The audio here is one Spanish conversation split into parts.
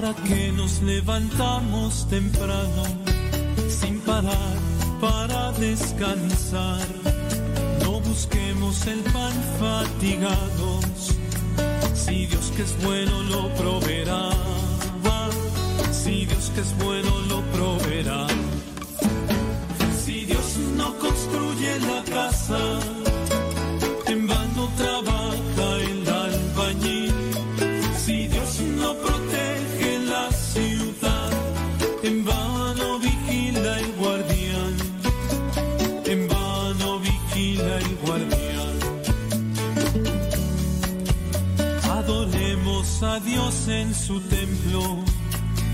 ¿Para que nos levantamos temprano sin parar para descansar? No busquemos el pan fatigados, si Dios que es bueno lo proveerá. Si Dios que es bueno lo proveerá. Si Dios no construye la casa, A Dios en su templo,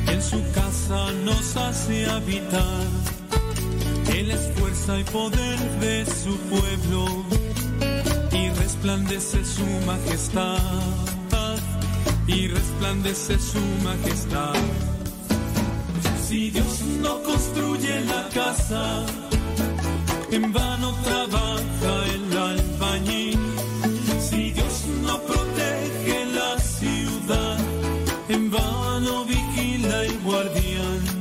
en su casa nos hace habitar. Él es fuerza y poder de su pueblo y resplandece su majestad. Y resplandece su majestad. Si Dios no construye la casa, en vano trabaja el albañil. Si Dios no protege ciudad, en vano vigila el guardián.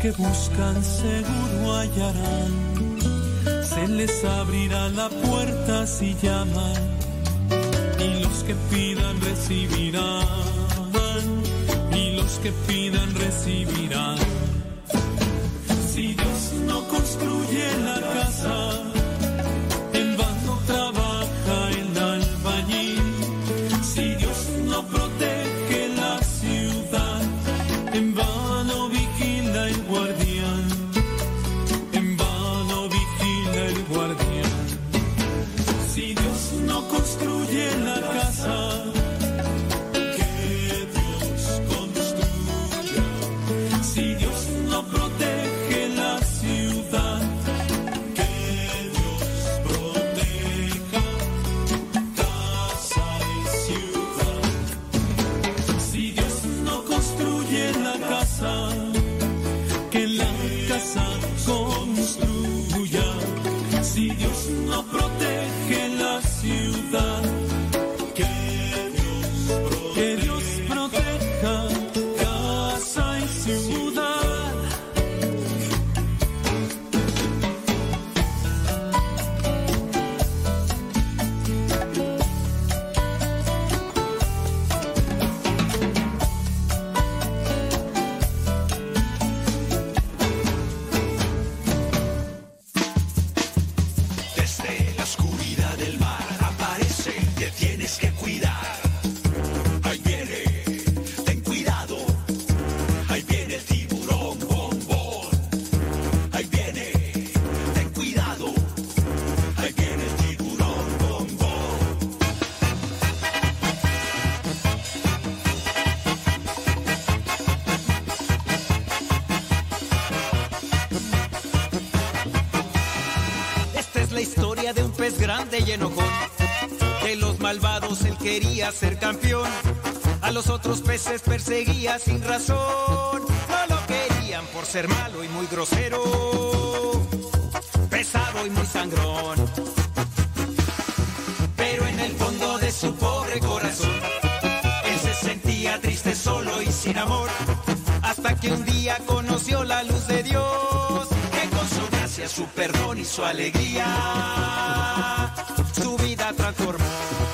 Que buscan seguro hallarán. Se les abrirá la puerta si llaman. Y los que pidan recibirán. Y los que pidan recibirán. Si Dios no construye la casa, quería ser campeón. A los otros peces perseguía sin razón. No lo querían por ser malo y muy grosero. Pesado y muy sangrón. Pero en el fondo de su pobre corazón, él se sentía triste, solo y sin amor. Hasta que un día conoció la luz de Dios, que con su gracia, su perdón y su alegría, su vida transformó.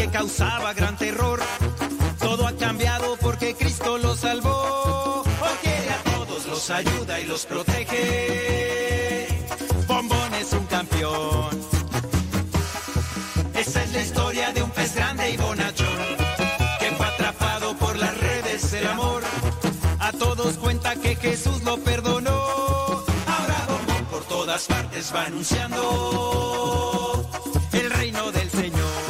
Que causaba gran terror. Todo ha cambiado porque Cristo lo salvó. Quiere a todos, los ayuda y los protege. Bombón es un campeón. Esa es la historia de un pez grande y bonachón, que fue atrapado por las redes del amor. A todos cuenta que Jesús lo perdonó. Ahora Bombón por todas partes va anunciando el reino del Señor.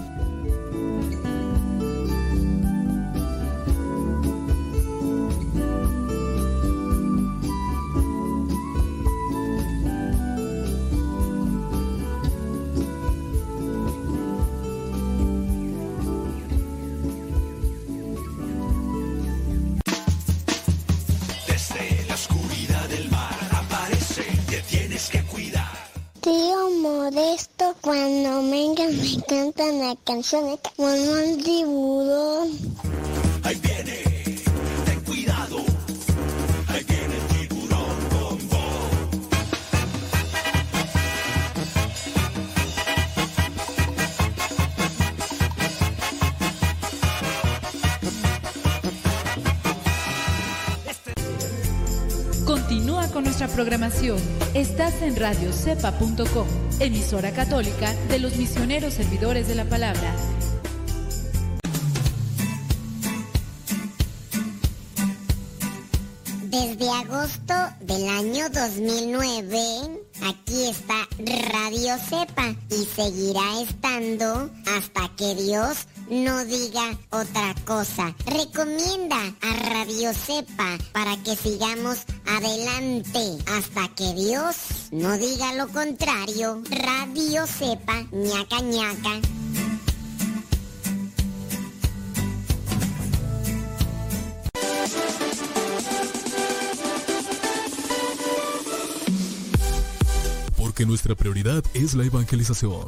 Cantan la canción programación. Estás en radiocepa.com, emisora católica de los misioneros servidores de la palabra. Desde agosto del año 2009, aquí está Radio Cepa y seguirá estando hasta que Dios no diga otra cosa. Recomienda a Radio Cepa para que sigamos adelante hasta que Dios no diga lo contrario. Radio Cepa, ñaca ñaca. Porque nuestra prioridad es la evangelización.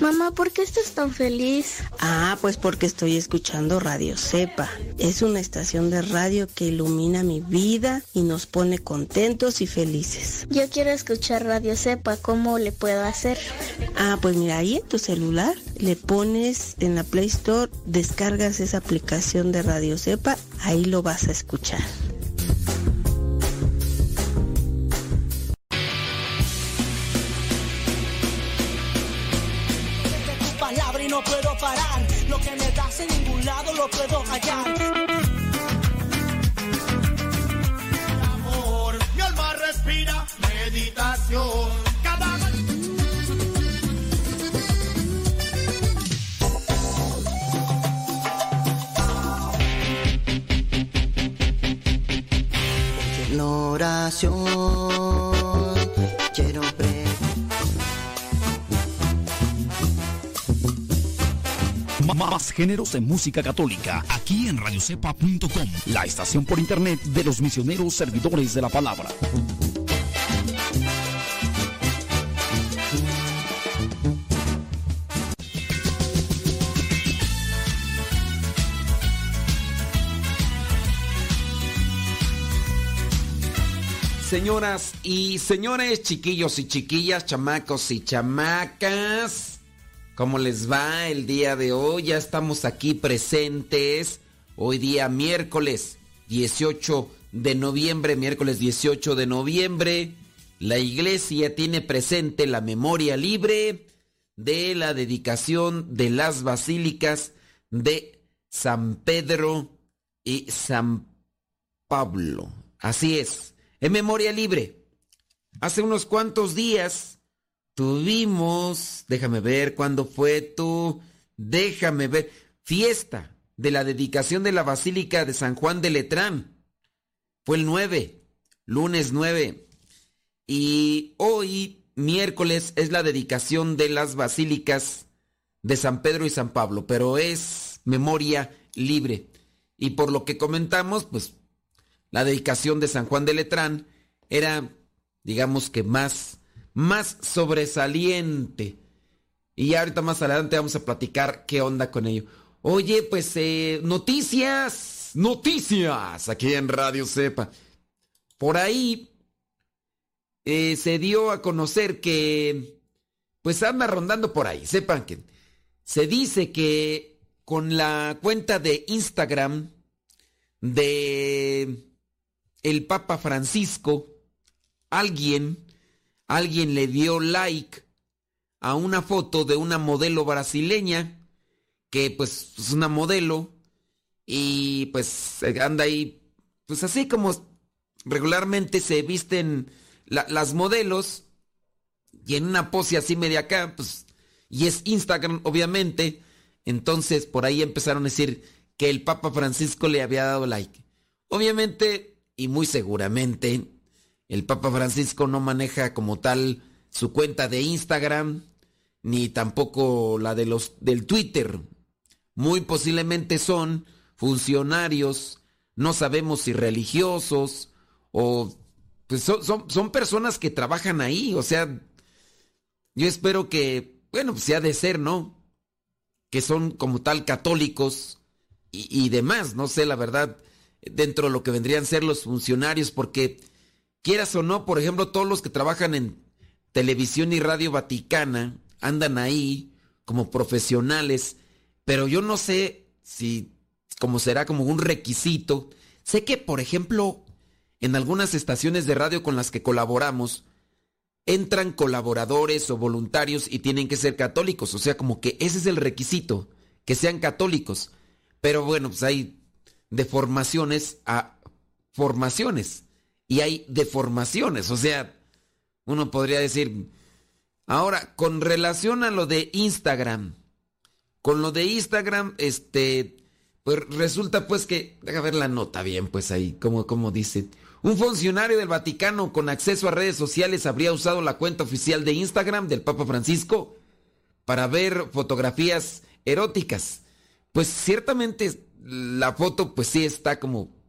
Mamá, ¿por qué estás tan feliz? Ah, pues porque estoy escuchando Radio Cepa. Es una estación de radio que ilumina mi vida y nos pone contentos y felices. Yo quiero escuchar Radio Cepa, ¿cómo le puedo hacer? Ah, pues mira, ahí en tu celular le pones en la Play Store, descargas esa aplicación de Radio Cepa, ahí lo vas a escuchar. yo puedo hallar. Amor, mi alma respira meditación. Oración Más géneros en música católica, aquí en radiocepa.com, la estación por internet de los misioneros servidores de la palabra. Señoras y señores, chiquillos y chiquillas, chamacos y chamacas, ¿cómo les va el día de hoy? Ya estamos aquí presentes. Hoy día miércoles 18 de noviembre, miércoles 18 de noviembre, la iglesia tiene presente la memoria libre de la dedicación de las basílicas de San Pedro y San Pablo. Así es, en memoria libre. Hace unos cuantos días tuvimos, déjame ver cuándo fue tú, déjame ver, fiesta de la dedicación de la Basílica de San Juan de Letrán. Fue el 9, lunes 9. Y hoy, miércoles, es la dedicación de las basílicas de San Pedro y San Pablo, pero es memoria libre. Y por lo que comentamos, pues la dedicación de San Juan de Letrán era, digamos que más, más sobresaliente. Y ahorita más adelante vamos a platicar qué onda con ello. Oye, pues eh, noticias, noticias aquí en Radio Cepa. Por ahí eh, se dio a conocer que, pues anda rondando por ahí. Sepan que se dice que con la cuenta de Instagram de el Papa Francisco, alguien, alguien le dio like a una foto de una modelo brasileña que pues es una modelo y pues anda ahí, pues así como regularmente se visten la- las modelos y en una pose así media acá, pues y es Instagram obviamente, entonces por ahí empezaron a decir que el Papa Francisco le había dado like. Obviamente y muy seguramente el Papa Francisco no maneja como tal su cuenta de Instagram ni tampoco la de los del Twitter. Muy posiblemente son funcionarios, no sabemos si religiosos o pues son, son, son personas que trabajan ahí, o sea, yo espero que, bueno, pues sea de ser, ¿no? Que son como tal católicos y, y demás, no sé, la verdad, dentro de lo que vendrían a ser los funcionarios, porque quieras o no, por ejemplo, todos los que trabajan en televisión y radio vaticana andan ahí como profesionales, pero yo no sé si como será como un requisito. Sé que, por ejemplo, en algunas estaciones de radio con las que colaboramos, entran colaboradores o voluntarios y tienen que ser católicos, o sea, como que ese es el requisito, que sean católicos. Pero bueno, pues hay deformaciones a formaciones y hay deformaciones, o sea, uno podría decir, ahora, con relación a lo de Instagram, con lo de Instagram, este, pues resulta pues que, deja ver la nota bien, pues ahí, como, como dice, un funcionario del Vaticano con acceso a redes sociales habría usado la cuenta oficial de Instagram del Papa Francisco para ver fotografías eróticas. Pues ciertamente la foto pues sí está como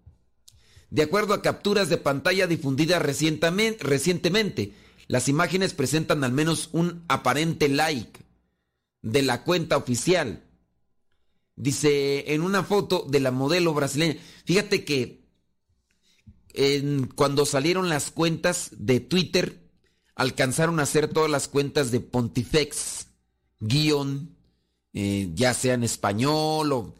de acuerdo a capturas de pantalla difundidas recientemen- recientemente, las imágenes presentan al menos un aparente like de la cuenta oficial. Dice en una foto de la modelo brasileña. Fíjate que en- cuando salieron las cuentas de Twitter, alcanzaron a hacer todas las cuentas de Pontifex, guion, eh, ya sea en español o...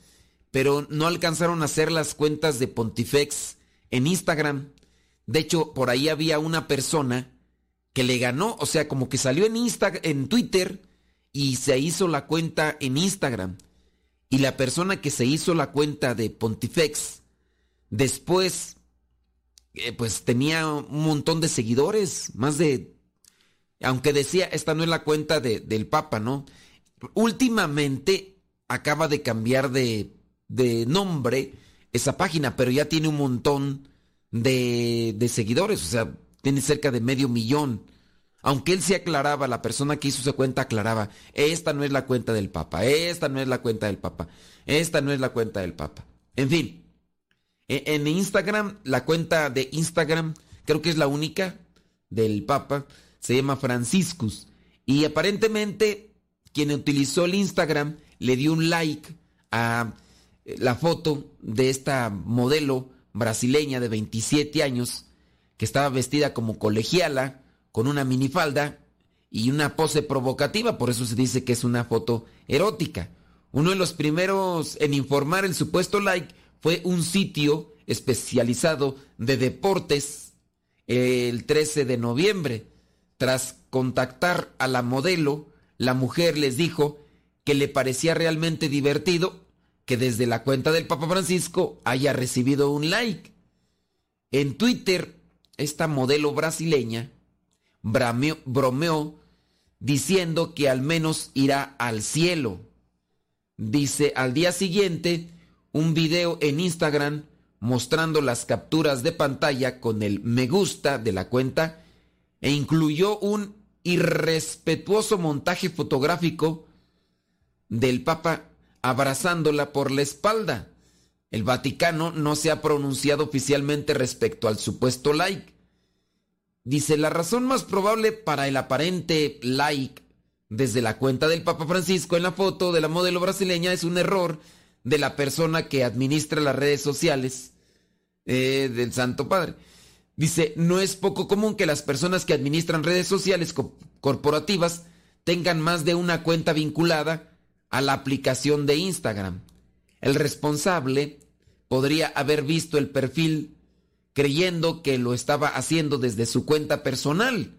Pero no alcanzaron a hacer las cuentas de Pontifex en Instagram. De hecho, por ahí había una persona que le ganó, o sea, como que salió en Insta en Twitter y se hizo la cuenta en Instagram. Y la persona que se hizo la cuenta de Pontifex después eh, pues tenía un montón de seguidores, más de aunque decía, esta no es la cuenta de- del Papa, ¿no? Últimamente acaba de cambiar de, de nombre esa página, pero ya tiene un montón de, de seguidores, o sea, tiene cerca de medio millón. Aunque él se aclaraba, la persona que hizo esa cuenta aclaraba, esta no es la cuenta del Papa, esta no es la cuenta del Papa, esta no es la cuenta del Papa. En fin, e, en Instagram, la cuenta de Instagram, creo que es la única del Papa, se llama Franciscus. Y aparentemente, quien utilizó el Instagram le dio un like a la foto de esta modelo brasileña de 27 años que estaba vestida como colegiala, con una minifalda y una pose provocativa, por eso se dice que es una foto erótica. Uno de los primeros en informar el supuesto like fue un sitio especializado de deportes el 13 de noviembre. Tras contactar a la modelo, la mujer les dijo que le parecía realmente divertido que desde la cuenta del Papa Francisco haya recibido un like. En Twitter, esta modelo brasileña bromeó diciendo que al menos irá al cielo. Dice al día siguiente un video en Instagram mostrando las capturas de pantalla con el me gusta de la cuenta e incluyó un irrespetuoso montaje fotográfico del Papa abrazándola por la espalda. El Vaticano no se ha pronunciado oficialmente respecto al supuesto like. Dice, la razón más probable para el aparente like desde la cuenta del Papa Francisco en la foto de la modelo brasileña es un error de la persona que administra las redes sociales eh, del Santo Padre. Dice, no es poco común que las personas que administran redes sociales corporativas tengan más de una cuenta vinculada a la aplicación de Instagram. El responsable podría haber visto el perfil creyendo que lo estaba haciendo desde su cuenta personal,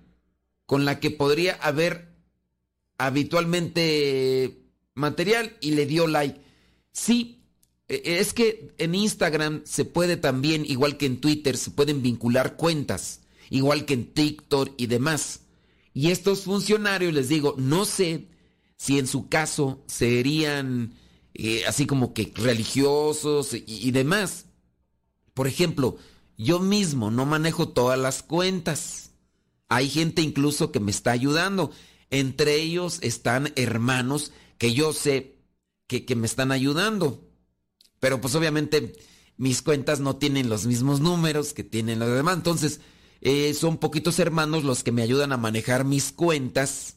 con la que podría haber habitualmente material y le dio like. Sí, e, es que en Instagram se puede también, igual que en Twitter, se pueden vincular cuentas, igual que en TikTok y demás. Y estos funcionarios, les digo, no sé si en su caso serían eh, así como que religiosos y, demás. Por ejemplo, yo mismo no manejo todas las cuentas. Hay gente incluso que me está ayudando. Entre ellos están hermanos que yo sé que, que me están ayudando. Pero pues obviamente mis cuentas no tienen los mismos números que tienen los demás. Entonces, eh, son poquitos hermanos los que me ayudan a manejar mis cuentas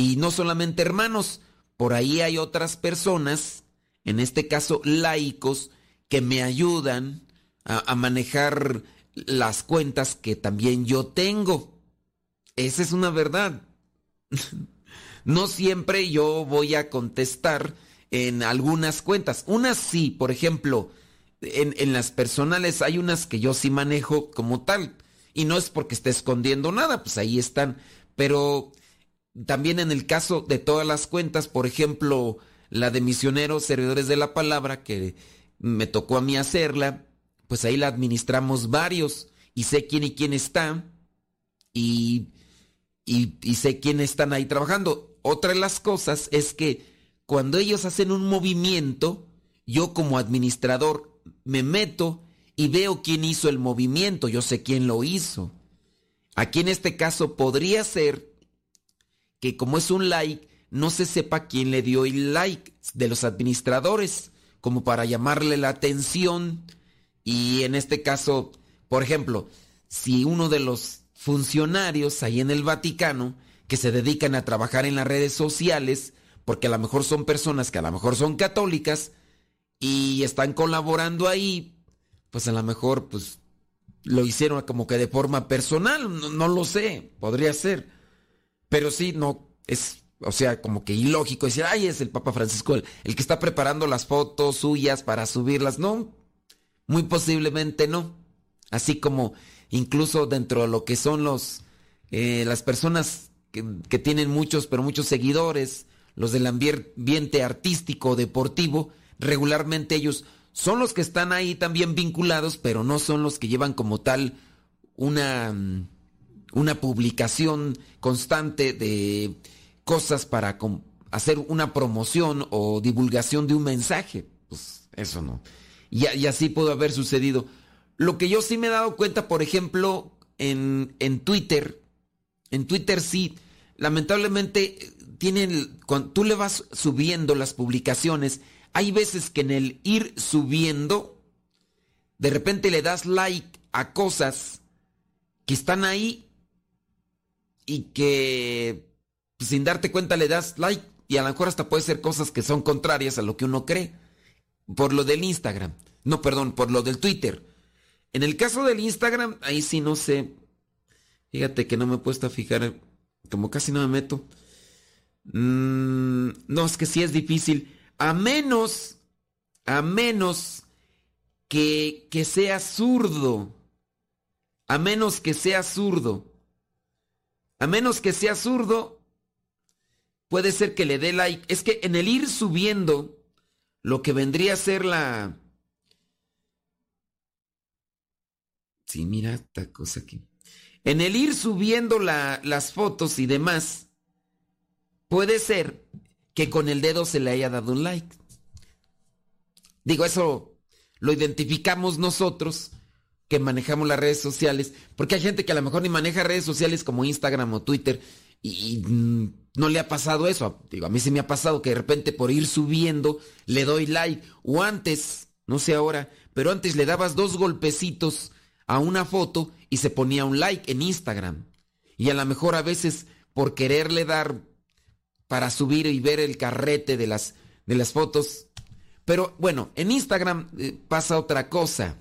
y no solamente hermanos, por ahí hay otras personas, en este caso laicos, que me ayudan a, manejar las cuentas que también yo tengo. Esa es una verdad. no siempre yo voy a contestar en algunas cuentas. Unas sí, por ejemplo, en, en, las personales hay unas que yo sí manejo como tal. Y no es porque esté escondiendo nada, pues ahí están. Pero también en el caso de todas las cuentas, por ejemplo, la de misioneros, servidores de la palabra, que me tocó a mí hacerla, pues ahí la administramos varios y sé quién y quién está y, y, sé quién están ahí trabajando. Otra de las cosas es que cuando ellos hacen un movimiento, yo como administrador me meto y veo quién hizo el movimiento, yo sé quién lo hizo. Aquí en este caso podría ser que como es un like, no se sepa quién le dio el like de los administradores, como para llamarle la atención. Y en este caso, por ejemplo, si uno de los funcionarios ahí en el Vaticano, que se dedican a trabajar en las redes sociales, porque a lo mejor son personas que a lo mejor son católicas y están colaborando ahí, pues a lo mejor pues lo hicieron como que de forma personal, no, no lo sé, podría ser. Pero sí, no, es, o sea, como que ilógico decir, ay, es el Papa Francisco el, que está preparando las fotos suyas para subirlas. No, muy posiblemente no. Así como incluso dentro de lo que son los, eh, las personas que, que, tienen muchos, pero muchos seguidores, los del ambiente artístico, deportivo, regularmente ellos son los que están ahí también vinculados, pero no son los que llevan como tal una mm, una publicación constante de cosas para hacer una promoción o divulgación de un mensaje. Pues eso no. Y, así pudo haber sucedido. lo que yo sí me he dado cuenta, por ejemplo, en, en Twitter, en Twitter sí, lamentablemente tienen, cuando tú le vas subiendo las publicaciones, hay veces que en el ir subiendo, de repente le das like a cosas que están ahí y que pues, sin darte cuenta le das like y a lo mejor hasta puede ser cosas que son contrarias a lo que uno cree. Por lo del Instagram. No, perdón, por lo del Twitter. En el caso del Instagram, ahí sí no sé. Fíjate que no me he puesto a fijar, como casi no me meto. Mm, no, es que sí es difícil. A menos, a menos que, que sea zurdo. A menos que sea zurdo. A menos que sea zurdo, puede ser que le dé like. Es que en el ir subiendo lo que vendría a ser la... Sí, mira esta cosa aquí. En el ir subiendo la, las fotos y demás, puede ser que con el dedo se le haya dado un like. Digo, eso lo identificamos nosotros que manejamos las redes sociales, porque hay gente que a lo mejor ni maneja redes sociales como Instagram o Twitter y, mm, no le ha pasado eso. Digo, a mí sí me ha pasado que de repente por ir subiendo le doy like o antes, no sé ahora, pero antes le dabas dos golpecitos a una foto y se ponía un like en Instagram. Y a lo mejor a veces por quererle dar para subir y ver el carrete de las, de las fotos. Pero bueno, en Instagram eh, pasa otra cosa.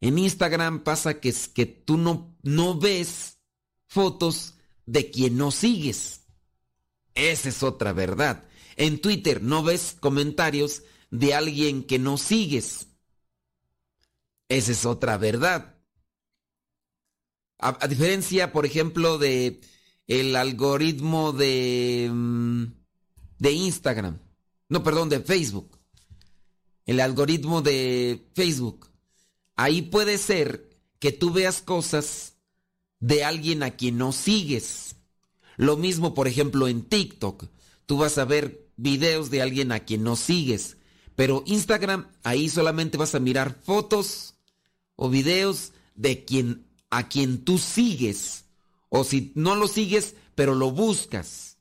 En Instagram pasa que, es que tú no, no ves fotos de quien no sigues. Esa es otra verdad. En Twitter no ves comentarios de alguien que no sigues. Esa es otra verdad. A, diferencia, por ejemplo, de el algoritmo de, mm, de Instagram. No, perdón, de Facebook. El algoritmo de Facebook ahí puede ser que tú veas cosas de alguien a quien no sigues. Lo mismo, por ejemplo, en TikTok. Tú vas a ver videos de alguien a quien no sigues. Pero Instagram, ahí solamente vas a mirar fotos o videos de quien a quien tú sigues. O si no lo sigues, pero lo buscas.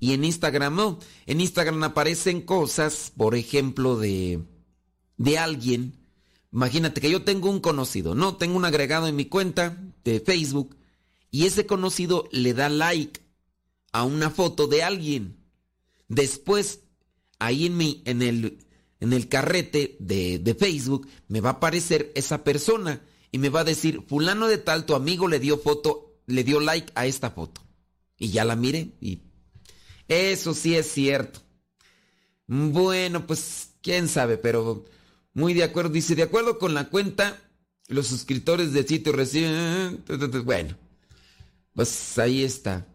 Y en Instagram no. En Instagram aparecen cosas, por ejemplo, de, de alguien Imagínate que yo tengo un conocido, ¿no? Tengo un agregado en mi cuenta de Facebook y ese conocido le da like a una foto de alguien. Después, ahí en, mi, en, el, en el carrete de, de Facebook, me va a aparecer esa persona y me va a decir, fulano de tal, tu amigo le dio foto, le dio like a esta foto. Y ya la mire y eso sí es cierto. Bueno, pues quién sabe, pero muy de acuerdo. Dice, de acuerdo con la cuenta, los suscriptores de sitio reciben... Bueno, pues ahí está.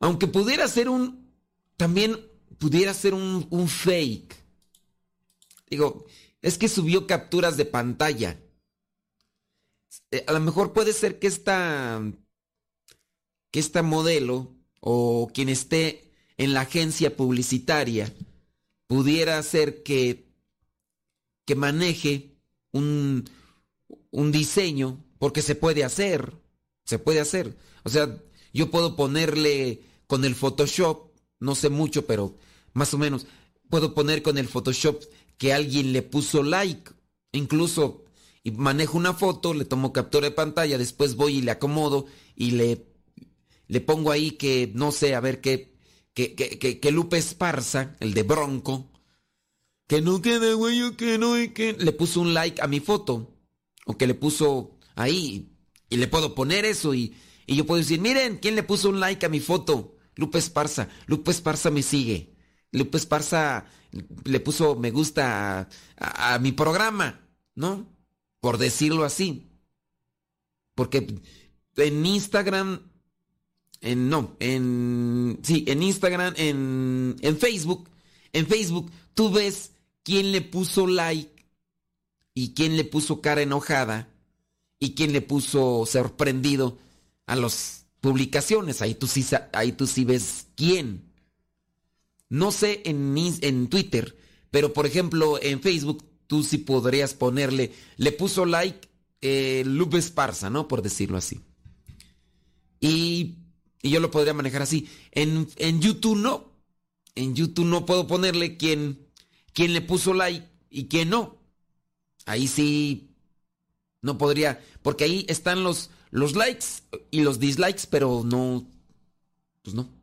Aunque pudiera ser un... También pudiera ser un, un fake. Digo, es que subió capturas de pantalla. Eh, a lo mejor puede ser que esta... Que esta modelo o quien esté en la agencia publicitaria pudiera ser que que maneje un, un diseño, porque se puede hacer, se puede hacer. O sea, yo puedo ponerle con el Photoshop, no sé mucho, pero más o menos, puedo poner con el Photoshop que alguien le puso like, incluso y manejo una foto, le tomo captura de pantalla, después voy y le acomodo y le, le pongo ahí que, no sé, a ver qué, que, que, que, que Lupe Esparza, el de Bronco, que no quede güey, que no, y que le puso un like a mi foto, o que le puso ahí, y le puedo poner eso, y, y yo puedo decir, miren, ¿quién le puso un like a mi foto? Lupe Esparza, Lupe Esparza me sigue, Lupe Esparza le puso me gusta a, a mi programa, ¿no? Por decirlo así. Porque en Instagram, en no, en sí, en Instagram, en, en Facebook, en Facebook tú ves quién le puso like y quién le puso cara enojada y quién le puso sorprendido a las publicaciones. Ahí tú sí, ahí tú sí ves quién. No sé en, en Twitter, pero por ejemplo en Facebook tú sí podrías ponerle, le puso like eh, Lupe Esparza, ¿no? Por decirlo así. Y, y yo lo podría manejar así. En, en, YouTube no. En YouTube no puedo ponerle quién, quién le puso like y quién no. Ahí sí no podría, porque ahí están los, los likes y los dislikes, pero no, pues no.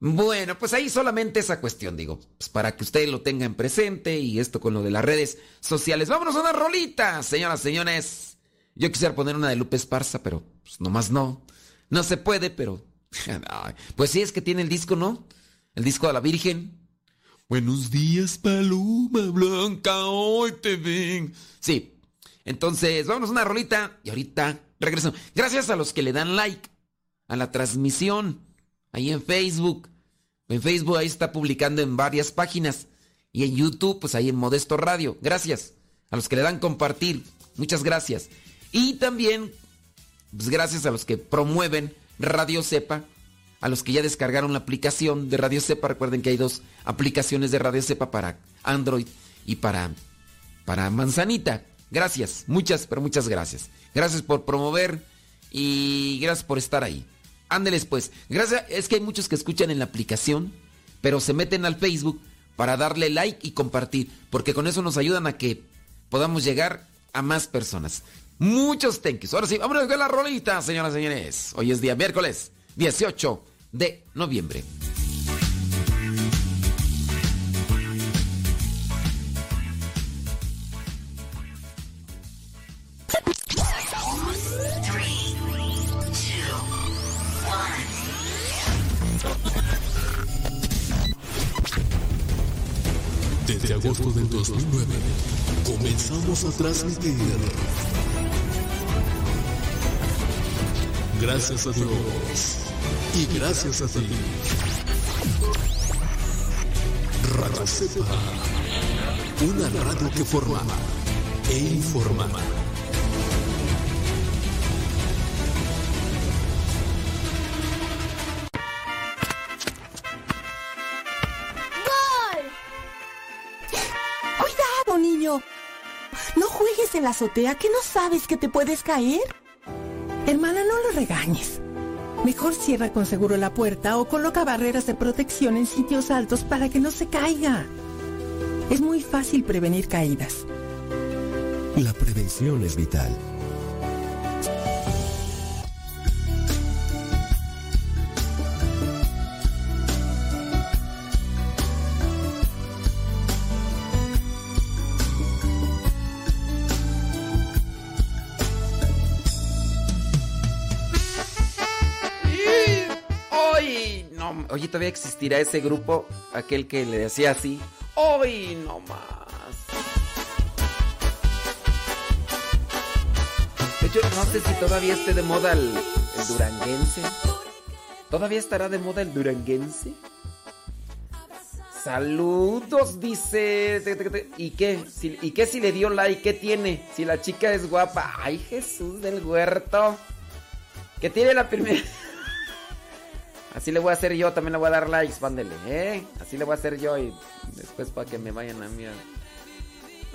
Bueno, pues ahí solamente esa cuestión, digo, pues para que ustedes lo tengan presente y esto con lo de las redes sociales. Vámonos a una rolita, señoras, señores. Yo quisiera poner una de Lupe Esparza, pero pues nomás no. No se puede, pero... Pues sí, es que tiene el disco, ¿no? El disco de la Virgen. Buenos días, Paloma Blanca, hoy te ven. Sí, entonces vámonos a una rolita y ahorita regreso. Gracias a los que le dan like a la transmisión ahí en Facebook. En Facebook ahí está publicando en varias páginas. Y en YouTube, pues ahí en Modesto Radio. Gracias a los que le dan compartir. Muchas gracias. Y también, pues gracias a los que promueven Radio Cepa. A los que ya descargaron la aplicación de Radio Cepa. Recuerden que hay dos aplicaciones de Radio Cepa para Android y para, para Manzanita. Gracias, muchas, pero muchas gracias. Gracias por promover y gracias por estar ahí. Ándeles pues. Gracias, es que hay muchos que escuchan en la aplicación, pero se meten al Facebook para darle like y compartir, porque con eso nos ayudan a que podamos llegar a más personas. Muchos thank yous. Ahora sí, vámonos ver la rolita, señoras y señores. Hoy es día miércoles 18 de noviembre. Desde agosto del 2009 comenzamos a transmitir. Gracias a Dios y gracias a ti. Radio Cepa, una radio que forma e informa. ¡Cuidado, niño! No juegues en la azotea que no sabes que te puedes caer. Hermana, no lo regañes. Mejor cierra con seguro la puerta o coloca barreras de protección en sitios altos para que no se caiga. Es muy fácil prevenir caídas. La prevención es vital. Oye, todavía existirá ese grupo, aquel que le decía así. Hoy no más. De hecho, no sé si todavía esté de moda el, el duranguense. ¿Todavía estará de moda el duranguense? Saludos, dice. ¿Y qué? ¿Y qué si le dio like? ¿Qué tiene? Si la chica es guapa. Ay, Jesús del huerto. Que tiene la primera. Así le voy a hacer yo, también le voy a dar likes, pándele, ¿eh? Así le voy a hacer yo y después para que me vayan a mí.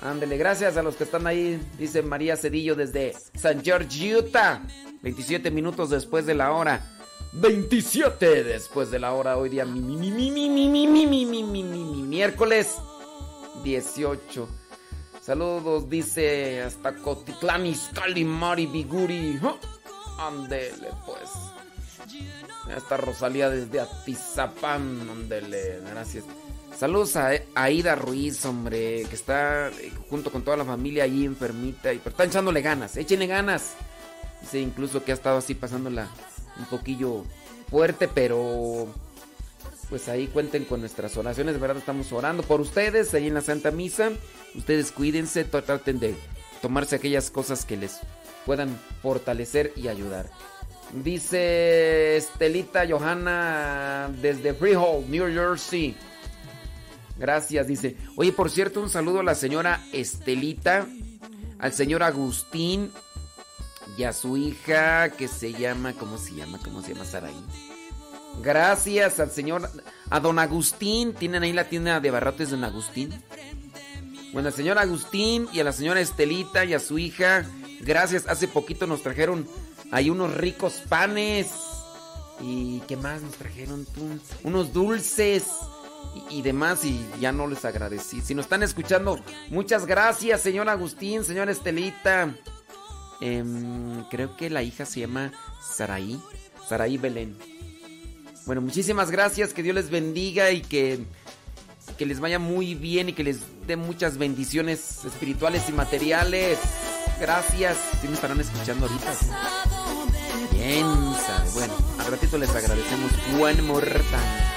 Ándele, gracias a los que están ahí, dice María Cedillo desde San George, Utah. 27 minutos después de la hora. 27 después de la hora, hoy día mi, mi, mi, mi, mi, mi, mi, mi, mi, mi, mi, mi, mi, miércoles 18. Saludos, dice hasta Cotitlán, Izcalli, Mari, Biguri. ¡Oh! Ándele, pues. Hasta Rosalía desde Atizapán, ándele, gracias. Saludos a Aida Ruiz, hombre, que está eh, junto con toda la familia ahí enfermita. Y, pero están echándole ganas, échenle ganas. Dice incluso que ha estado así pasándola un poquillo fuerte, pero pues ahí cuenten con nuestras oraciones, de verdad estamos orando por ustedes ahí en la Santa Misa. Ustedes cuídense, traten de tomarse aquellas cosas que les puedan fortalecer y ayudar. Dice Estelita Johanna desde Freehold, New Jersey. Gracias, dice. Oye, por cierto, un saludo a la señora Estelita, al señor Agustín y a su hija que se llama, ¿cómo se llama? ¿Cómo se llama Saraí? Gracias al señor, a don Agustín. Tienen ahí la tienda de barrotes de don Agustín. Bueno, al señor Agustín y a la señora Estelita y a su hija. Gracias, hace poquito nos trajeron hay unos ricos panes. ¿Y qué más nos trajeron? Unos dulces y, demás. Y ya no les agradecí. Si nos están escuchando, muchas gracias, señor Agustín, señora Estelita. Em, creo que la hija se llama Saraí. Saraí Belén. Bueno, muchísimas gracias. Que Dios les bendiga y que que les vaya muy bien y que les dé muchas bendiciones espirituales y materiales. Gracias. Si me estarán escuchando ahorita. Bueno, al ratito les agradecemos. Buen mortal.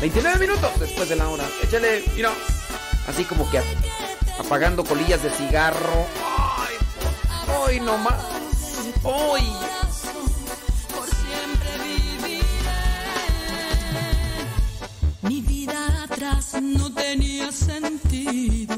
29 minutos después de la hora. Échale, mira. Así como que apagando colillas de cigarro. Ay, hoy nomás. Hoy. Mi vida atrás no tenía sentido.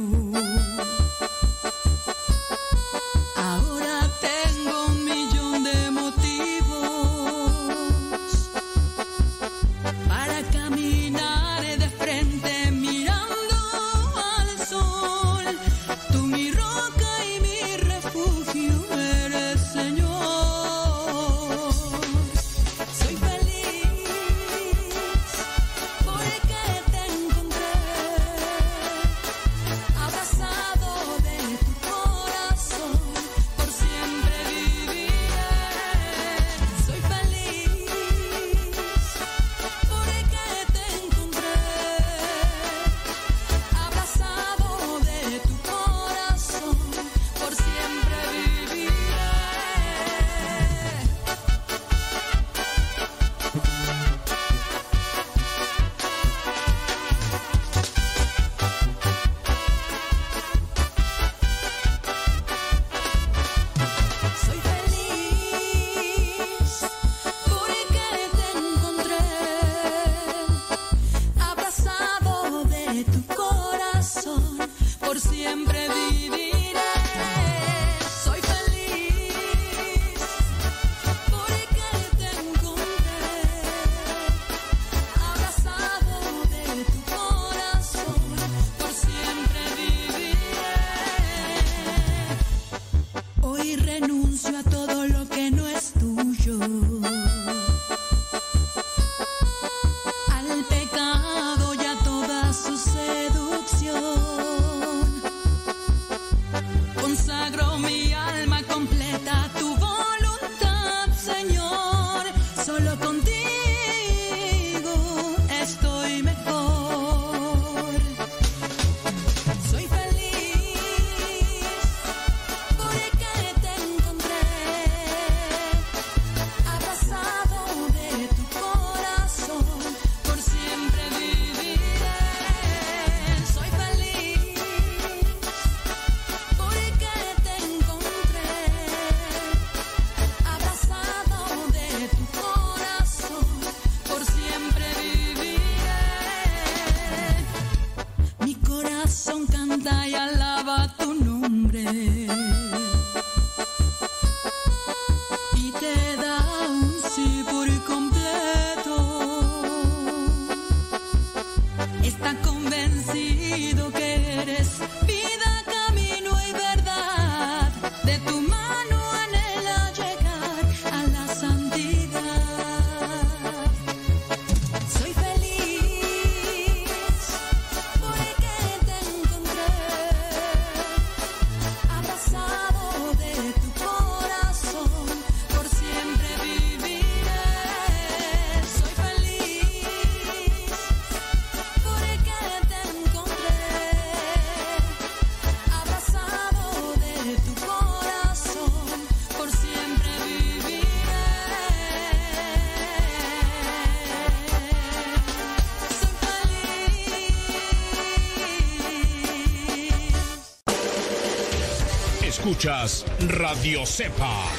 Radio Cepa.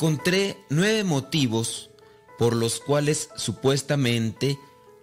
Encontré nueve motivos por los cuales supuestamente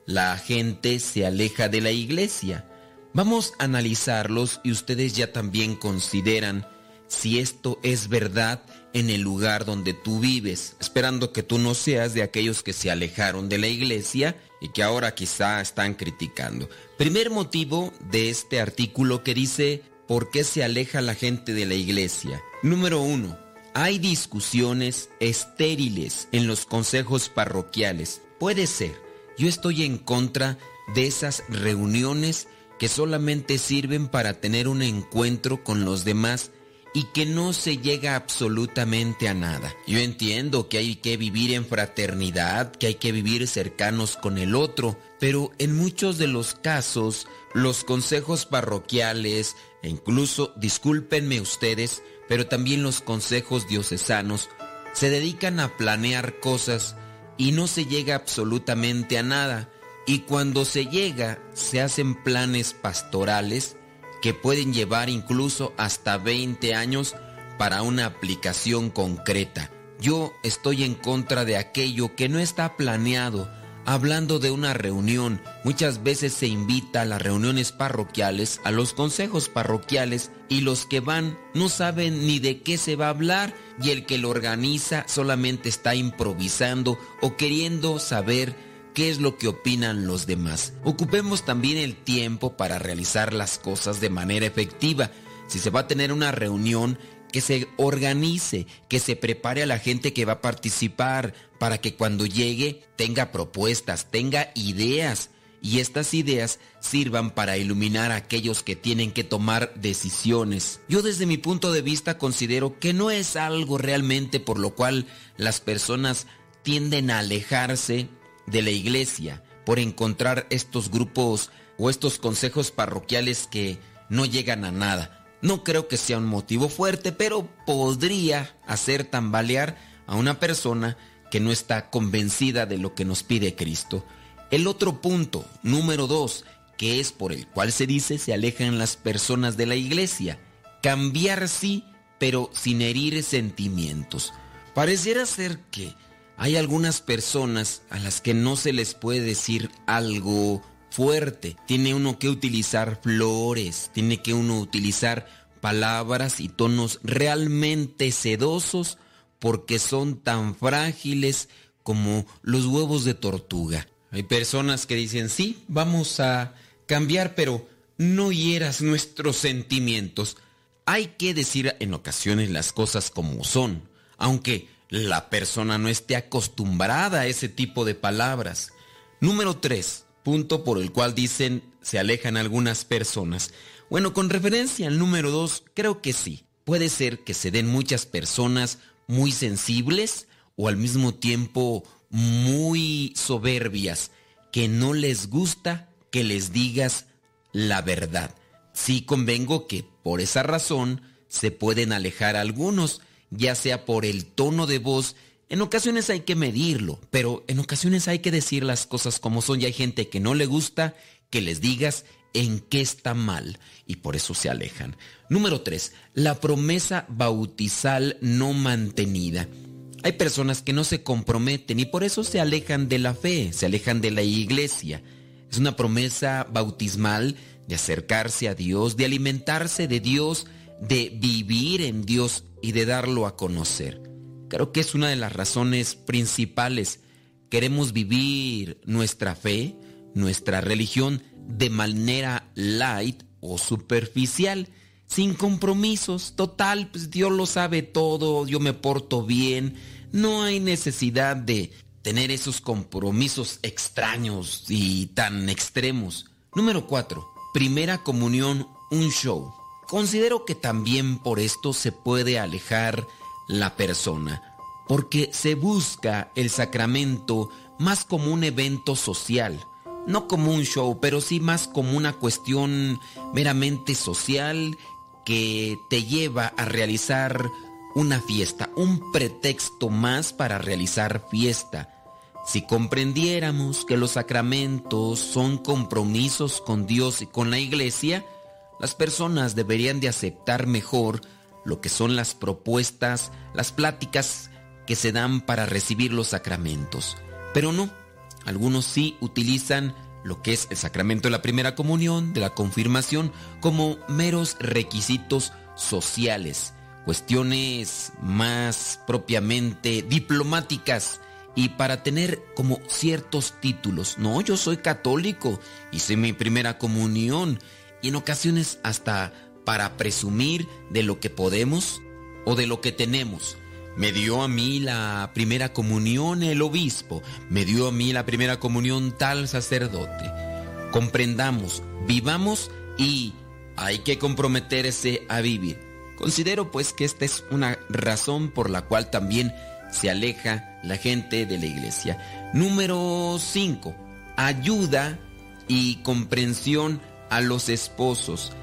la gente se aleja de la iglesia. Vamos a analizarlos y ustedes ya también consideran si esto es verdad en el lugar donde tú vives, esperando que tú no seas de aquellos que se alejaron de la iglesia y que ahora quizá están criticando. Primer motivo de este artículo que dice ¿por qué se aleja la gente de la iglesia? Número uno, hay discusiones estériles en los consejos parroquiales. Puede ser. Yo estoy en contra de esas reuniones que solamente sirven para tener un encuentro con los demás y que no se llega absolutamente a nada. Yo entiendo que hay que vivir en fraternidad, que hay que vivir cercanos con el otro, pero en muchos de los casos los consejos parroquiales e incluso, discúlpenme ustedes, pero también los consejos diocesanos se dedican a planear cosas y no se llega absolutamente a nada. Y cuando se llega, se hacen planes pastorales que pueden llevar incluso hasta 20 años para una aplicación concreta. Yo estoy en contra de aquello que no está planeado. Hablando de una reunión, muchas veces se invita a las reuniones parroquiales, a los consejos parroquiales, y los que van no saben ni de qué se va a hablar, y el que lo organiza solamente está improvisando o queriendo saber qué es lo que opinan los demás. Ocupemos también el tiempo para realizar las cosas de manera efectiva. Si se va a tener una reunión, que se organice, que se prepare a la gente que va a participar para que cuando llegue tenga propuestas, tenga ideas y estas ideas sirvan para iluminar a aquellos que tienen que tomar decisiones. Yo desde mi punto de vista considero que no es algo realmente por lo cual las personas tienden a alejarse de la iglesia por encontrar estos grupos o estos consejos parroquiales que no llegan a nada. No creo que sea un motivo fuerte, pero podría hacer tambalear a una persona que no está convencida de lo que nos pide Cristo. El otro punto, número dos, que es por el cual se dice se alejan las personas de la iglesia. Cambiar sí, pero sin herir sentimientos. Pareciera ser que hay algunas personas a las que no se les puede decir algo fuerte, tiene uno que utilizar flores, tiene que uno utilizar palabras y tonos realmente sedosos porque son tan frágiles como los huevos de tortuga. Hay personas que dicen, sí, vamos a cambiar, pero no hieras nuestros sentimientos. Hay que decir en ocasiones las cosas como son, aunque la persona no esté acostumbrada a ese tipo de palabras. Número 3, punto por el cual dicen se alejan algunas personas. Bueno, con referencia al número 2, creo que sí. Puede ser que se den muchas personas muy sensibles o al mismo tiempo muy soberbias, que no les gusta que les digas la verdad. Sí convengo que por esa razón se pueden alejar algunos, ya sea por el tono de voz, en ocasiones hay que medirlo, pero en ocasiones hay que decir las cosas como son y hay gente que no le gusta que les digas en qué está mal y por eso se alejan. Número 3. La promesa bautizal no mantenida. Hay personas que no se comprometen y por eso se alejan de la fe, se alejan de la iglesia. Es una promesa bautismal de acercarse a Dios, de alimentarse de Dios, de vivir en Dios y de darlo a conocer. Creo que es una de las razones principales. Queremos vivir nuestra fe, nuestra religión de manera light o superficial, sin compromisos. Total, pues Dios lo sabe todo, yo me porto bien. No hay necesidad de tener esos compromisos extraños y tan extremos. Número 4. Primera comunión, un show. Considero que también por esto se puede alejar la persona, porque se busca el sacramento más como un evento social no como un show, pero sí más como una cuestión meramente social que te lleva a realizar una fiesta, un pretexto más para realizar fiesta. Si comprendiéramos que los sacramentos son compromisos con Dios y con la iglesia, las personas deberían de aceptar mejor lo que son las propuestas, las pláticas que se dan para recibir los sacramentos. Pero no, algunos sí utilizan lo que es el sacramento de la primera comunión, de la confirmación, como meros requisitos sociales, cuestiones más propiamente diplomáticas y para tener como ciertos títulos. No, yo soy católico, hice mi primera comunión y en ocasiones hasta para presumir de lo que podemos o de lo que tenemos. Me dio a mí la primera comunión el obispo, me dio a mí la primera comunión tal sacerdote. Comprendamos, vivamos y hay que comprometerse a vivir. Considero pues que esta es una razón por la cual también se aleja la gente de la iglesia. Número 5. Ayuda y comprensión a los esposos.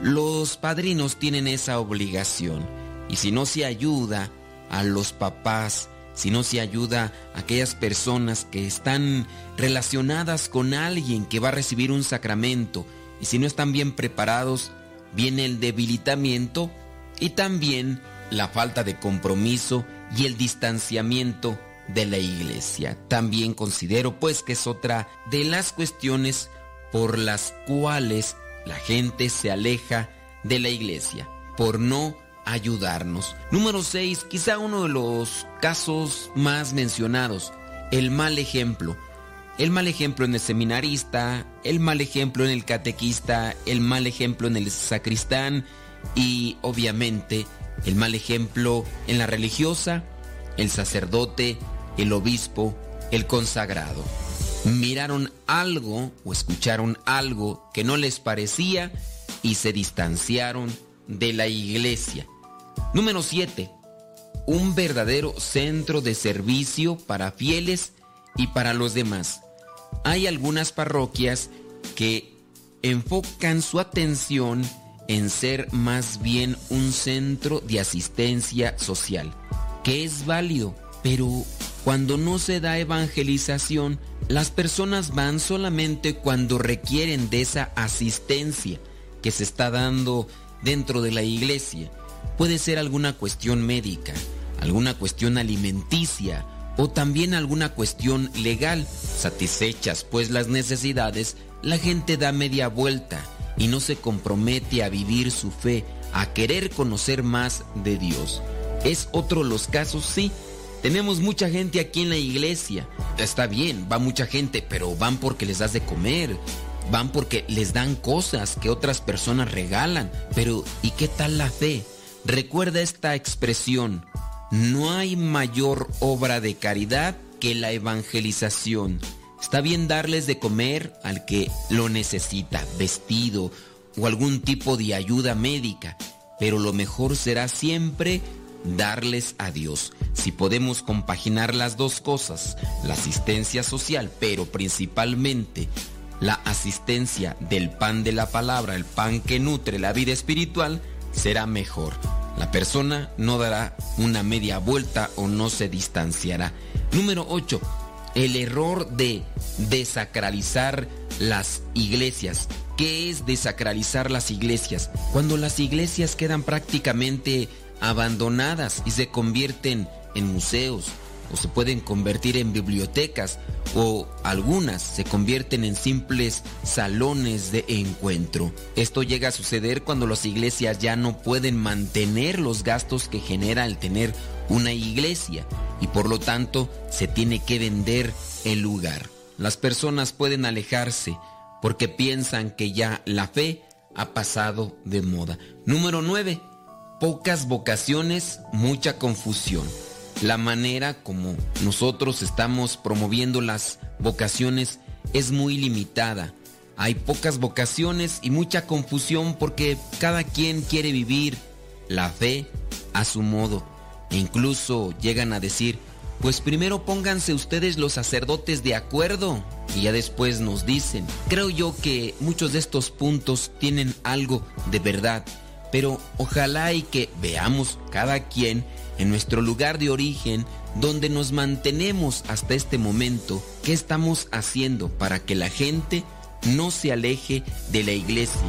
Los padrinos tienen esa obligación y si no se ayuda a los papás, si no se ayuda a aquellas personas que están relacionadas con alguien que va a recibir un sacramento y si no están bien preparados, viene el debilitamiento y también la falta de compromiso y el distanciamiento de la iglesia. También considero pues que es otra de las cuestiones por las cuales la gente se aleja de la iglesia, por no ayudarnos. Número 6, quizá uno de los casos más mencionados, el mal ejemplo. El mal ejemplo en el seminarista, el mal ejemplo en el catequista, el mal ejemplo en el sacristán y obviamente el mal ejemplo en la religiosa, el sacerdote, el obispo, el consagrado. Miraron algo o escucharon algo que no les parecía y se distanciaron de la iglesia. Número 7. Un verdadero centro de servicio para fieles y para los demás. Hay algunas parroquias que enfocan su atención en ser más bien un centro de asistencia social, que es válido, pero cuando no se da evangelización, las personas van solamente cuando requieren de esa asistencia que se está dando dentro de la iglesia Puede ser alguna cuestión médica, alguna cuestión alimenticia o también alguna cuestión legal. Satisfechas pues las necesidades, la gente da media vuelta y no se compromete a vivir su fe, a querer conocer más de Dios. ¿Es otro los casos? Sí. Tenemos mucha gente aquí en la iglesia. Está bien, va mucha gente, pero van porque les das de comer. Van porque les dan cosas que otras personas regalan. Pero ¿y qué tal la fe? Recuerda esta expresión. No hay mayor obra de caridad que la evangelización. Está bien darles de comer al que lo necesita, vestido o algún tipo de ayuda médica, pero lo mejor será siempre darles a Dios. Si podemos compaginar las dos cosas, la asistencia social, pero principalmente la asistencia del pan de la palabra, el pan que nutre la vida espiritual, será mejor. La persona no dará una media vuelta o no se distanciará. Número 8. El error de desacralizar las iglesias. ¿Qué es desacralizar las iglesias? Cuando las iglesias quedan prácticamente abandonadas y se convierten en museos o se pueden convertir en bibliotecas o algunas se convierten en simples salones de encuentro. Esto llega a suceder cuando las iglesias ya no pueden mantener los gastos que genera el tener una iglesia y por lo tanto se tiene que vender el lugar. Las personas pueden alejarse porque piensan que ya la fe ha pasado de moda. Número 9. Pocas vocaciones, mucha confusión. La manera como nosotros estamos promoviendo las vocaciones es muy limitada. Hay pocas vocaciones y mucha confusión porque cada quien quiere vivir la fe a su modo. E incluso llegan a decir, pues primero pónganse ustedes los sacerdotes de acuerdo y ya después nos dicen. Creo yo que muchos de estos puntos tienen algo de verdad, pero ojalá y que veamos cada quien en nuestro lugar de origen donde nos mantenemos hasta este momento, qué estamos haciendo para que la gente no se aleje de la iglesia.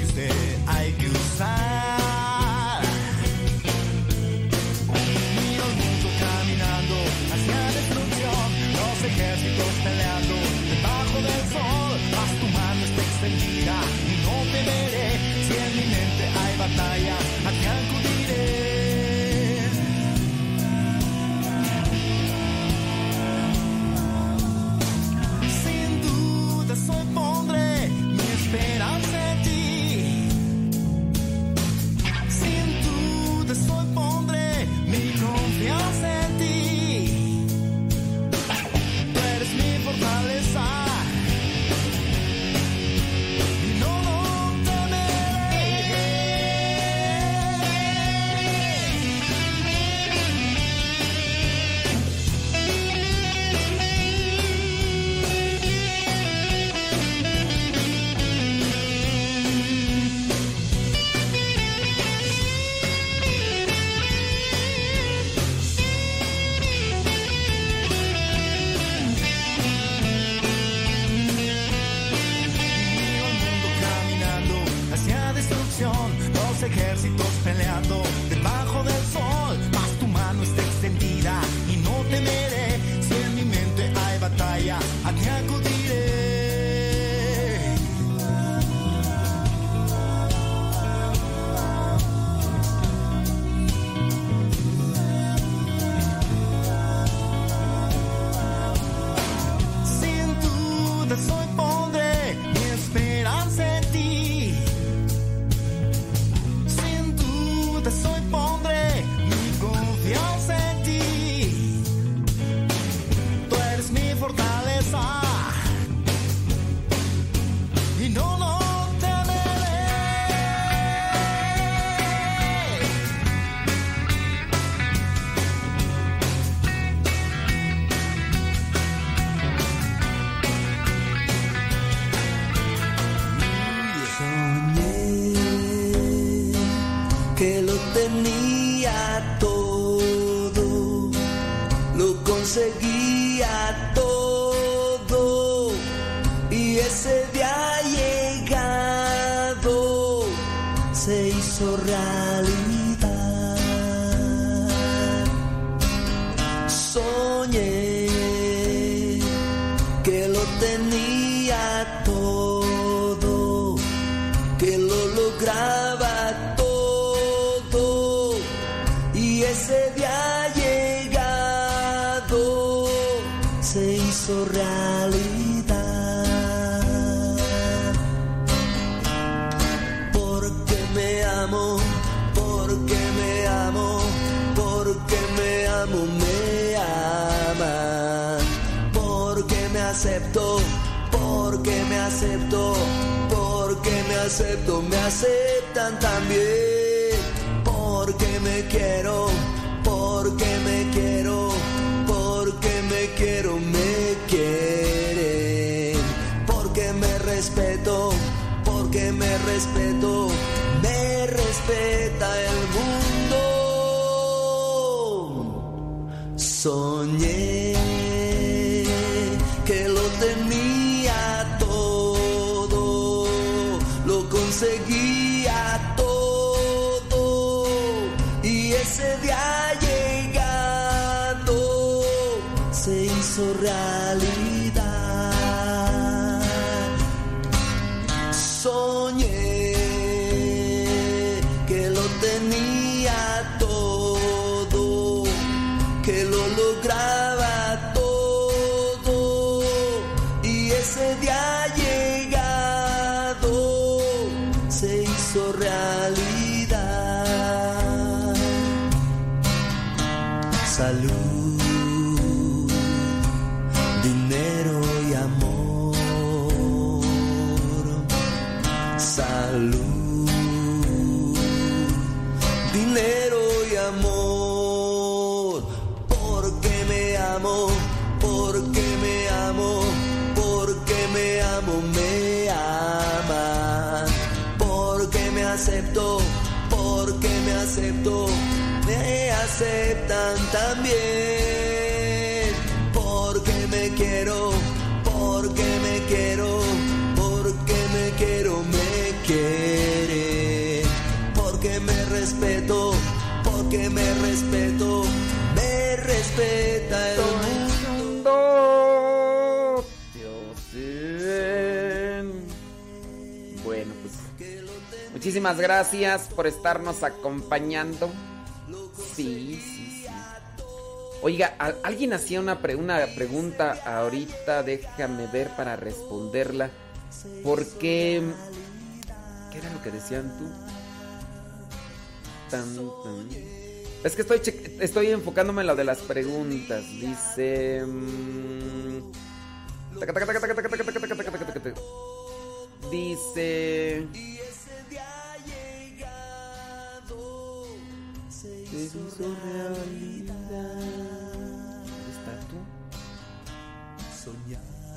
Diste hay que usar. gracias por estarnos acompañando. Sí, sí, sí. Oiga, alguien hacía una, pre una pregunta ahorita, déjame ver para responderla. ¿Por qué? ¿Qué era lo que decían tú? Tan, tan. Es que estoy, estoy enfocándome en lo de las preguntas. Dice... Mmm,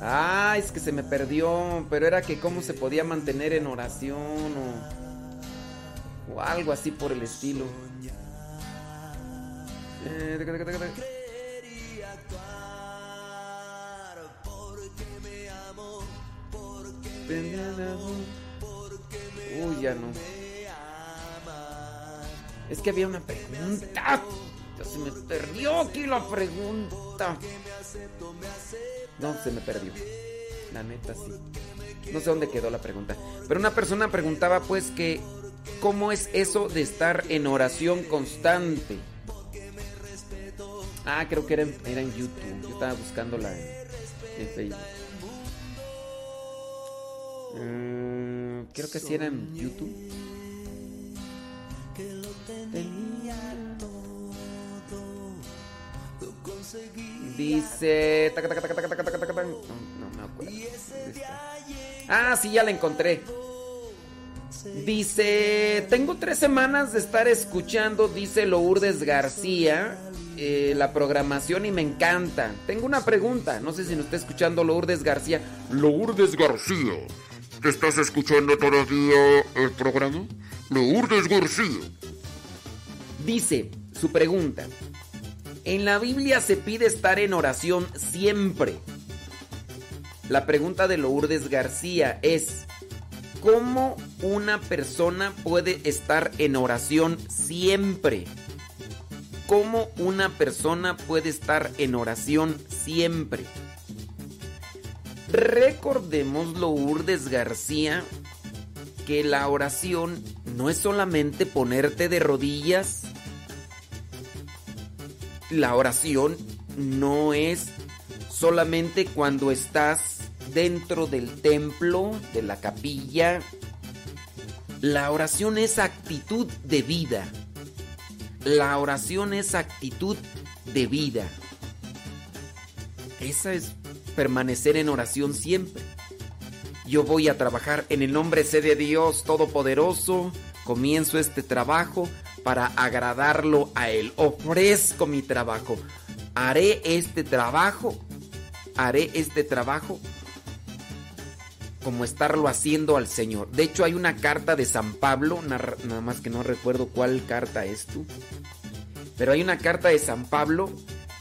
Ah, es que se me perdió, pero era que cómo se podía mantener en oración o, o algo así por el estilo. Eh. Uy, ya no. Es que había una pregunta. Ya se me perdió aquí la pregunta. No, se me perdió. La neta sí. No sé dónde quedó la pregunta. Pero una persona preguntaba pues que ¿cómo es eso de estar en oración constante? Ah, creo que era en, YouTube. Yo estaba buscándola en, en Facebook. Mm, creo que sí era en YouTube. Dice. taca, taca, taca, taca. No, no. Ah, sí, ya la encontré. Dice, tengo tres semanas de estar escuchando, dice Lourdes García, eh, la programación y me encanta. Tengo una pregunta, no sé si nos está escuchando Lourdes García. Lourdes García, ¿te estás escuchando todavía el programa? Lourdes García. Dice, su pregunta. En la Biblia se pide estar en oración siempre. La pregunta de Lourdes García es, ¿cómo una persona puede estar en oración siempre? ¿Cómo una persona puede estar en oración siempre? Recordemos, Lourdes García, que la oración no es solamente ponerte de rodillas. La oración no es solamente cuando estás dentro del templo, de la capilla. La oración es actitud de vida. La oración es actitud de vida. Esa es permanecer en oración siempre. Yo voy a trabajar en el nombre de Dios Todopoderoso. Comienzo este trabajo para agradarlo a Él. Ofrezco mi trabajo. Haré este trabajo. Haré este trabajo como estarlo haciendo al Señor. De hecho, hay una carta de San Pablo, nada más que no recuerdo cuál carta es tú. Pero hay una carta de San Pablo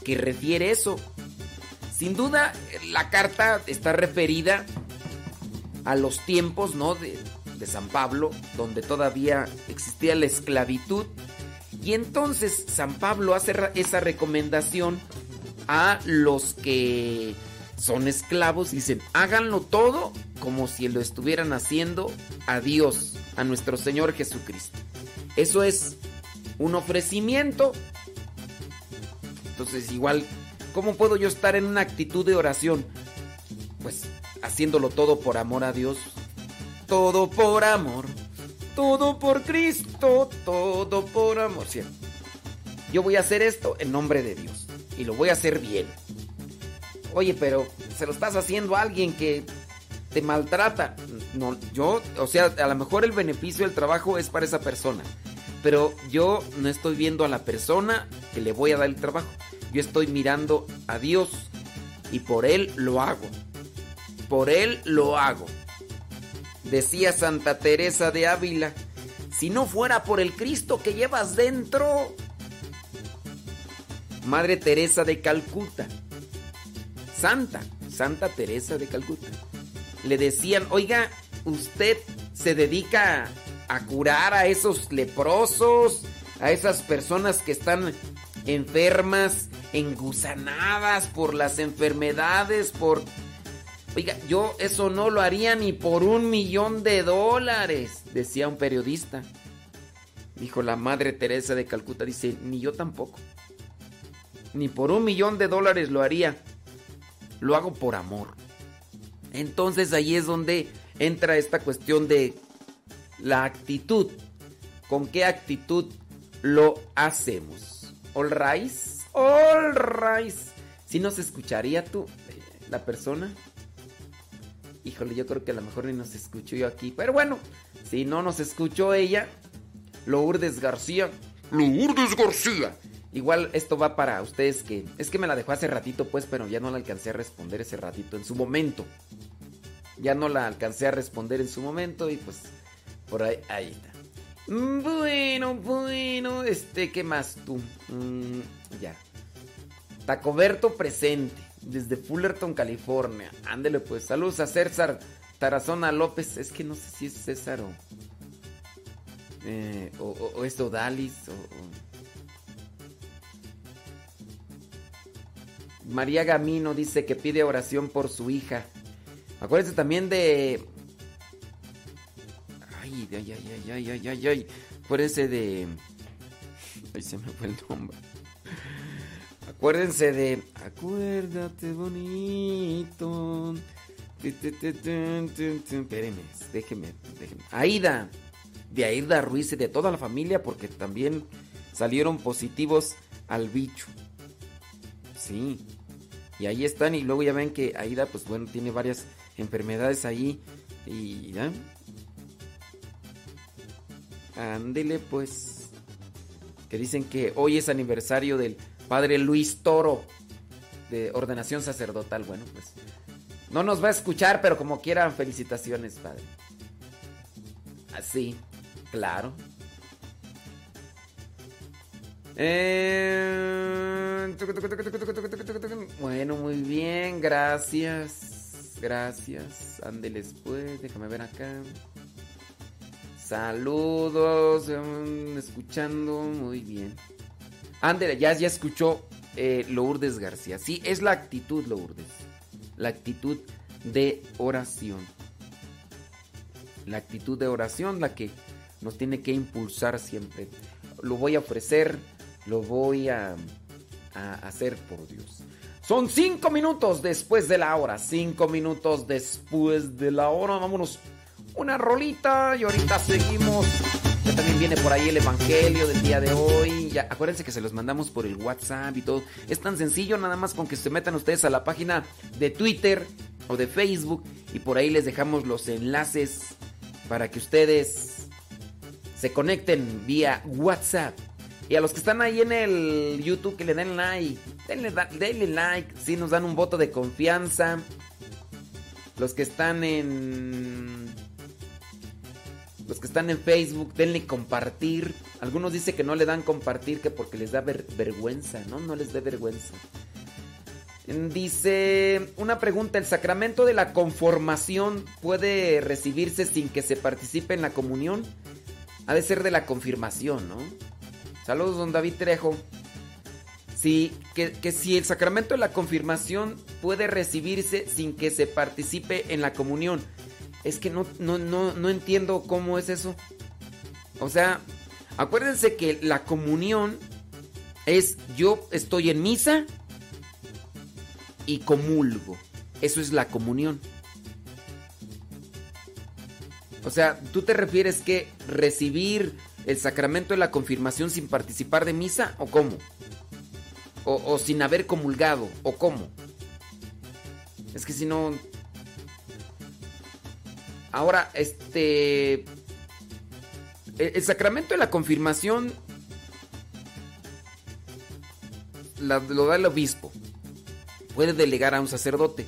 que refiere eso. Sin duda, la carta está referida a los tiempos, ¿no? De, de San Pablo, donde todavía existía la esclavitud. Y entonces San Pablo hace esa recomendación a los que son esclavos. Dicen, háganlo todo como si lo estuvieran haciendo a Dios, a nuestro Señor Jesucristo. Eso es un ofrecimiento. Entonces igual ¿Cómo puedo yo estar en una actitud de oración? Pues haciéndolo todo por amor a Dios. Todo por amor. Todo por Cristo. Todo por amor. ¿cierto? Yo voy a hacer esto en nombre de Dios. Y lo voy a hacer bien. Oye, pero se lo estás haciendo a alguien que te maltrata. No, yo, o sea, a lo mejor el beneficio del trabajo es para esa persona. Pero yo no estoy viendo a la persona que le voy a dar el trabajo. Yo estoy mirando a Dios y por Él lo hago. Por Él lo hago. Decía Santa Teresa de Ávila, si no fuera por el Cristo que llevas dentro. Madre Teresa de Calcuta. Santa, Santa Teresa de Calcuta. Le decían, oiga, usted se dedica a curar a esos leprosos, a esas personas que están enfermas, engusanadas por las enfermedades, por... Oiga, yo eso no lo haría ni por un millón de dólares, decía un periodista. Dijo la Madre Teresa de Calcuta, dice, ni yo tampoco. Ni por un millón de dólares lo haría. Lo hago por amor. Entonces ahí es donde entra esta cuestión de la actitud. ¿Con qué actitud lo hacemos? All rise. All right. Si nos escucharía tú, eh, la persona. Híjole, yo creo que a lo mejor ni nos escuchó yo aquí. Pero bueno, si no nos escuchó ella, Lourdes García. Lourdes García. Igual esto va para ustedes que... Es que me la dejó hace ratito pues, pero ya no la alcancé a responder ese ratito en su momento. Ya no la alcancé a responder en su momento y pues por ahí, ahí está. Mm, bueno, bueno, este, ¿qué más tú? Mm, ya. Tacoberto presente, desde Fullerton, California. Ándele pues, saludos a César Tarazona López. Es que no sé si es César o... Eh, o, es Odalis o, María Gamino dice que pide oración por su hija. Acuérdense también de Ay, ay, ay, ay, ay, ay, ay. Acuérdense de. Ay, se me fue el nombre. Acuérdense de. Acuérdate bonito. Espérenme, déjeme, déjeme. Aida. De Aida Ruiz y de toda la familia porque también salieron positivos al bicho. Sí. Y ahí están y luego ya ven que Aida pues bueno tiene varias enfermedades ahí y ¿ya? Ándele pues. Que dicen que hoy es aniversario del padre Luis Toro de ordenación sacerdotal. Bueno, pues no nos va a escuchar, pero como quieran, felicitaciones, padre. Así, claro. Eh, Bueno, muy bien, gracias. Gracias. Ándeles pues, déjame ver acá. Saludos, mm, escuchando, muy bien. Ándele, ya, ya escuchó eh, Lourdes García. Sí, es la actitud, Lourdes. La actitud de oración. La actitud de oración la que nos tiene que impulsar siempre. Lo voy a ofrecer, lo voy a, a hacer por Dios. Son cinco minutos después de la hora. Cinco minutos después de la hora. Vámonos. Una rolita y ahorita seguimos. Ya también viene por ahí el evangelio del día de hoy. Ya, acuérdense que se los mandamos por el WhatsApp y todo. Es tan sencillo, nada más con que se metan ustedes a la página de Twitter o de Facebook y por ahí les dejamos los enlaces para que ustedes se conecten vía WhatsApp. Y a los que están ahí en el YouTube que le den like, denle, like, si nos dan un voto de confianza. Los que están en los que están en Facebook, denle compartir. Algunos dicen que no le dan compartir que porque les da ver- vergüenza, ¿no? No les dé vergüenza. Dice una pregunta, ¿el sacramento de la conformación puede recibirse sin que se participe en la comunión? Ha de ser de la confirmación, ¿no? Saludos, don David Trejo. Sí, que, que si el sacramento de la confirmación puede recibirse sin que se participe en la comunión. Es que no, no, no, no entiendo cómo es eso. O sea, acuérdense que la comunión es yo estoy en misa y comulgo. Eso es la comunión. O sea, ¿tú te refieres que recibir el sacramento de la confirmación sin participar de misa o cómo? O, sin haber comulgado o cómo? Es que si no... Ahora, este... El, el sacramento de la confirmación la- lo da el obispo. Puede delegar a un sacerdote.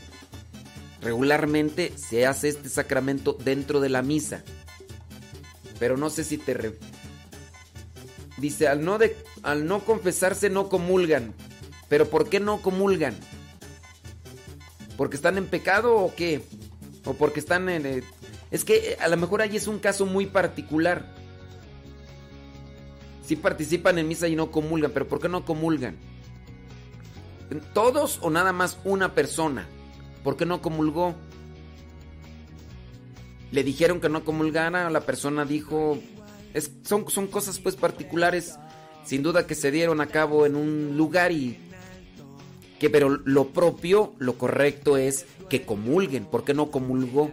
Regularmente se hace este sacramento dentro de la misa. Pero no sé si te... Dice, al no, de, al no confesarse no comulgan. Pero ¿por qué no comulgan? ¿Porque están en pecado o qué? ¿O porque están en... eh, Es que eh, a lo mejor ahí es un caso muy particular. Sí participan en misa y no comulgan, pero ¿por qué no comulgan? ¿Todos o nada más una persona? ¿Por qué no comulgó? Le dijeron que no comulgara, la persona dijo... Es, son, son cosas pues particulares, sin duda que se dieron a cabo en un lugar y... Que, pero lo propio, lo correcto es que comulguen. ¿Por qué no comulgó?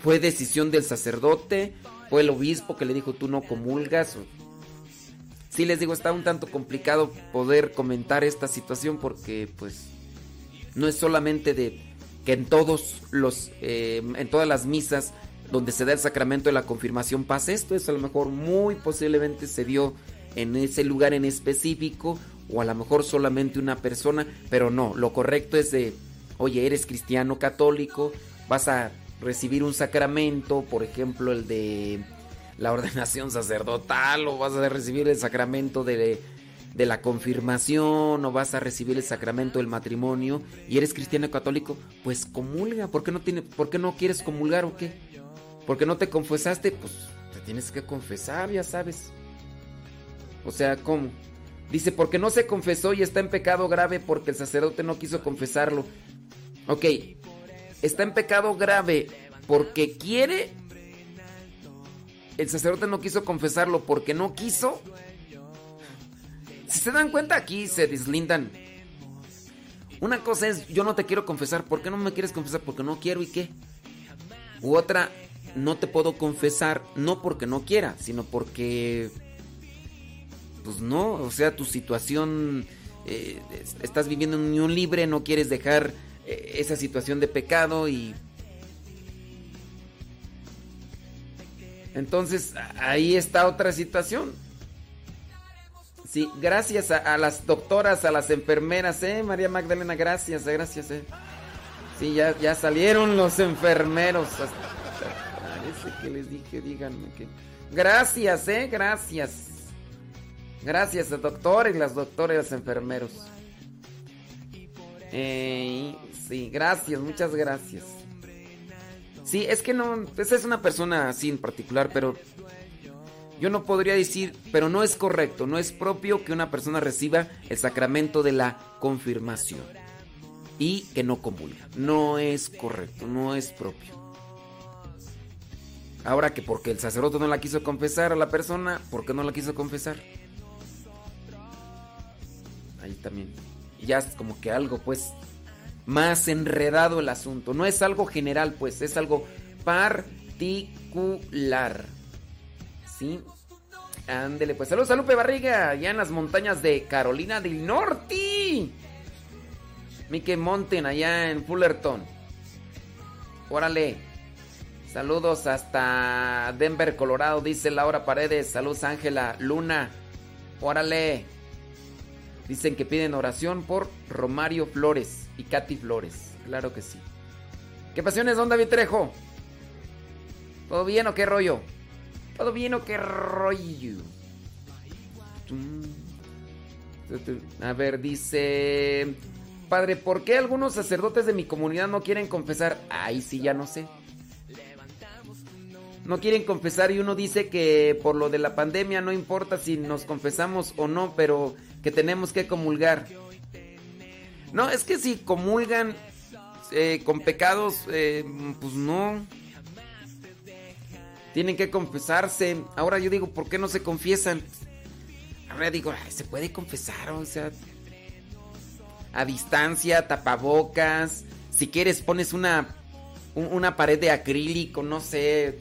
Fue decisión del sacerdote, fue el obispo que le dijo tú no comulgas. Sí les digo, está un tanto complicado poder comentar esta situación porque pues no es solamente de que en todos los eh, en todas las misas donde se da el sacramento de la confirmación pase esto, es a lo mejor muy posiblemente se dio en ese lugar en específico o a lo mejor solamente una persona, pero no, lo correcto es de, oye, eres cristiano católico, vas a recibir un sacramento, por ejemplo, el de la ordenación sacerdotal o vas a recibir el sacramento de, de la confirmación o vas a recibir el sacramento del matrimonio y eres cristiano católico, pues comulga. ¿Por qué no, tiene, por qué no quieres comulgar o qué? ¿Porque no te confesaste? Pues te tienes que confesar, ya sabes. O sea, ¿cómo? Dice, porque no se confesó y está en pecado grave porque el sacerdote no quiso confesarlo. Ok, está en pecado grave porque quiere el sacerdote no quiso confesarlo porque no quiso. Si se dan cuenta, aquí se deslindan. Una cosa es, yo no te quiero confesar. ¿Por qué no me quieres confesar? Porque no quiero y qué. U otra, no te puedo confesar, no porque no quiera, sino porque... Pues no, o sea, tu situación... eh, es- estás viviendo en unión libre, no quieres dejar eh, esa situación de pecado y Entonces, ahí está otra situación. Sí, gracias a, a las doctoras, a las enfermeras, ¿eh? María Magdalena, gracias, eh, gracias, ¿eh? Sí, ya, ya salieron los enfermeros. Hasta- Parece que les dije, díganme que... Gracias, ¿eh? Gracias. Gracias, doctores, las doctoras los enfermeros. Eh, sí, gracias, muchas gracias. Sí, es que no, esa es una persona así en particular, pero yo no podría decir, pero no es correcto, no es propio que una persona reciba el sacramento de la confirmación y que no comulga. No es correcto, no es propio. Ahora que porque el sacerdote no la quiso confesar a la persona, ¿por qué no la quiso confesar? Ahí también. Ya es como que algo pues más enredado el asunto. No es algo general pues, es algo particular. ¿Sí? Ándele pues. Saludos a Lupe Barriga, allá en las montañas de Carolina del Norte. Mike Monten, allá en Fullerton. Órale. Saludos hasta Denver, Colorado, dice Laura Paredes. Saludos Ángela Luna. Órale. Dicen que piden oración por Romario Flores y Katy Flores. Claro que sí. ¿Qué pasiones, don David Trejo? ¿Todo bien o qué rollo? ¿Todo bien o qué rollo? A ver, dice... Padre, ¿por qué algunos sacerdotes de mi comunidad no quieren confesar? Ay, sí, ya no sé. No quieren confesar y uno dice que por lo de la pandemia no importa si nos confesamos o no, pero que tenemos que comulgar. No, es que si comulgan eh, con pecados, eh, pues no. Tienen que confesarse. Ahora yo digo, ¿por qué no se confiesan? Ahora digo, ay, se puede confesar, o sea, a distancia, tapabocas. Si quieres, pones una, una pared de acrílico, no sé.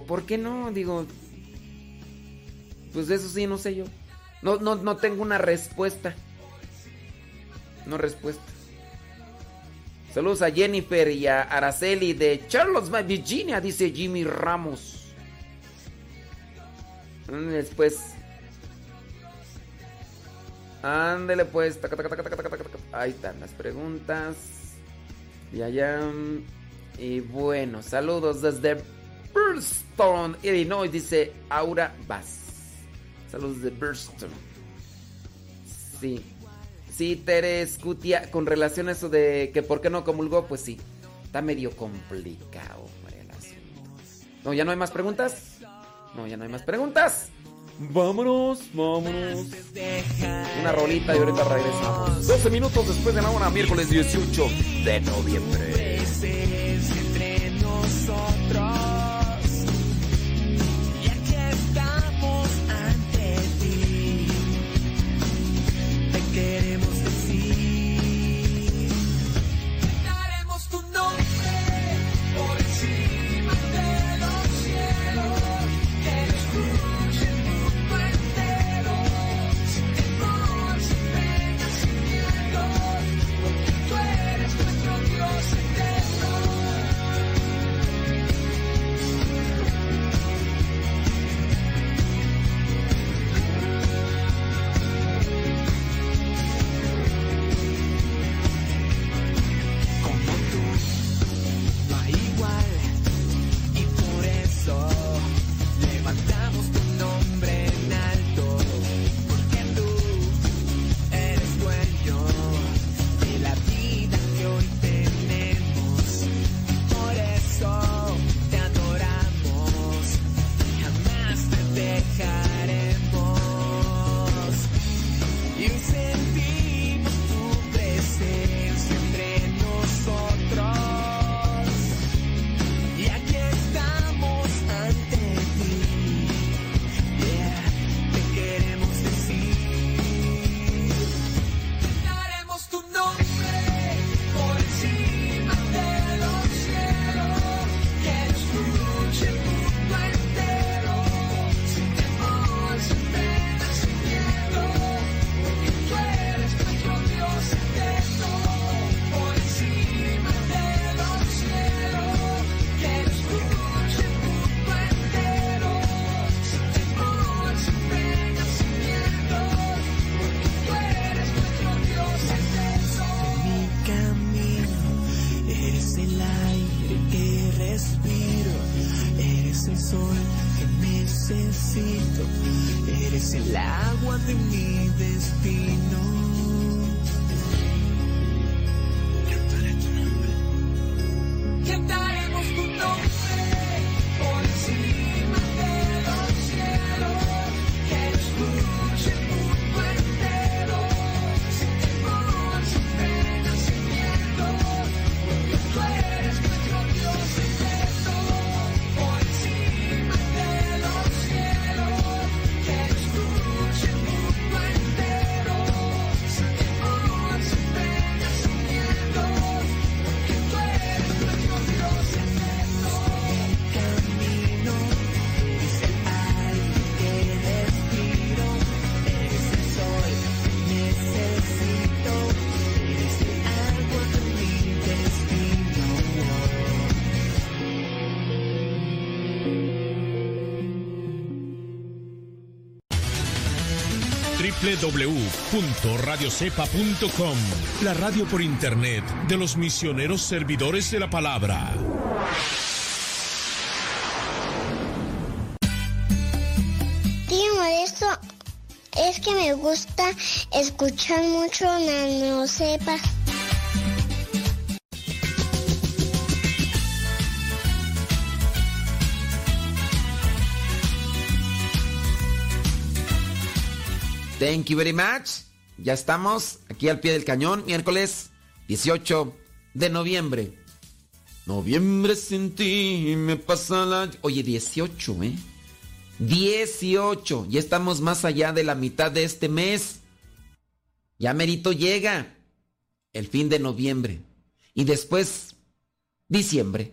¿Por qué no? Digo, pues eso sí, no sé yo. No, no, no tengo una respuesta. No respuesta. Saludos a Jennifer y a Araceli de Charlottesville, Virginia, dice Jimmy Ramos. Después. Ándele pues. Ahí están las preguntas. Y allá. Y bueno, saludos desde Burston, Illinois, dice Aura Bass. Saludos de Burston. Sí. Sí, Teres Cutia, con relación a eso de que por qué no comulgó, pues sí. Está medio complicado el asunto. No, ya no hay más preguntas. No, ya no hay más preguntas. Vámonos, vámonos. Una rolita y ahorita regresamos. 12 minutos después de la hora, miércoles 18 de noviembre. www.radiocepa.com, la radio por internet de los misioneros servidores de la palabra. Tío Modesto, es que me gusta escuchar mucho Nano Sepa. Thank you very much. Ya estamos aquí al pie del cañón, miércoles 18 de noviembre. Noviembre sin ti me pasa la... Oye, 18, ¿eh? 18. Ya estamos más allá de la mitad de este mes. Ya merito llega el fin de noviembre. Y después, diciembre.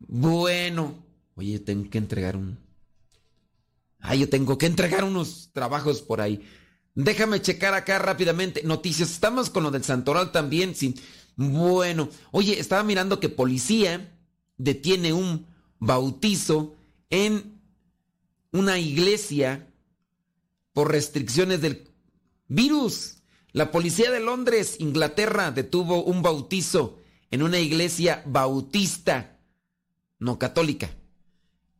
Bueno. Oye, tengo que entregar un... Ah, yo tengo que entregar unos trabajos por ahí. Déjame checar acá rápidamente. Noticias. Estamos con lo del Santoral también. Sí. Bueno. Oye, estaba mirando que policía detiene un bautizo en una iglesia por restricciones del virus. La policía de Londres, Inglaterra, detuvo un bautizo en una iglesia bautista, no católica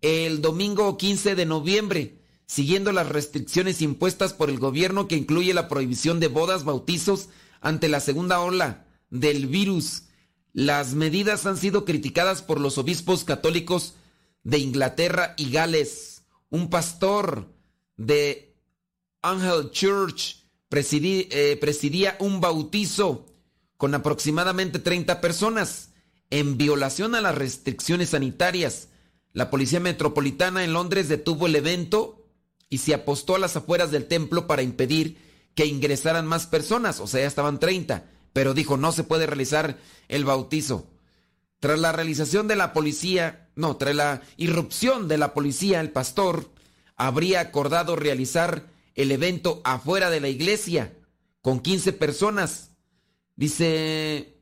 el domingo 15 de noviembre, siguiendo las restricciones impuestas por el gobierno que incluye la prohibición de bodas, bautizos ante la segunda ola del virus. Las medidas han sido criticadas por los obispos católicos de Inglaterra y Gales. Un pastor de Angel Church eh, presidía un bautizo con aproximadamente 30 personas en violación a las restricciones sanitarias. La Policía Metropolitana en Londres detuvo el evento y se apostó a las afueras del templo para impedir que ingresaran más personas, o sea, ya estaban 30, pero dijo no se puede realizar el bautizo. Tras la realización de la policía, no, tras la irrupción de la policía, el pastor habría acordado realizar el evento afuera de la iglesia con 15 personas. Dice,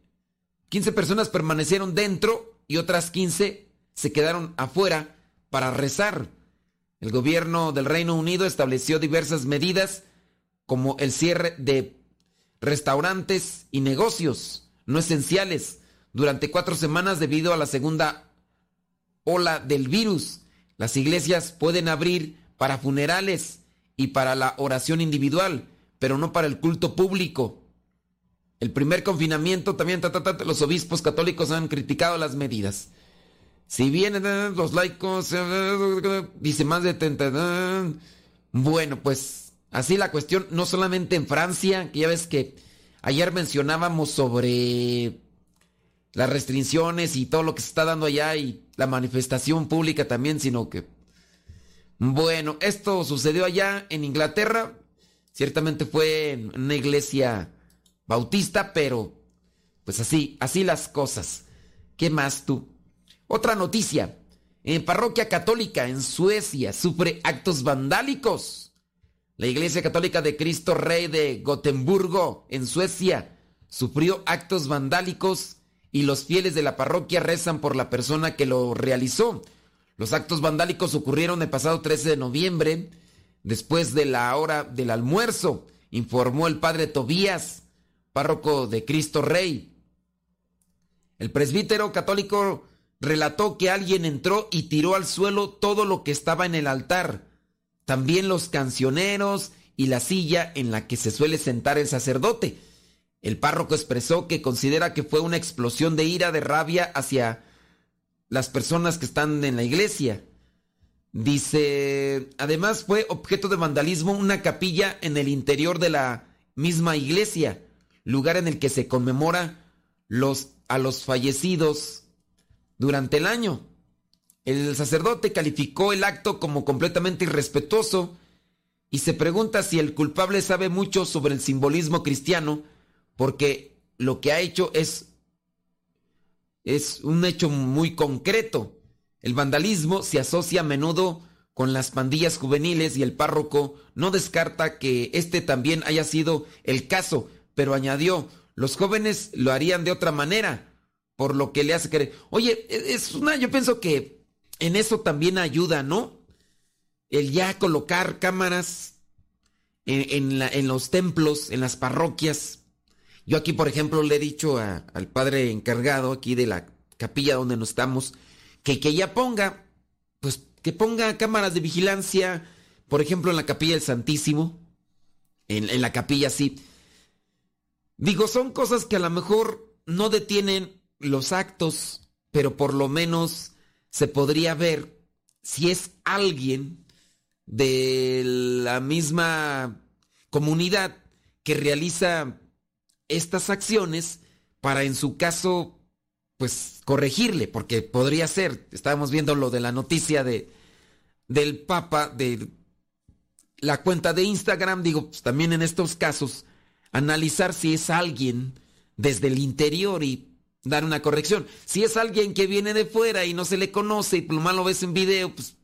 15 personas permanecieron dentro y otras 15 se quedaron afuera para rezar. El gobierno del Reino Unido estableció diversas medidas como el cierre de restaurantes y negocios no esenciales durante cuatro semanas debido a la segunda ola del virus. Las iglesias pueden abrir para funerales y para la oración individual, pero no para el culto público. El primer confinamiento también, ta, ta, ta, los obispos católicos han criticado las medidas. Si bien eh, los laicos, dice más de 30, eh, bueno, pues así la cuestión, no solamente en Francia, que ya ves que ayer mencionábamos sobre las restricciones y todo lo que se está dando allá y la manifestación pública también, sino que, bueno, esto sucedió allá en Inglaterra, ciertamente fue en una iglesia bautista, pero pues así, así las cosas. ¿Qué más tú? Otra noticia. En parroquia católica en Suecia sufre actos vandálicos. La Iglesia Católica de Cristo Rey de Gotemburgo en Suecia sufrió actos vandálicos y los fieles de la parroquia rezan por la persona que lo realizó. Los actos vandálicos ocurrieron el pasado 13 de noviembre, después de la hora del almuerzo, informó el padre Tobías, párroco de Cristo Rey. El presbítero católico relató que alguien entró y tiró al suelo todo lo que estaba en el altar, también los cancioneros y la silla en la que se suele sentar el sacerdote. El párroco expresó que considera que fue una explosión de ira, de rabia hacia las personas que están en la iglesia. Dice, además fue objeto de vandalismo una capilla en el interior de la misma iglesia, lugar en el que se conmemora los, a los fallecidos durante el año. El sacerdote calificó el acto como completamente irrespetuoso y se pregunta si el culpable sabe mucho sobre el simbolismo cristiano, porque lo que ha hecho es, es un hecho muy concreto. El vandalismo se asocia a menudo con las pandillas juveniles y el párroco no descarta que este también haya sido el caso, pero añadió, los jóvenes lo harían de otra manera, por lo que le hace creer. Oye, e-, es una, yo pienso que en eso también ayuda, ¿no? El ya colocar cámaras en, en, los templos, en las parroquias. Yo aquí, por ejemplo, le he dicho al padre encargado aquí de la capilla donde nos estamos, que, que ya ponga, pues que ponga cámaras de vigilancia, por ejemplo, en la capilla del Santísimo, en, en la capilla así. Digo, son cosas que a lo mejor no detienen los actos, pero por lo menos se podría ver si es alguien de la misma comunidad que realiza estas acciones para en su caso pues corregirle, porque podría ser, estábamos viendo lo de la noticia de del Papa de la cuenta de Instagram, digo, pues, también en estos casos analizar si es alguien desde el interior y dar una corrección. Si es alguien que viene de fuera y no se le conoce y más lo ves en video, pues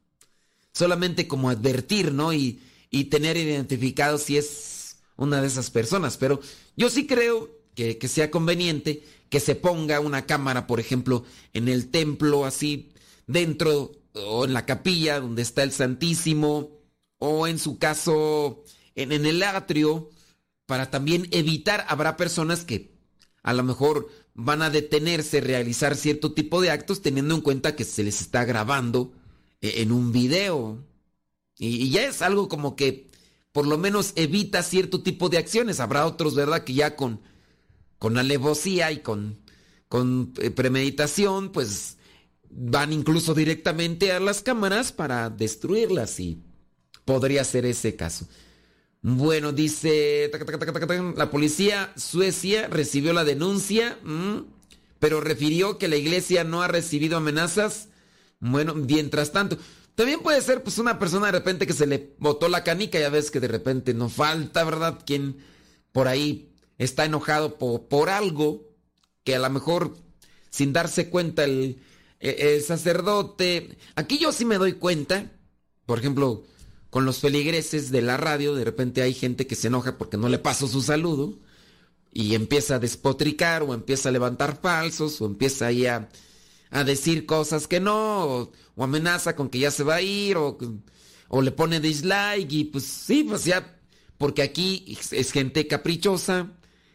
solamente como advertir, ¿no? Y, y tener identificado si es una de esas personas. Pero yo sí creo que, que sea conveniente que se ponga una cámara, por ejemplo, en el templo, así, dentro o en la capilla donde está el Santísimo, o en su caso, en, en el atrio, para también evitar, habrá personas que a lo mejor van a detenerse, realizar cierto tipo de actos, teniendo en cuenta que se les está grabando eh, en un video. Y, ya es algo como que por lo menos evita cierto tipo de acciones. Habrá otros, ¿verdad? Que ya con, con alevosía y con, con eh, premeditación, pues van incluso directamente a las cámaras para destruirlas y podría ser ese caso. Bueno, dice, la policía Suecia recibió la denuncia, mm, pero refirió que la iglesia no ha recibido amenazas. Bueno, mientras tanto, también puede ser pues una persona de repente que se le botó la canica, ya ves que de repente no falta, ¿verdad? Quien por ahí está enojado por, por algo que a lo mejor sin darse cuenta el, el sacerdote. Aquí yo sí me doy cuenta, por ejemplo, con los feligreses de la radio, de repente hay gente que se enoja porque no le paso su saludo y empieza a despotricar o empieza a levantar falsos o empieza ahí a, decir cosas que no o, amenaza con que ya se va a ir o, o le pone dislike y pues sí, pues ya, porque aquí es, es gente caprichosa,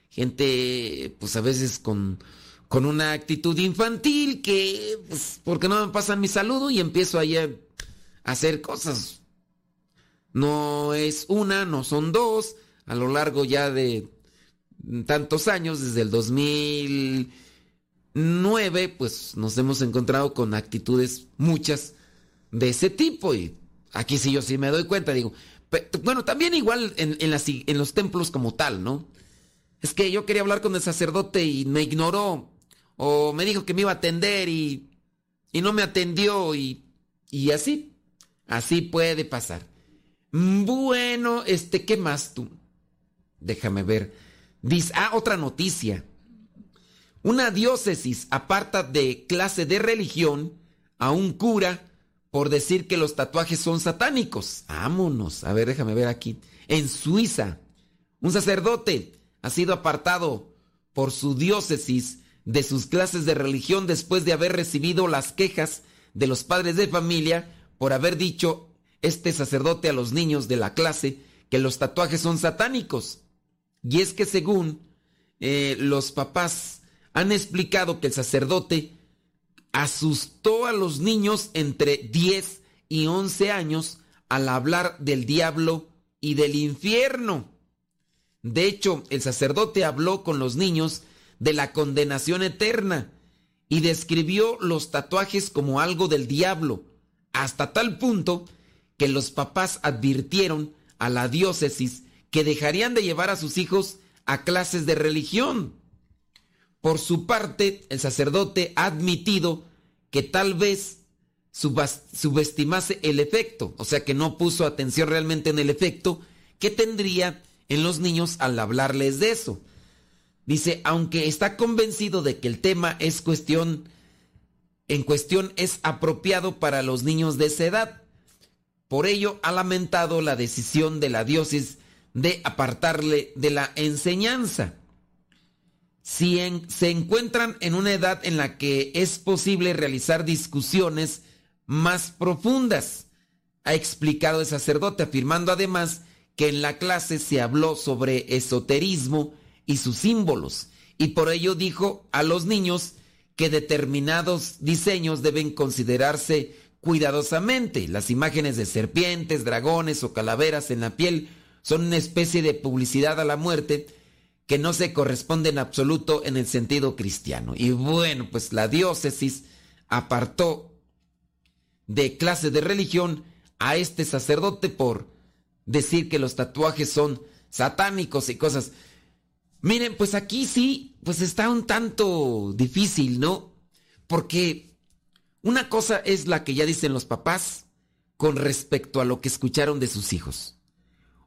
gente pues a veces con, con una actitud infantil que pues porque no me pasan mi saludo y empiezo ahí a hacer cosas no es una, no son dos, a lo largo ya de tantos años, desde el 2009, pues nos hemos encontrado con actitudes muchas de ese tipo y aquí sí yo sí me doy cuenta, digo, bueno, también igual en, en los templos como tal, ¿no? Es que yo quería hablar con el sacerdote y me ignoró o me dijo que me iba a atender y, no me atendió y así, así puede pasar. Bueno, este, ¿qué más tú? Déjame ver. Dice, ah, otra noticia. Una diócesis aparta de clase de religión a un cura por decir que los tatuajes son satánicos. Vámonos. A ver, déjame ver aquí. En Suiza, un sacerdote ha sido apartado por su diócesis de sus clases de religión después de haber recibido las quejas de los padres de familia por haber dicho este sacerdote a los niños de la clase que los tatuajes son satánicos. Y es que según eh, los papás han explicado que el sacerdote asustó a los niños entre 10 y 11 años al hablar del diablo y del infierno. De hecho, el sacerdote habló con los niños de la condenación eterna y describió los tatuajes como algo del diablo, hasta tal punto que los papás advirtieron a la diócesis que dejarían de llevar a sus hijos a clases de religión. Por su parte, el sacerdote ha admitido que tal vez subestimase el efecto, o sea que no puso atención realmente en el efecto que tendría en los niños al hablarles de eso. Dice, aunque está convencido de que el tema es cuestión, en cuestión es apropiado para los niños de esa edad. Por ello ha lamentado la decisión de la diócesis de apartarle de la enseñanza. Si se encuentran en una edad en la que es posible realizar discusiones más profundas, ha explicado el sacerdote, afirmando además que en la clase se habló sobre esoterismo y sus símbolos, y por ello dijo a los niños que determinados diseños deben considerarse cuidadosamente. Las imágenes de serpientes, dragones o calaveras en la piel son una especie de publicidad a la muerte que no se corresponde en absoluto en el sentido cristiano. Y bueno, pues la diócesis apartó de clase de religión a este sacerdote por decir que los tatuajes son satánicos y cosas. Miren, pues aquí sí, pues está un tanto difícil, ¿no? Porque una cosa es la que ya dicen los papás con respecto a lo que escucharon de sus hijos.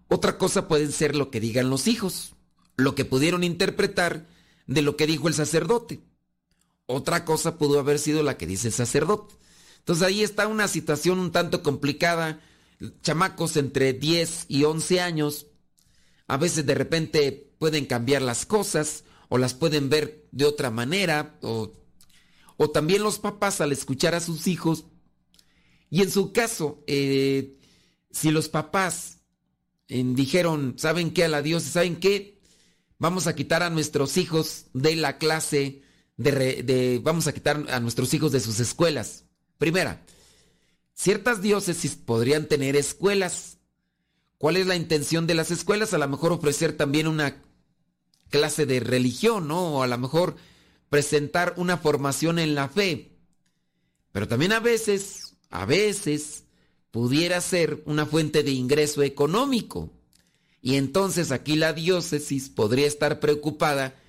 Otra cosa puede ser lo que digan los hijos, lo que pudieron interpretar de lo que dijo el sacerdote. Otra cosa pudo haber sido la que dice el sacerdote. Entonces ahí está una situación un tanto complicada. Chamacos entre 10 y 11 años, a veces de repente pueden cambiar las cosas o las pueden ver de otra manera o, o también los papás al escuchar a sus hijos. Y en su caso, eh, si los papás eh, dijeron, ¿saben qué? A la Dios, ¿saben qué? Vamos a quitar a nuestros hijos de la clase, de, de- vamos a quitar a nuestros hijos de sus escuelas. Primera, ciertas diócesis podrían tener escuelas. ¿Cuál es la intención de las escuelas? A lo mejor ofrecer también una clase de religión, ¿no? O a lo mejor presentar una formación en la fe. Pero también a veces, a veces, pudiera ser una fuente de ingreso económico. Y entonces aquí la diócesis podría estar preocupada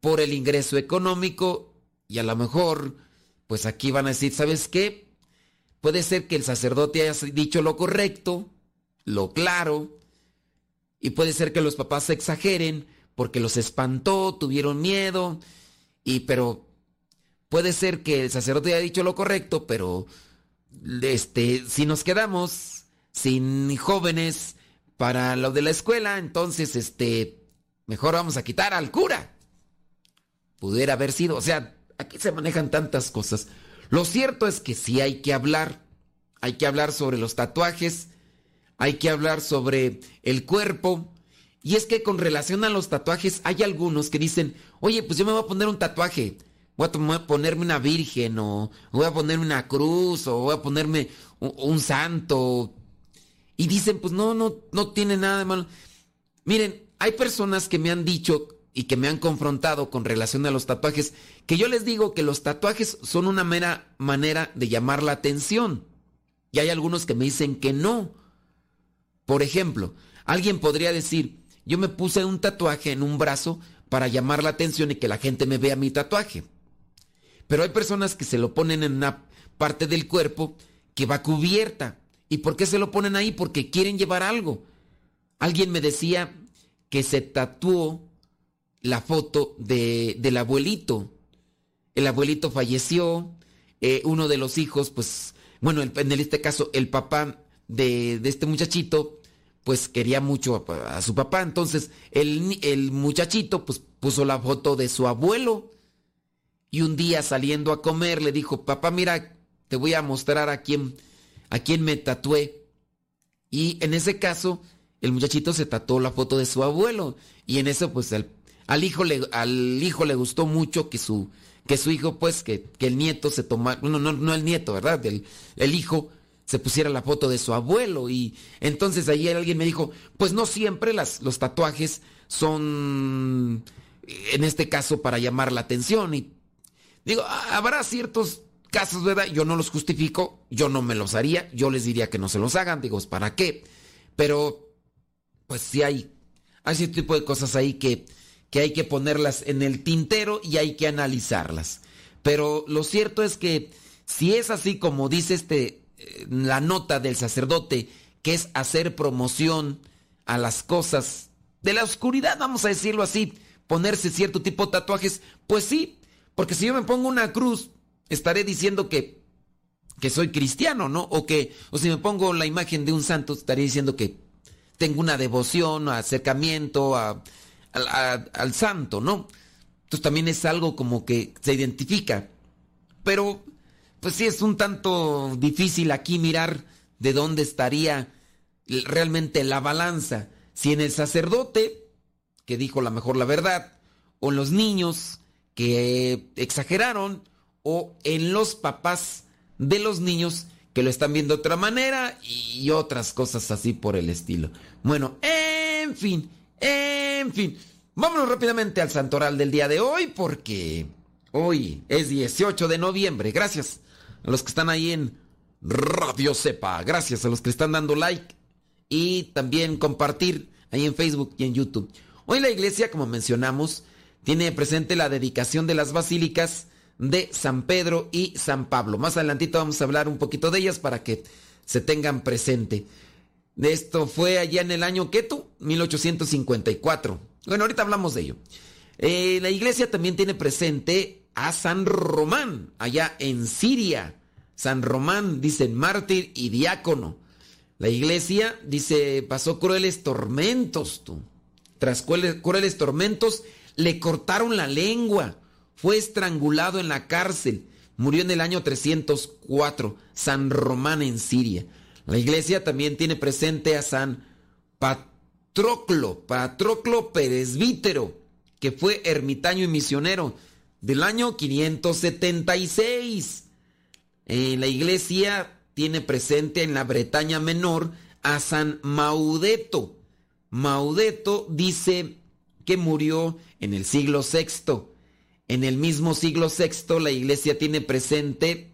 por el ingreso económico y a lo mejor, pues aquí van a decir, ¿sabes qué? Puede ser que el sacerdote haya dicho lo correcto, lo claro, y puede ser que los papás se exageren porque los espantó, tuvieron miedo, y pero puede ser que el sacerdote haya dicho lo correcto, pero este, si nos quedamos sin jóvenes para lo de la escuela, entonces este, mejor vamos a quitar al cura. Pudiera haber sido, o sea, aquí se manejan tantas cosas. Lo cierto es que sí hay que hablar, hay que hablar sobre los tatuajes, hay que hablar sobre el cuerpo. Y es que con relación a los tatuajes hay algunos que dicen, oye, pues yo me voy a poner un tatuaje, voy a ponerme una virgen o voy a ponerme una cruz o voy a ponerme un, un santo. Y dicen, pues no, no, no tiene nada de malo. Miren, hay personas que me han dicho y que me han confrontado con relación a los tatuajes, que yo les digo que los tatuajes son una mera manera de llamar la atención. Y hay algunos que me dicen que no. Por ejemplo, alguien podría decir, yo me puse un tatuaje en un brazo para llamar la atención y que la gente me vea mi tatuaje. Pero hay personas que se lo ponen en una parte del cuerpo que va cubierta. ¿Y por qué se lo ponen ahí? Porque quieren llevar algo. Alguien me decía que se tatuó la foto de, del abuelito. El abuelito falleció, eh, uno de los hijos, pues, bueno, en este caso, el papá de, de este muchachito, pues quería mucho a, su papá. Entonces, el, el muchachito, pues, puso la foto de su abuelo. Y un día saliendo a comer, le dijo, papá, mira, te voy a mostrar a quién, a quién me tatué. Y en ese caso, el muchachito se tatuó la foto de su abuelo. Y en eso, pues, al, al hijo, le, al hijo le gustó mucho que su, que su hijo, pues, que, que el nieto se tomara, no, no, no el nieto, ¿verdad? El, el hijo se pusiera la foto de su abuelo y entonces ahí alguien me dijo, pues no siempre las, los tatuajes son, en este caso, para llamar la atención y digo, habrá ciertos casos, ¿verdad? Yo no los justifico, yo no me los haría, yo les diría que no se los hagan, digo, ¿para qué? Pero, pues sí hay, hay cierto tipo de cosas ahí que, que hay que ponerlas en el tintero y hay que analizarlas. Pero lo cierto es que si es así como dice este la nota del sacerdote, que es hacer promoción a las cosas de la oscuridad, vamos a decirlo así, ponerse cierto tipo de tatuajes, pues sí, porque si yo me pongo una cruz, estaré diciendo que, que soy cristiano, ¿no? O que, o si me pongo la imagen de un santo, estaré diciendo que tengo una devoción, acercamiento al santo, ¿no? Entonces también es algo como que se identifica. Pero pues sí es un tanto difícil aquí mirar de dónde estaría realmente la balanza. Si en el sacerdote, que dijo la mejor la verdad, o en los niños, que exageraron, o en los papás de los niños, que lo están viendo de otra manera, y otras cosas así por el estilo. Bueno, en fin, en fin. Vámonos rápidamente al santoral del día de hoy, porque hoy es 18 de noviembre. Gracias a los que están ahí en Radio Sepa. Gracias a los que están dando like y también compartir ahí en Facebook y en YouTube. Hoy la iglesia, como mencionamos, tiene presente la dedicación de las basílicas de San Pedro y San Pablo. Más adelantito vamos a hablar un poquito de ellas para que se tengan presente. Esto fue allá en el año Ketu, 1854. Bueno, ahorita hablamos de ello. Eh, la iglesia también tiene presente a San Román, allá en Siria. San Román, dicen mártir y diácono. La iglesia, dice, pasó crueles tormentos, tú. Tras crueles tormentos, le cortaron la lengua. Fue estrangulado en la cárcel. Murió en el año 304. San Román en Siria. La iglesia también tiene presente a San Patroclo, Patroclo Peresbítero, que fue ermitaño y misionero del año 576. En la iglesia tiene presente en la Bretaña Menor a San Maudeto. Maudeto dice que murió en el siglo VI. En el mismo siglo VI la iglesia tiene presente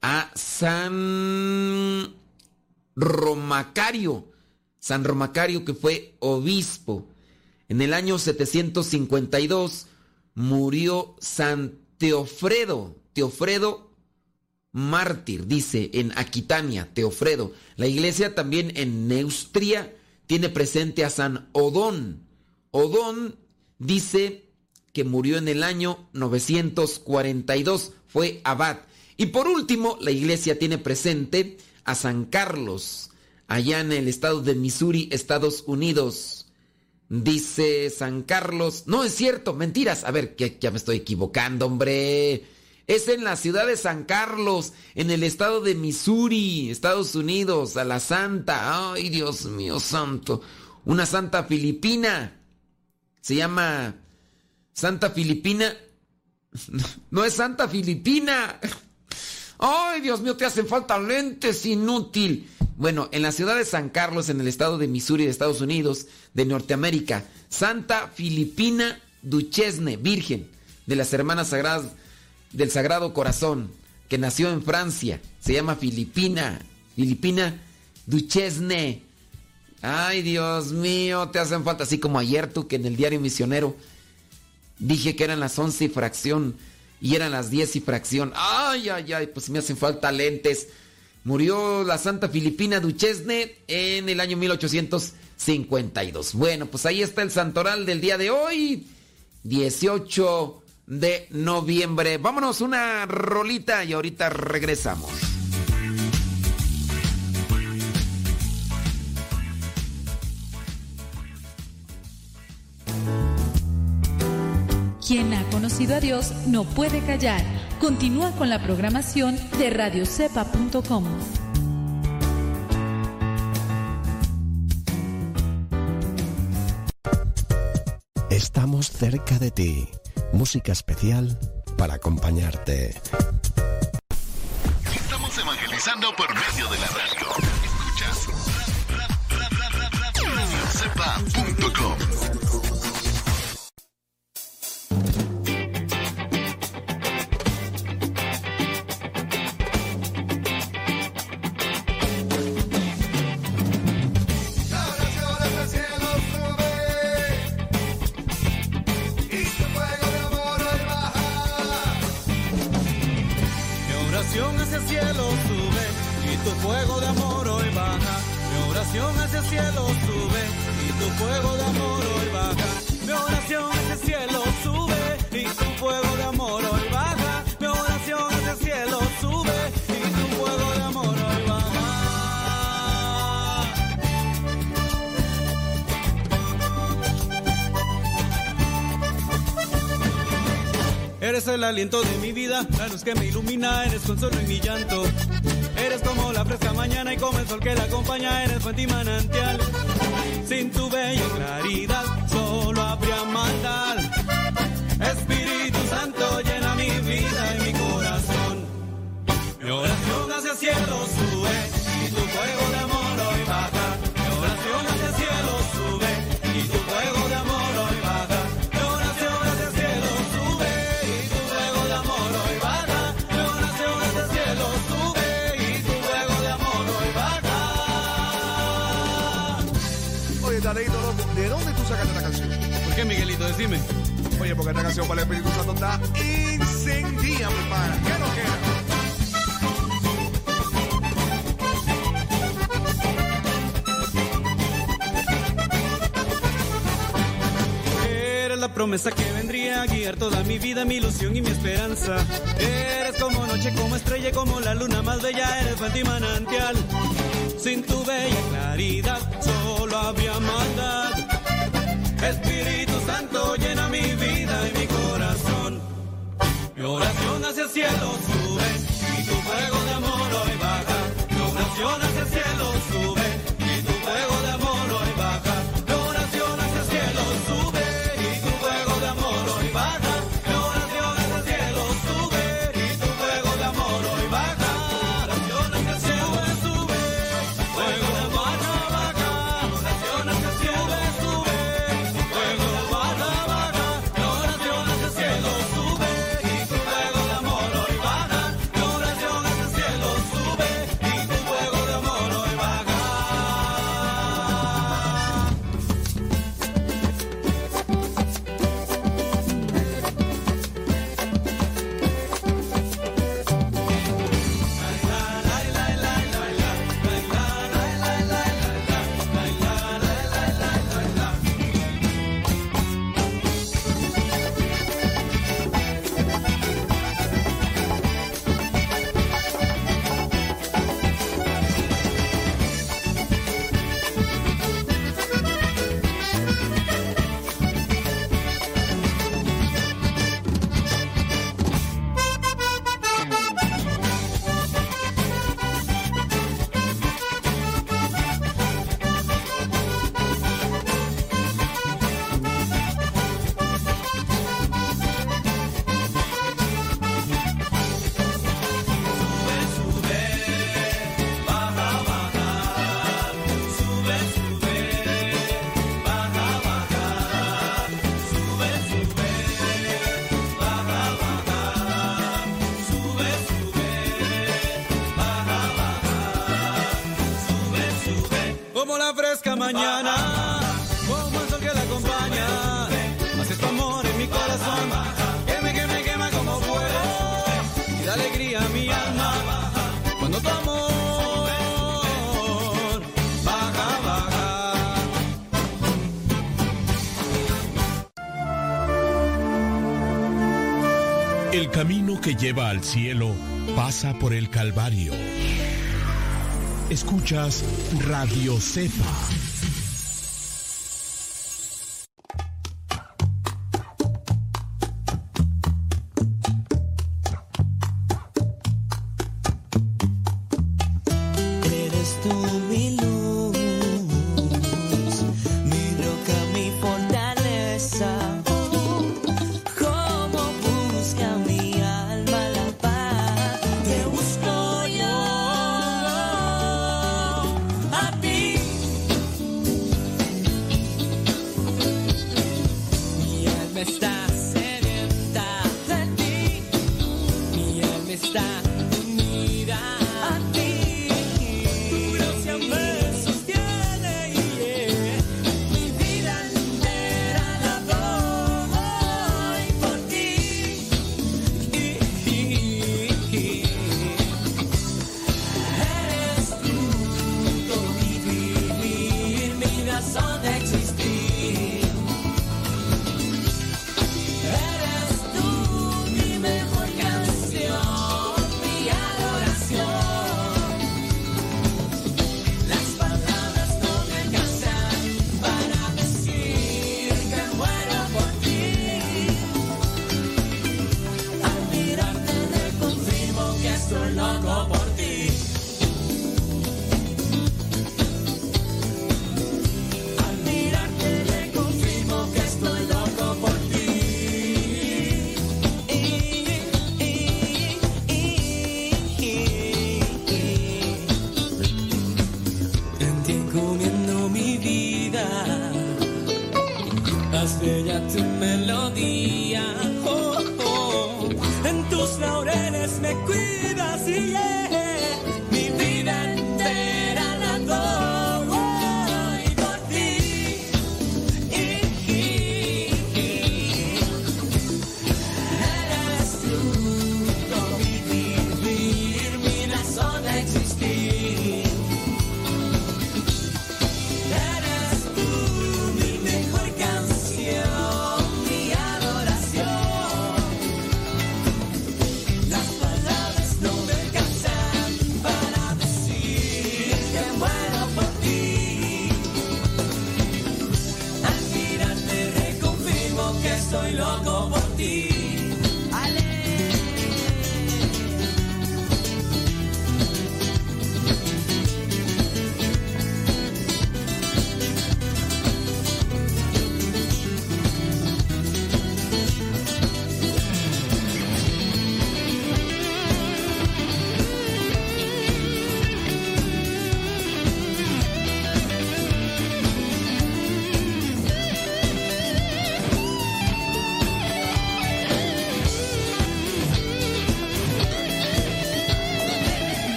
a San Romacario. San Romacario que fue obispo. En el año 752 murió San Teofredo, Teofredo mártir, dice en Aquitania, Teofredo. La iglesia también en Neustria tiene presente a San Odón. Odón dice que murió en el año 942, fue abad. Y por último, la iglesia tiene presente a San Carlos, allá en el estado de Missouri, Estados Unidos. Dice San Carlos. No es cierto, mentiras. A ver, que ya me estoy equivocando, hombre. Es en la ciudad de San Carlos, en el estado de Missouri, Estados Unidos, a la santa. Ay, Dios mío santo. Una santa filipina. Se llama Santa Filipina. No es Santa Filipina. Ay, Dios mío, te hacen falta lentes, inútil. Bueno, en la ciudad de San Carlos, en el estado de Missouri de Estados Unidos, de Norteamérica, Santa Filipina Duchesne, Virgen de las Hermanas Sagradas del Sagrado Corazón, que nació en Francia, se llama Filipina, Filipina Duchesne. Ay, Dios mío, te hacen falta, así como ayer tú que en el diario misionero dije que eran las once y fracción y eran las diez y fracción. Ay, ay, ay, pues me hacen falta lentes. Murió la Santa Filipina Duchesne en el año 1852. Bueno, pues ahí está el santoral del día de hoy, 18 de noviembre. Vámonos una rolita y ahorita regresamos. Quien ha conocido a Dios no puede callar. Continúa con la programación de radiocepa.com. Estamos cerca de ti. Música especial para acompañarte. Estamos evangelizando por medio de la radio. Escuchas radiocepa.com. aliento de mi vida, la luz que me ilumina, eres consuelo en mi llanto. Eres como la fresca mañana y como el sol que la acompaña, eres fuente y manantial. Sin tu bella claridad, solo habría maldad. Espíritu Santo llena mi vida y mi corazón. Mi oración hacia el Decime. Oye, porque esta canción para el Espíritu Santo está incendia, mi pana. ¿Qué queda? Eres la promesa que vendría a guiar toda mi vida, mi ilusión y mi esperanza. Eres como noche, como estrella, como la luna más bella, eres fuente y manantial. Sin tu bella claridad, solo habría maldad. Espíritu Santo llena mi vida y mi corazón. Mi oración hacia el cielo sube y tu fuego de amor hoy baja. Mi oración hacia el al cielo pasa por el Calvario. Escuchas Radio Cepa.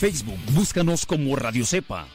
Facebook. Búscanos como Radio Cepa.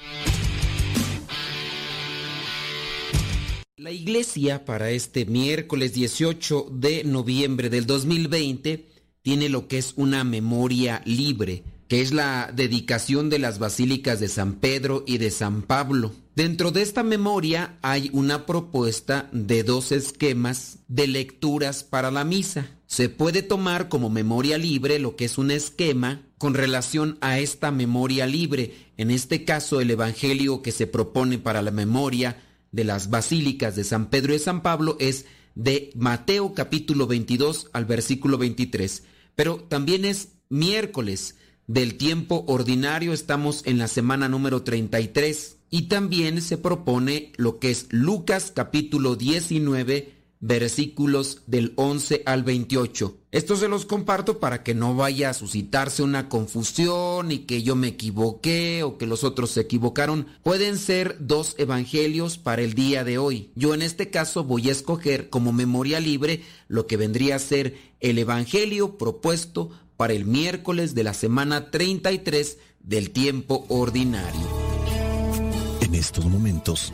La iglesia para este miércoles 18 de noviembre del 2020 tiene lo que es una memoria libre, que es la dedicación de las basílicas de San Pedro y de San Pablo. Dentro de esta memoria hay una propuesta de dos esquemas de lecturas para la misa. Se puede tomar como memoria libre lo que es un esquema con relación a esta memoria libre, en este caso el Evangelio que se propone para la memoria de las basílicas de San Pedro y San Pablo es de Mateo capítulo 22 al versículo 23. Pero también es miércoles del tiempo ordinario, estamos en la semana número 33 y también se propone lo que es Lucas capítulo 19 versículos del 11 al 28. Esto se los comparto para que no vaya a suscitarse una confusión y que yo me equivoqué o que los otros se equivocaron. Pueden ser dos evangelios para el día de hoy. Yo en este caso voy a escoger como memoria libre lo que vendría a ser el evangelio propuesto para el miércoles de la semana 33 del tiempo ordinario. En estos momentos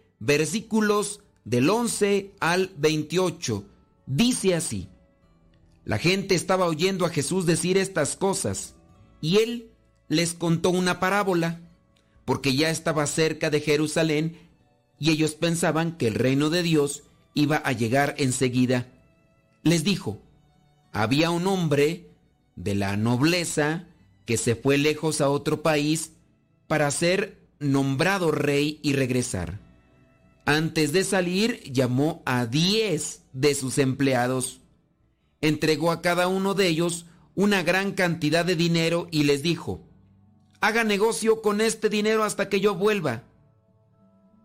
versículos del 11 al 28. Dice así, la gente estaba oyendo a Jesús decir estas cosas y él les contó una parábola, porque ya estaba cerca de Jerusalén y ellos pensaban que el reino de Dios iba a llegar enseguida. Les dijo, había un hombre de la nobleza que se fue lejos a otro país para ser nombrado rey y regresar. Antes de salir llamó a diez de sus empleados, entregó a cada uno de ellos una gran cantidad de dinero y les dijo, haga negocio con este dinero hasta que yo vuelva.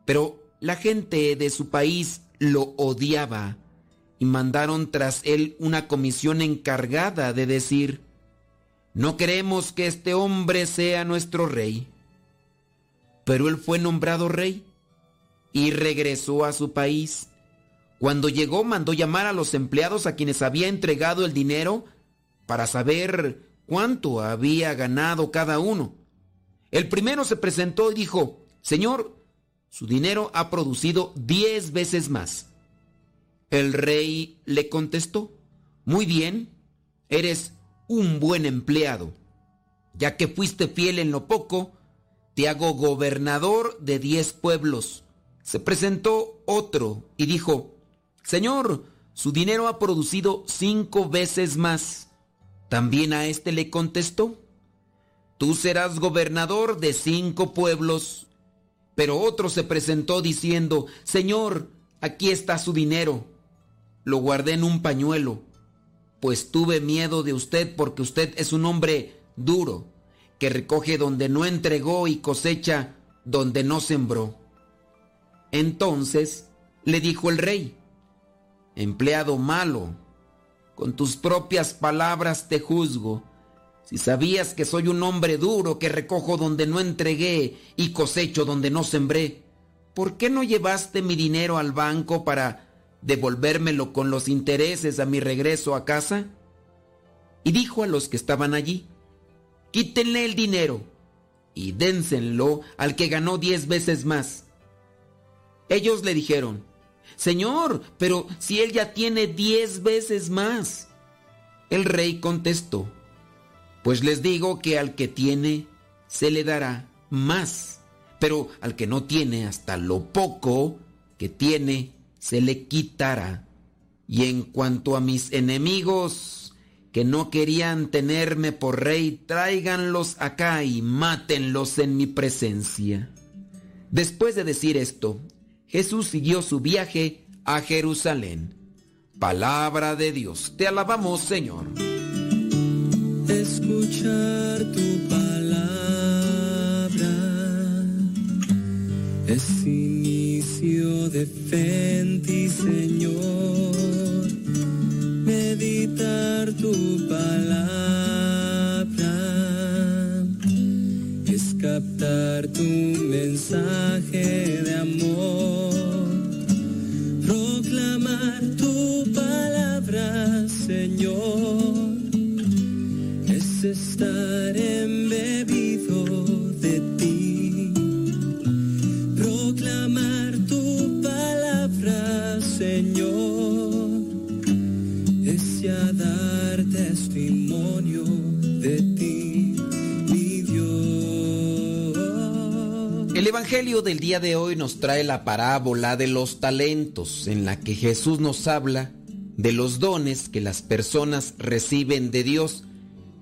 Pero la gente de su país lo odiaba y mandaron tras él una comisión encargada de decir, no queremos que este hombre sea nuestro rey. Pero él fue nombrado rey y regresó a su país. Cuando llegó mandó llamar a los empleados a quienes había entregado el dinero para saber cuánto había ganado cada uno. El primero se presentó y dijo, Señor, su dinero ha producido diez veces más. El rey le contestó, Muy bien, eres un buen empleado. Ya que fuiste fiel en lo poco, te hago gobernador de diez pueblos. Se presentó otro y dijo, Señor, su dinero ha producido cinco veces más. También a éste le contestó, Tú serás gobernador de cinco pueblos. Pero otro se presentó diciendo, Señor, aquí está su dinero. Lo guardé en un pañuelo, pues tuve miedo de usted porque usted es un hombre duro, que recoge donde no entregó y cosecha donde no sembró. Entonces le dijo el rey, empleado malo, con tus propias palabras te juzgo. Si sabías que soy un hombre duro, que recojo donde no entregué y cosecho donde no sembré, ¿por qué no llevaste mi dinero al banco para devolvérmelo con los intereses a mi regreso a casa? Y dijo a los que estaban allí, quítenle el dinero y dénsenlo al que ganó diez veces más. Ellos le dijeron, Señor, pero si él ya tiene diez veces más. El rey contestó, Pues les digo que al que tiene se le dará más, pero al que no tiene hasta lo poco que tiene se le quitará. Y en cuanto a mis enemigos que no querían tenerme por rey, tráiganlos acá y mátenlos en mi presencia. Después de decir esto, Jesús siguió su viaje a Jerusalén. Palabra de Dios, te alabamos Señor. Escuchar tu palabra es inicio de fe en ti, Señor. Meditar tu palabra captar tu mensaje de amor. Proclamar tu palabra, Señor, es estar embebido Evangelio del día de hoy nos trae la parábola de los talentos, en la que Jesús nos habla de los dones que las personas reciben de Dios.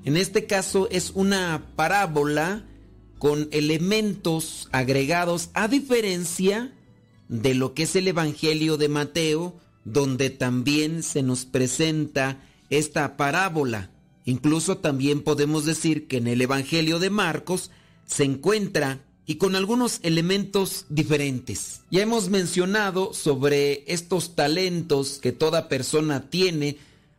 En este caso es una parábola con elementos agregados a diferencia de lo que es el Evangelio de Mateo, donde también se nos presenta esta parábola. Incluso también podemos decir que en el Evangelio de Marcos se encuentra y con algunos elementos diferentes. Ya hemos mencionado sobre estos talentos que toda persona tiene,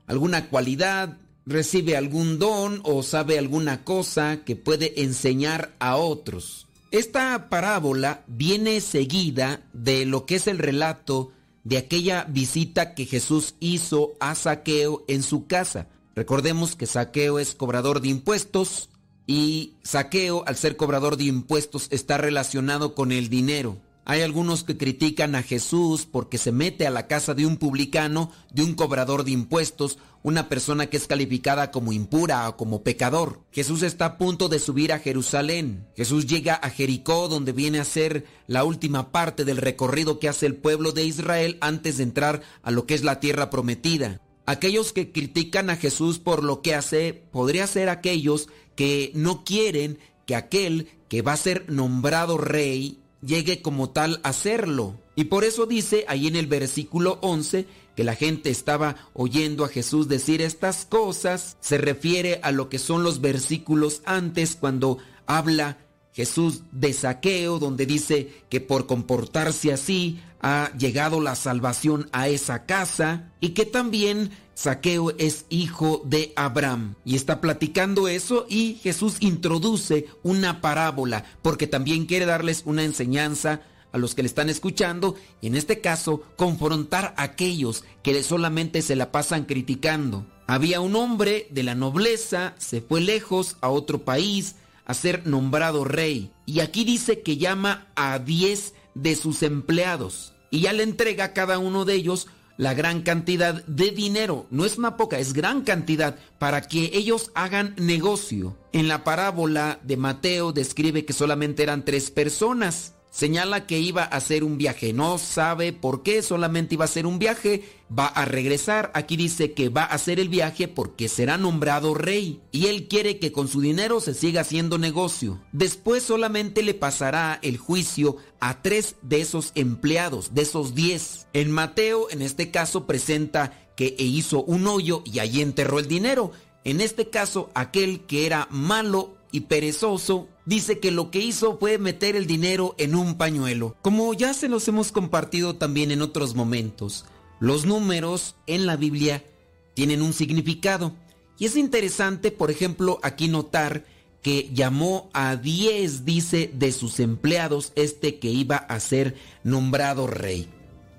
alguna cualidad, recibe algún don o sabe alguna cosa que puede enseñar a otros. Esta parábola viene seguida de lo que es el relato de aquella visita que Jesús hizo a Saqueo en su casa. Recordemos que Saqueo es cobrador de impuestos y Saqueo, al ser cobrador de impuestos, está relacionado con el dinero. Hay algunos que critican a Jesús porque se mete a la casa de un publicano, de un cobrador de impuestos, una persona que es calificada como impura o como pecador. Jesús está a punto de subir a Jerusalén. Jesús llega a Jericó, donde viene a ser la última parte del recorrido que hace el pueblo de Israel antes de entrar a lo que es la tierra prometida. Aquellos que critican a Jesús por lo que hace, podría ser aquellos que no quieren que aquel que va a ser nombrado rey llegue como tal a serlo. Y por eso dice ahí en el versículo 11 que la gente estaba oyendo a Jesús decir estas cosas. Se refiere a lo que son los versículos antes cuando habla Jesús de saqueo, donde dice que por comportarse así ha llegado la salvación a esa casa y que también Saqueo es hijo de Abraham. Y está platicando eso y Jesús introduce una parábola porque también quiere darles una enseñanza a los que le están escuchando y en este caso confrontar a aquellos que solamente se la pasan criticando. Había un hombre de la nobleza, se fue lejos a otro país a ser nombrado rey y aquí dice que llama a 10 de sus empleados y ya le entrega a cada uno de ellos la gran cantidad de dinero. No es una poca, es gran cantidad para que ellos hagan negocio. En la parábola de Mateo describe que solamente eran tres personas. Señala que iba a hacer un viaje. No sabe por qué, solamente iba a hacer un viaje. Va a regresar. Aquí dice que va a hacer el viaje porque será nombrado rey. Y él quiere que con su dinero se siga haciendo negocio. Después solamente le pasará el juicio a tres de esos empleados, de esos diez. En Mateo, en este caso, presenta que hizo un hoyo y allí enterró el dinero. En este caso, aquel que era malo y perezoso dice que lo que hizo fue meter el dinero en un pañuelo. Como ya se los hemos compartido también en otros momentos, los números en la Biblia tienen un significado. Y es interesante, por ejemplo, aquí notar que llamó a 10, dice, de sus empleados este que iba a ser nombrado rey.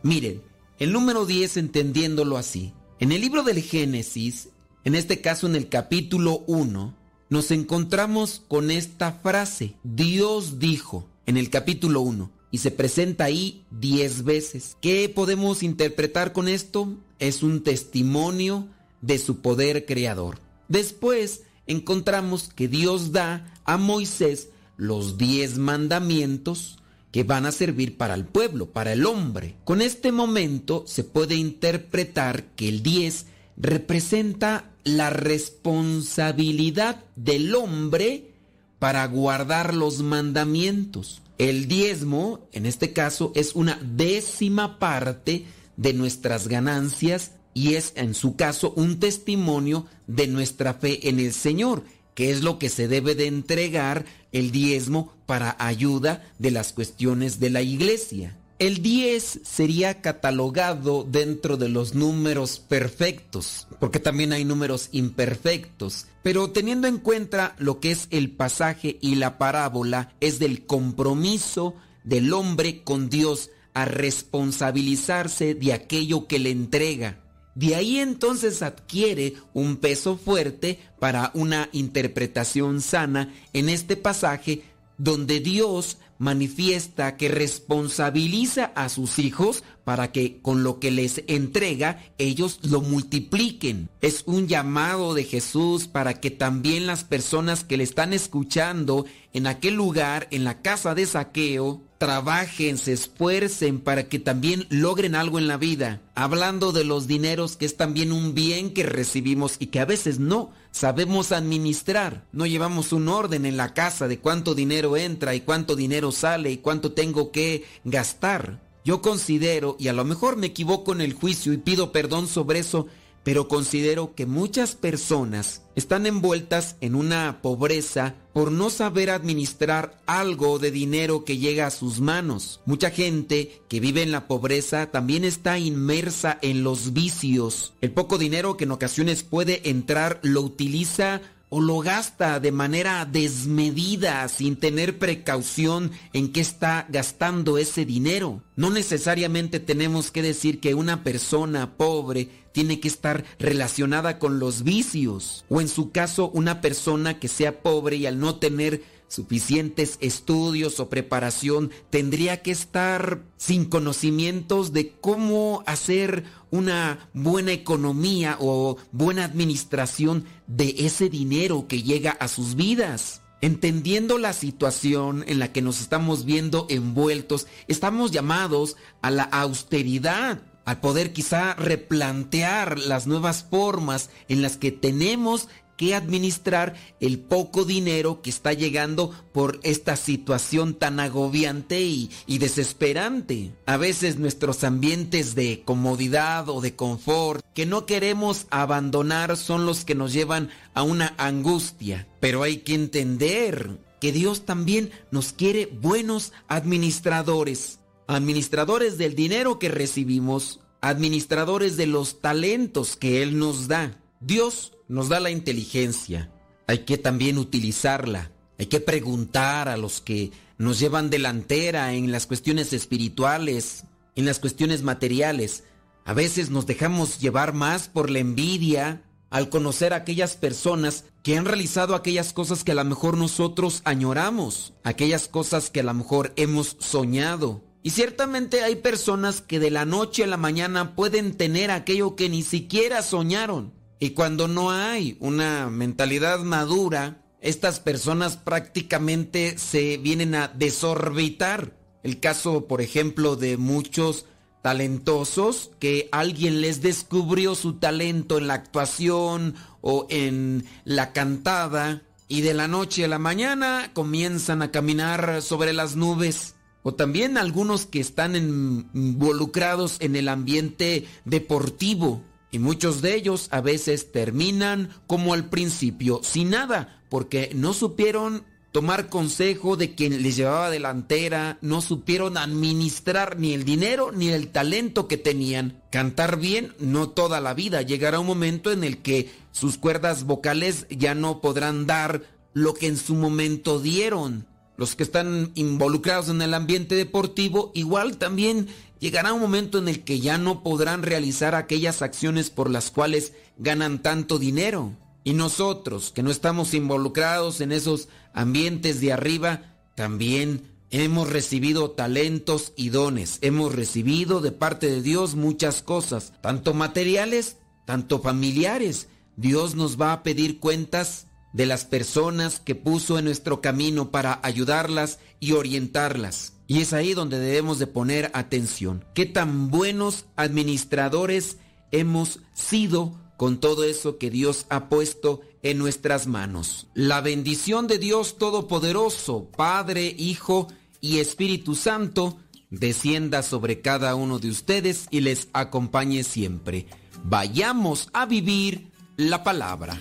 Miren, el número 10 entendiéndolo así. En el libro del Génesis, en este caso en el capítulo 1, nos encontramos con esta frase. Dios dijo en el capítulo 1 y se presenta ahí 10 veces. ¿Qué podemos interpretar con esto? Es un testimonio de su poder creador. Después encontramos que Dios da a Moisés los 10 mandamientos que van a servir para el pueblo, para el hombre. Con este momento se puede interpretar que el 10 representa la responsabilidad del hombre para guardar los mandamientos. El diezmo, en este caso, es una décima parte de nuestras ganancias y es en su caso un testimonio de nuestra fe en el Señor que es lo que se debe de entregar el diezmo para ayuda de las cuestiones de la iglesia. El 10 sería catalogado dentro de los números perfectos, porque también hay números imperfectos. Pero teniendo en cuenta lo que es el pasaje y la parábola, es del compromiso del hombre con Dios a responsabilizarse de aquello que le entrega. De ahí entonces adquiere un peso fuerte para una interpretación sana en este pasaje donde Dios manifiesta que responsabiliza a sus hijos para que con lo que les entrega ellos lo multipliquen. Es un llamado de Jesús para que también las personas que le están escuchando en aquel lugar, en la casa de saqueo, trabajen, se esfuercen para que también logren algo en la vida. Hablando de los dineros, que es también un bien que recibimos y que a veces no sabemos administrar. No llevamos un orden en la casa de cuánto dinero entra y cuánto dinero sale y cuánto tengo que gastar. Yo considero, y a lo mejor me equivoco en el juicio y pido perdón sobre eso, pero considero que muchas personas están envueltas en una pobreza por no saber administrar algo de dinero que llega a sus manos. Mucha gente que vive en la pobreza también está inmersa en los vicios. El poco dinero que en ocasiones puede entrar lo utiliza o lo gasta de manera desmedida sin tener precaución en qué está gastando ese dinero. No necesariamente tenemos que decir que una persona pobre tiene que estar relacionada con los vicios o en su caso una persona que sea pobre y al no tener suficientes estudios o preparación, tendría que estar sin conocimientos de cómo hacer una buena economía o buena administración de ese dinero que llega a sus vidas. Entendiendo la situación en la que nos estamos viendo envueltos, estamos llamados a la austeridad, al poder quizá replantear las nuevas formas en las que tenemos que administrar el poco dinero que está llegando por esta situación tan agobiante y, desesperante. A veces nuestros ambientes de comodidad o de confort que no queremos abandonar son los que nos llevan a una angustia. Pero hay que entender que Dios también nos quiere buenos administradores. Administradores del dinero que recibimos, administradores de los talentos que Él nos da. Dios nos da la inteligencia, hay que también utilizarla, hay que preguntar a los que nos llevan delantera en las cuestiones espirituales, en las cuestiones materiales. A veces nos dejamos llevar más por la envidia al conocer a aquellas personas que han realizado aquellas cosas que a lo mejor nosotros añoramos, aquellas cosas que a lo mejor hemos soñado. Y ciertamente hay personas que de la noche a la mañana pueden tener aquello que ni siquiera soñaron. Y cuando no hay una mentalidad madura, estas personas prácticamente se vienen a desorbitar. el caso, por ejemplo, de muchos talentosos que alguien les descubrió su talento en la actuación o en la cantada y de la noche a la mañana comienzan a caminar sobre las nubes. O también algunos que están involucrados en el ambiente deportivo. Y muchos de ellos a veces terminan como al principio, sin nada, porque no supieron tomar consejo de quien les llevaba delantera, no supieron administrar ni el dinero ni el talento que tenían. Cantar bien no toda la vida, llegará un momento en el que sus cuerdas vocales ya no podrán dar lo que en su momento dieron. Los que están involucrados en el ambiente deportivo igual también llegará un momento en el que ya no podrán realizar aquellas acciones por las cuales ganan tanto dinero. Y nosotros, que no estamos involucrados en esos ambientes de arriba, también hemos recibido talentos y dones. Hemos recibido de parte de Dios muchas cosas, tanto materiales, tanto familiares. Dios nos va a pedir cuentas de las personas que puso en nuestro camino para ayudarlas y orientarlas. Y es ahí donde debemos de poner atención. ¿Qué tan buenos administradores hemos sido con todo eso que Dios ha puesto en nuestras manos? La bendición de Dios Todopoderoso, Padre, Hijo y Espíritu Santo, descienda sobre cada uno de ustedes y les acompañe siempre. Vayamos a vivir la palabra.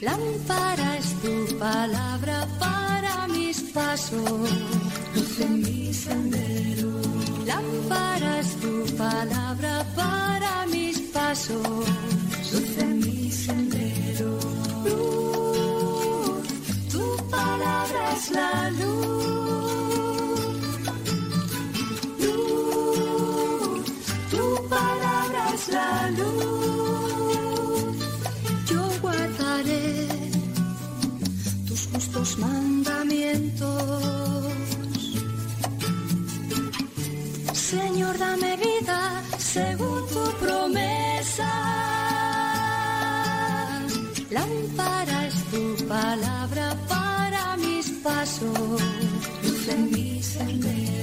Lámpara tu palabra para mis pasos, luz en mi sendero. Lámpara tu palabra para mis pasos, luz en mi sendero. Luz, tu palabra es la luz. Luz, tu palabra es la luz. Tus justos mandamientos. Señor, dame vida según tu promesa. Lámpara es tu palabra para mis pasos, luz en mi sendero.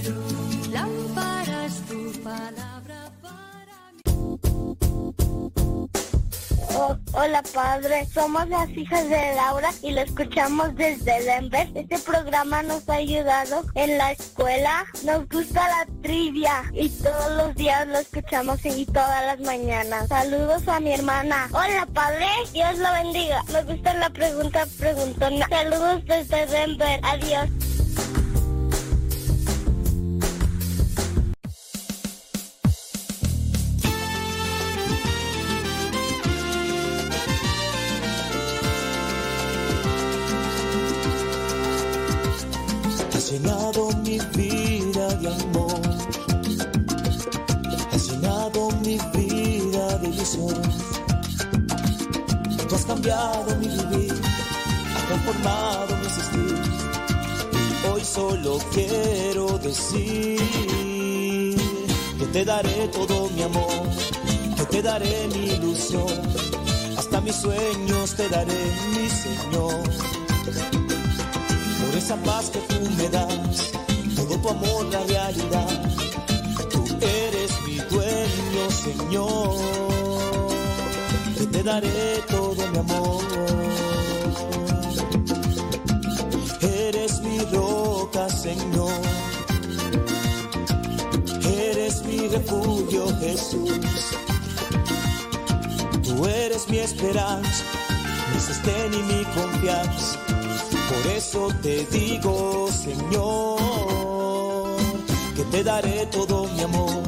Hola padre, somos las hijas de Laura y lo escuchamos desde Denver. Este programa nos ha ayudado en la escuela, nos gusta la trivia y todos los días lo escuchamos y todas las mañanas. Saludos a mi hermana. Hola padre, Dios lo bendiga. Me gusta la pregunta preguntona. Saludos desde Denver. Adiós. Cambiado mi vivir, has transformado mi existir. Y hoy solo quiero decir que te daré todo mi amor, que te daré mi ilusión. Hasta mis sueños te daré, mi Señor por esa paz que tú me das, todo tu amor la realidad. Tú eres mi dueño, Señor, te daré todo mi amor. Eres mi roca, Señor. Eres mi refugio, Jesús. Tú eres mi esperanza, mi sostén y mi confianza. Por eso te digo, Señor, que te daré todo mi amor,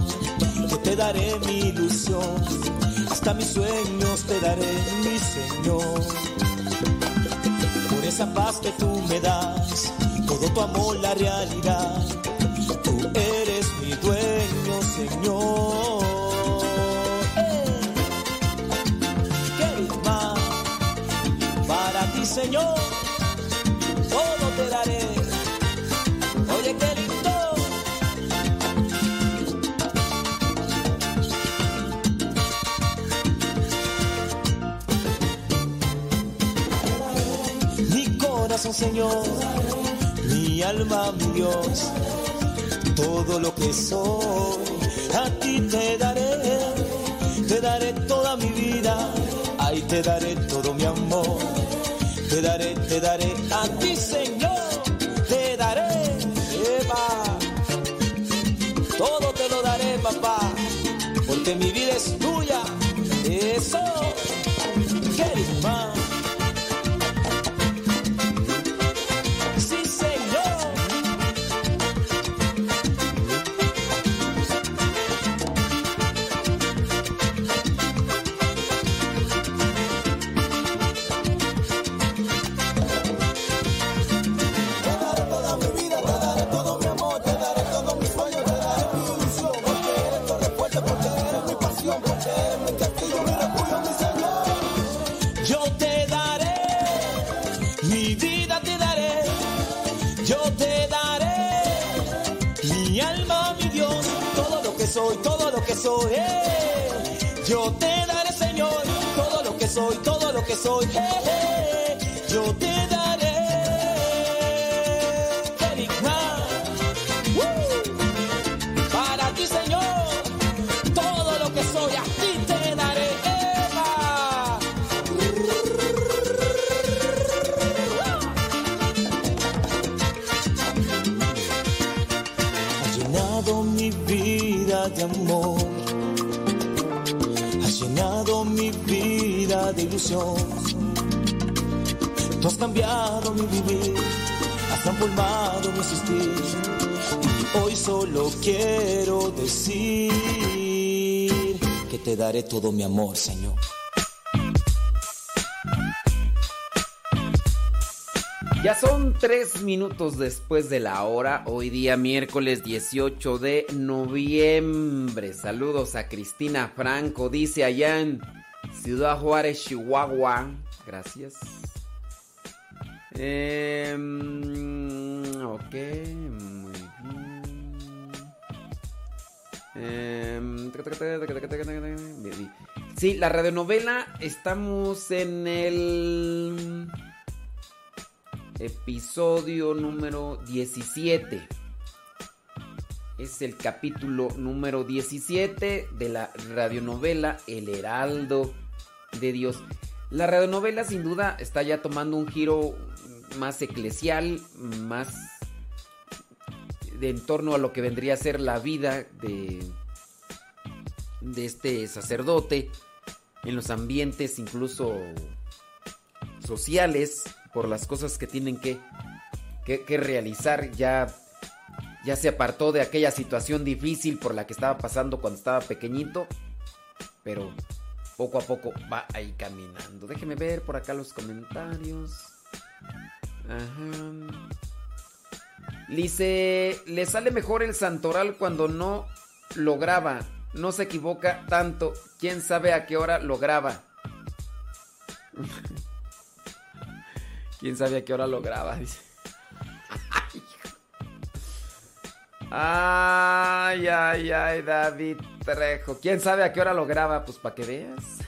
que te daré mi ilusión, hasta mis sueños te daré, mi Señor. Por esa paz que tú me das, todo tu amor la realidad, tú eres mi dueño, Señor. ¿Qué más para ti, Señor? todo te daré. Señor, mi alma, mi Dios, todo lo que soy, a ti te daré, te daré toda mi vida, ahí te daré todo mi amor, te daré, te daré a ti, Señor, te daré, Eva, todo te lo daré, papá, porque mi vida es tuya, eso, qué soy. Hey. Hoy solo quiero decir que te daré todo mi amor, Señor. Ya son tres minutos después de la hora, hoy día miércoles 18 de noviembre. Saludos a Cristina Franco, dice allá en Ciudad Juárez, Chihuahua. Gracias. Em, ok, muy bien. Em, Sí, la radionovela, estamos en el episodio número 17. Es el capítulo número 17 de la radionovela El Heraldo de Dios. La radionovela sin duda está ya tomando un giro más eclesial, más de en torno a lo que vendría a ser la vida de, de este sacerdote en los ambientes incluso sociales por las cosas que tienen que, que, realizar. Ya, ya se apartó de aquella situación difícil por la que estaba pasando cuando estaba pequeñito. Pero poco a poco va ahí caminando. Déjeme ver por acá los comentarios. Ajá. Dice, le sale mejor el santoral cuando no lo graba. No se equivoca tanto. ¿Quién sabe a qué hora lo graba? ¿Quién sabe a qué hora lo graba? Dice. Ay, ay, ay, David Trejo. ¿Quién sabe a qué hora lo graba? Pues para que veas.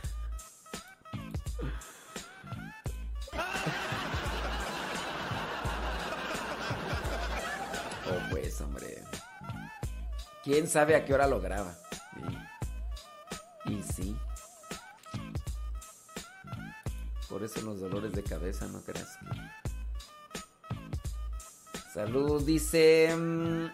¿Quién sabe a qué hora lo graba? Y, sí. Por eso los dolores de cabeza, no creas. Salud, dice. mm,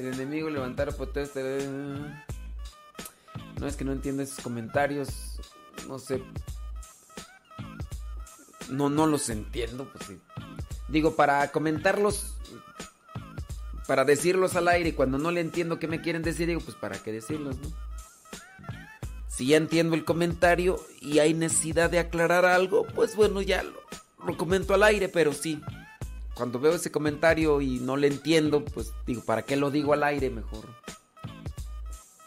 El enemigo levantar protesta. No es que no entiendo esos comentarios. No sé. No, no los entiendo. Pues. Digo, para comentarlos para decirlos al aire. Cuando no le entiendo qué me quieren decir, digo, pues para qué decirlos, ¿no? Si ya entiendo el comentario y hay necesidad de aclarar algo, pues bueno, ya lo comento al aire, pero sí. Cuando veo ese comentario y no le entiendo, pues digo, ¿para qué lo digo al aire mejor?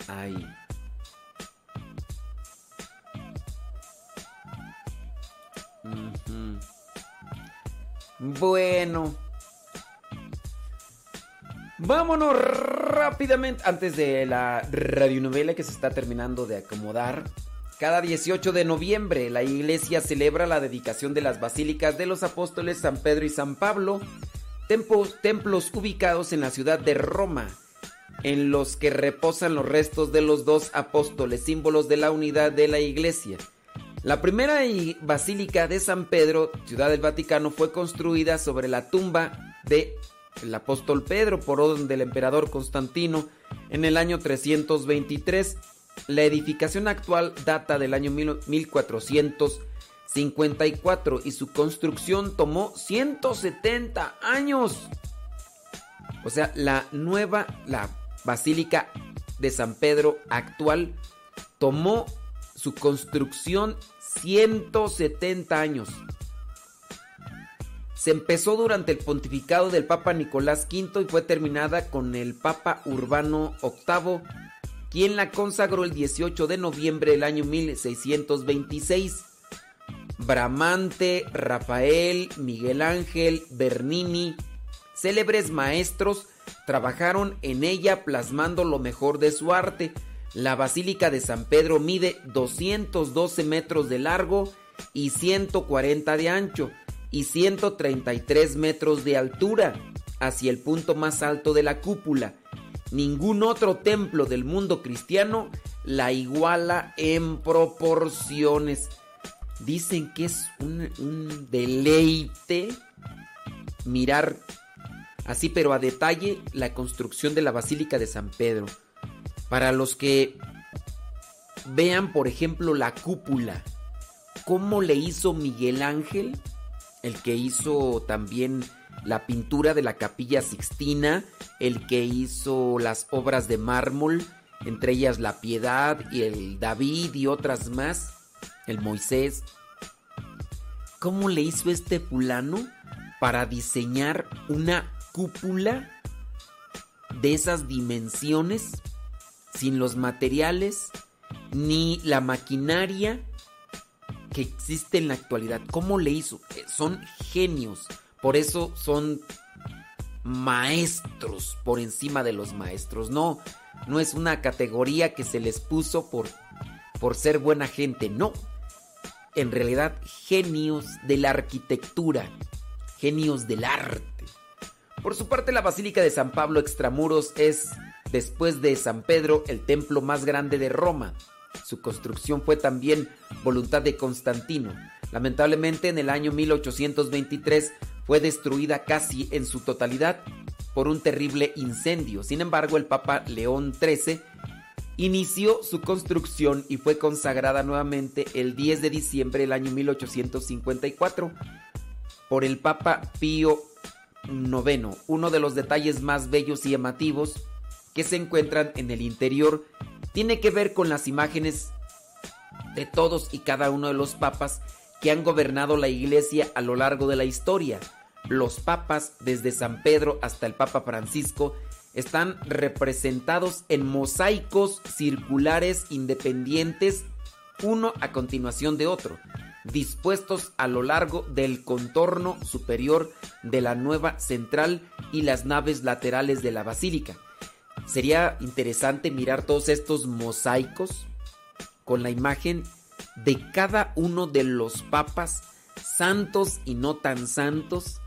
Ay. Bueno. Vámonos rápidamente antes de la radionovela que se está terminando de acomodar. Cada 18 de noviembre la iglesia celebra la dedicación de las basílicas de los apóstoles San Pedro y San Pablo, templos, ubicados en la ciudad de Roma, en los que reposan los restos de los dos apóstoles, símbolos de la unidad de la iglesia. La primera basílica de San Pedro, ciudad del Vaticano, fue construida sobre la tumba de el apóstol Pedro por orden del emperador Constantino en el año 323. La edificación actual data del año mil- 1454 y su construcción tomó 170 años. O sea, la nueva, la Basílica de San Pedro actual tomó su construcción 170 años. Se empezó durante el pontificado del Papa Nicolás V y fue terminada con el Papa Urbano VIII, quien la consagró el 18 de noviembre del año 1626. Bramante, Rafael, Miguel Ángel, Bernini, célebres maestros, trabajaron en ella plasmando lo mejor de su arte. La Basílica de San Pedro mide 212 metros de largo y 140 de ancho y 133 metros de altura hacia el punto más alto de la cúpula. Ningún otro templo del mundo cristiano la iguala en proporciones. Dicen que es un, deleite mirar así pero a detalle la construcción de la Basílica de San Pedro. Para los que vean, por ejemplo, la cúpula, cómo le hizo Miguel Ángel, el que hizo también la pintura de la capilla Sixtina, el que hizo las obras de mármol, entre ellas la Piedad y el David y otras más, el Moisés. ¿Cómo le hizo este fulano para diseñar una cúpula de esas dimensiones sin los materiales ni la maquinaria que existe en la actualidad. ¿Cómo le hizo? Eh, Son genios. Por eso son maestros por encima de los maestros. No, no es una categoría que se les puso por, por ser buena gente. No. En realidad, genios de la arquitectura. Genios del arte. Por su parte, la Basílica de San Pablo Extramuros es, después de San Pedro, el templo más grande de Roma. Su construcción fue también voluntad de Constantino. Lamentablemente, en el año 1823 fue destruida casi en su totalidad por un terrible incendio. Sin embargo, el Papa León XIII inició su construcción y fue consagrada nuevamente el 10 de diciembre del año 1854 por el Papa Pío IX. Uno de los detalles más bellos y llamativos que se encuentran en el interior tiene que ver con las imágenes de todos y cada uno de los papas que han gobernado la iglesia a lo largo de la historia. Los papas, desde San Pedro hasta el Papa Francisco, están representados en mosaicos circulares independientes, uno a continuación de otro, dispuestos a lo largo del contorno superior de la nueva central y las naves laterales de la basílica. Sería interesante mirar todos estos mosaicos con la imagen de cada uno de los papas santos y no tan santos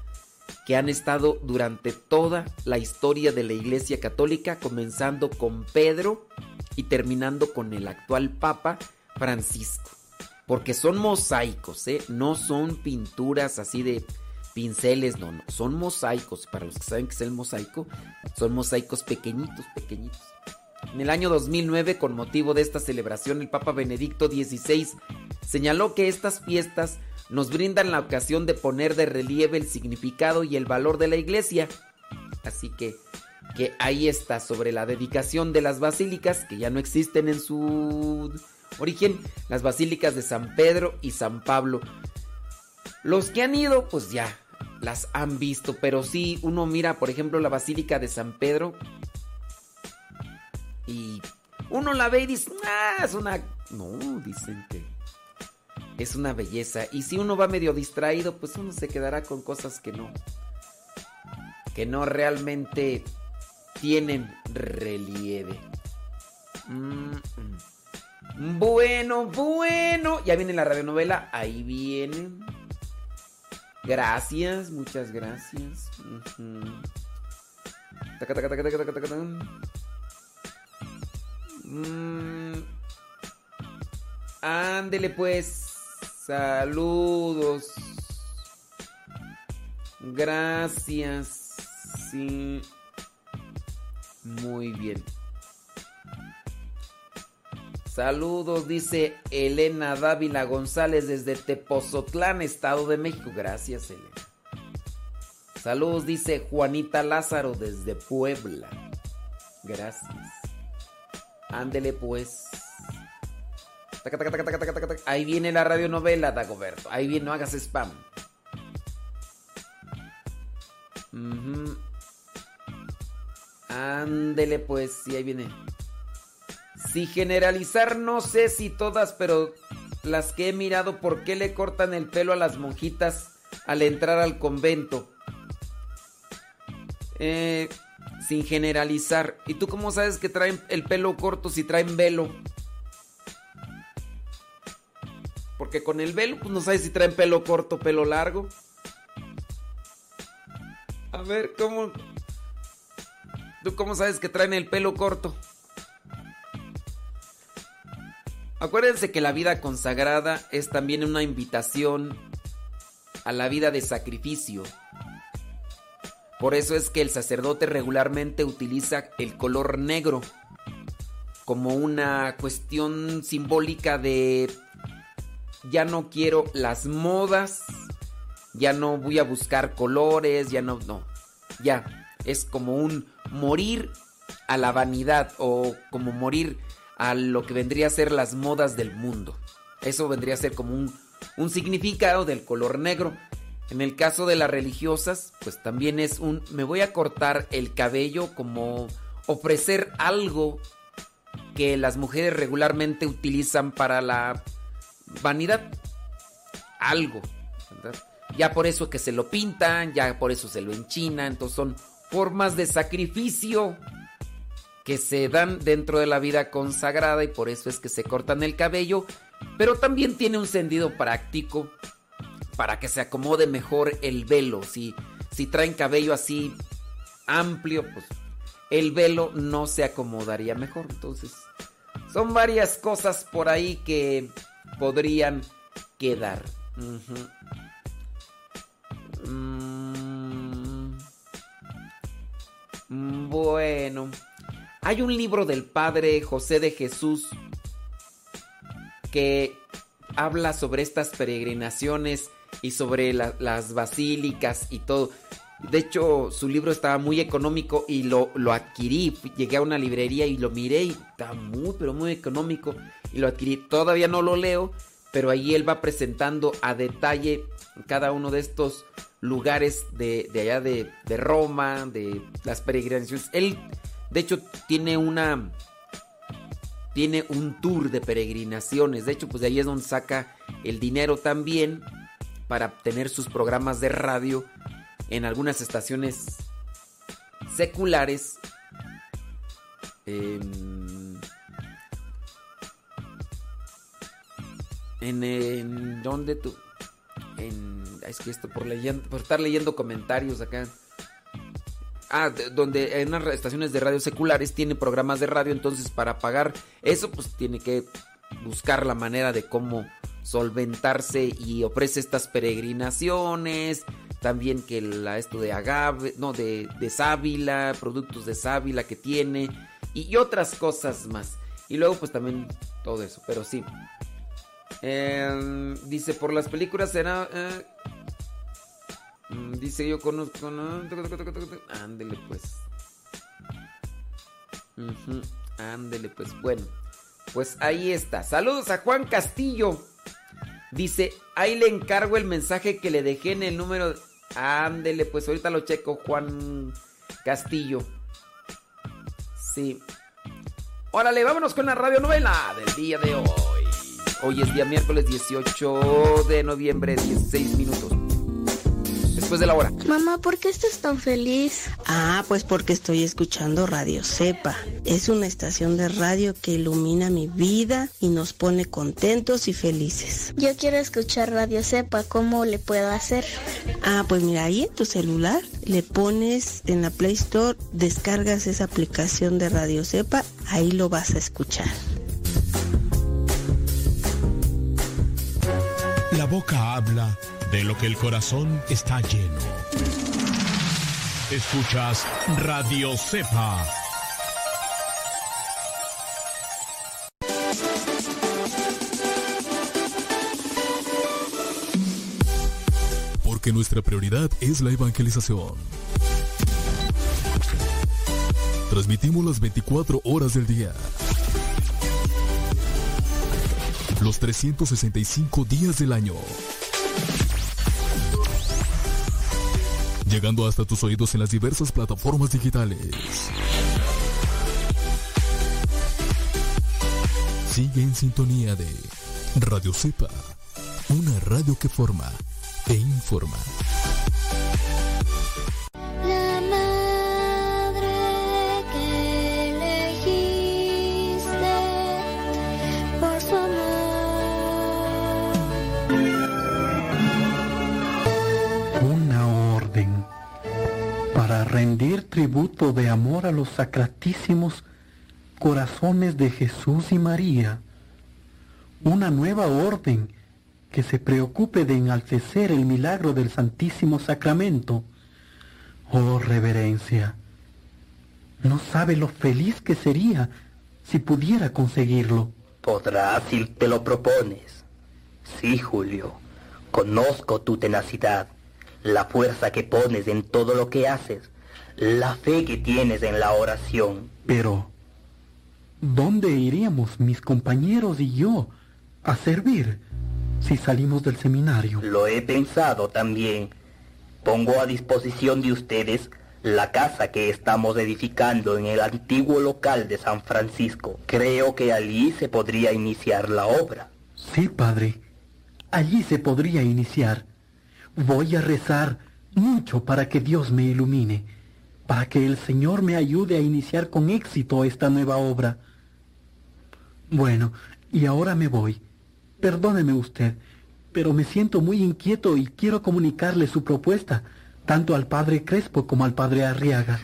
que han estado durante toda la historia de la Iglesia Católica, comenzando con Pedro y terminando con el actual Papa Francisco. Porque son mosaicos, ¿eh? no son pinturas así de pinceles, no, no, son mosaicos. Para los que saben que es el mosaico, son mosaicos pequeñitos, pequeñitos. En el año 2009, con motivo de esta celebración, el Papa Benedicto XVI señaló que estas fiestas nos brindan la ocasión de poner de relieve el significado y el valor de la iglesia. Así que que ahí está sobre la dedicación de las basílicas que ya no existen en su origen, las basílicas de San Pedro y San Pablo. Los que han ido, pues ya las han visto, pero sí uno mira, por ejemplo, la basílica de San Pedro y uno la ve y dice, ah, es una... No, dicen que es una belleza. Y si uno va medio distraído, pues uno se quedará con cosas que no... Que no realmente tienen relieve. Mm, mm. Bueno, bueno. Ya viene la radionovela. Ahí viene. Gracias, muchas gracias. Ujú. Taca, Mm. Ándele pues. Saludos. Gracias. Sí. Muy bien. Saludos, dice Elena Dávila González desde Tepozotlán, Estado de México. Gracias, Elena. Saludos, dice Juanita Lázaro desde Puebla. Gracias. Ándele pues. Ahí viene la radionovela, Dagoberto. Ahí viene, no hagas spam. Ándele pues, sí, ahí viene. Si generalizar, no sé si todas, pero las que he mirado, ¿por qué le cortan el pelo a las monjitas al entrar al convento? Eh, sin generalizar. ¿Y tú cómo sabes que traen el pelo corto si traen velo? Porque con el velo, pues no sabes si traen pelo corto, pelo largo. A ver, ¿cómo? ¿Tú cómo sabes que traen el pelo corto? Acuérdense que la vida consagrada es también una invitación a la vida de sacrificio. Por eso es que el sacerdote regularmente utiliza el color negro como una cuestión simbólica de ya no quiero las modas, ya no voy a buscar colores, ya no, no, ya es como un morir a la vanidad o como morir a lo que vendría a ser las modas del mundo. Eso vendría a ser como un, un significado del color negro. En el caso de las religiosas, pues también es un me voy a cortar el cabello como ofrecer algo que las mujeres regularmente utilizan para la vanidad. Algo. Ya por eso que se lo pintan, ya por eso se lo enchinan, entonces son formas de sacrificio que se dan dentro de la vida consagrada y por eso es que se cortan el cabello, pero también tiene un sentido práctico para que se acomode mejor el velo. Si, si traen cabello así amplio, pues el velo no se acomodaría mejor. Entonces, son varias cosas por ahí que podrían quedar. Ujú. Mm, Bueno, hay un libro del padre José de Jesús que habla sobre estas peregrinaciones y sobre la- las basílicas y todo. De hecho, su libro estaba muy económico y lo, lo adquirí. Llegué a una librería y lo miré y está muy, pero muy económico. Y lo adquirí. Todavía no lo leo, pero ahí él va presentando a detalle cada uno de estos lugares de, de allá de, de Roma, de las peregrinaciones. Él, de hecho, tiene una... Tiene un tour de peregrinaciones. De hecho, pues de ahí es donde saca el dinero también para tener sus programas de radio en algunas estaciones seculares. En, en, en ¿dónde tú? En, es que esto por leyendo, por estar leyendo comentarios acá. Ah, de- donde en unas estaciones de radio seculares tiene programas de radio, entonces para pagar eso pues tiene que buscar la manera de cómo solventarse y ofrece estas peregrinaciones, también que la, esto de agave, no, de, de sábila, productos de sábila que tiene y, otras cosas más. Y luego pues también todo eso, pero sí. Eh, dice, por las películas será... eh, mm, dice, yo conozco... no, Ándele pues. Ándele, pues bueno. Pues ahí está. Saludos a Juan Castillo. Dice, ahí le encargo el mensaje que le dejé en el número. Ándele, pues ahorita lo checo, Juan Castillo. Sí. Órale, vámonos con la radionovela del día de hoy. Hoy es día miércoles 18 de noviembre, 16 minutos. Después de la hora. Mamá, ¿por qué estás tan feliz? Ah, pues porque estoy escuchando Radio Cepa. Es una estación de radio que ilumina mi vida y nos pone contentos y felices. Yo quiero escuchar Radio Cepa, ¿cómo le puedo hacer? Ah, pues mira, ahí en tu celular le pones en la Play Store, descargas esa aplicación de Radio Cepa, ahí lo vas a escuchar. La boca habla de lo que el corazón está lleno. Escuchas Radio Cepa. Porque nuestra prioridad es la evangelización. Transmitimos las 24 horas del día. Los 365 días del año. Llegando hasta tus oídos en las diversas plataformas digitales. Sigue en sintonía de Radio Cepa, una radio que forma e informa. Rendir tributo de amor a los sacratísimos corazones de Jesús y María. Una nueva orden que se preocupe de enaltecer el milagro del Santísimo Sacramento. Oh reverencia, no sabe lo feliz que sería si pudiera conseguirlo. Podrás si te lo propones. Sí, Julio. Conozco tu tenacidad, la fuerza que pones en todo lo que haces, la fe que tienes en la oración. Pero, ¿dónde iríamos mis compañeros y yo a servir si salimos del seminario? Lo he pensado también. Pongo a disposición de ustedes la casa que estamos edificando en el antiguo local de San Francisco. Creo que allí se podría iniciar la obra. Sí, padre. Allí se podría iniciar. Voy a rezar mucho para que Dios me ilumine, para que el Señor me ayude a iniciar con éxito esta nueva obra. Bueno, y ahora me voy. Perdóneme usted, pero me siento muy inquieto y quiero comunicarle su propuesta, tanto al padre Crespo como al padre Arriaga.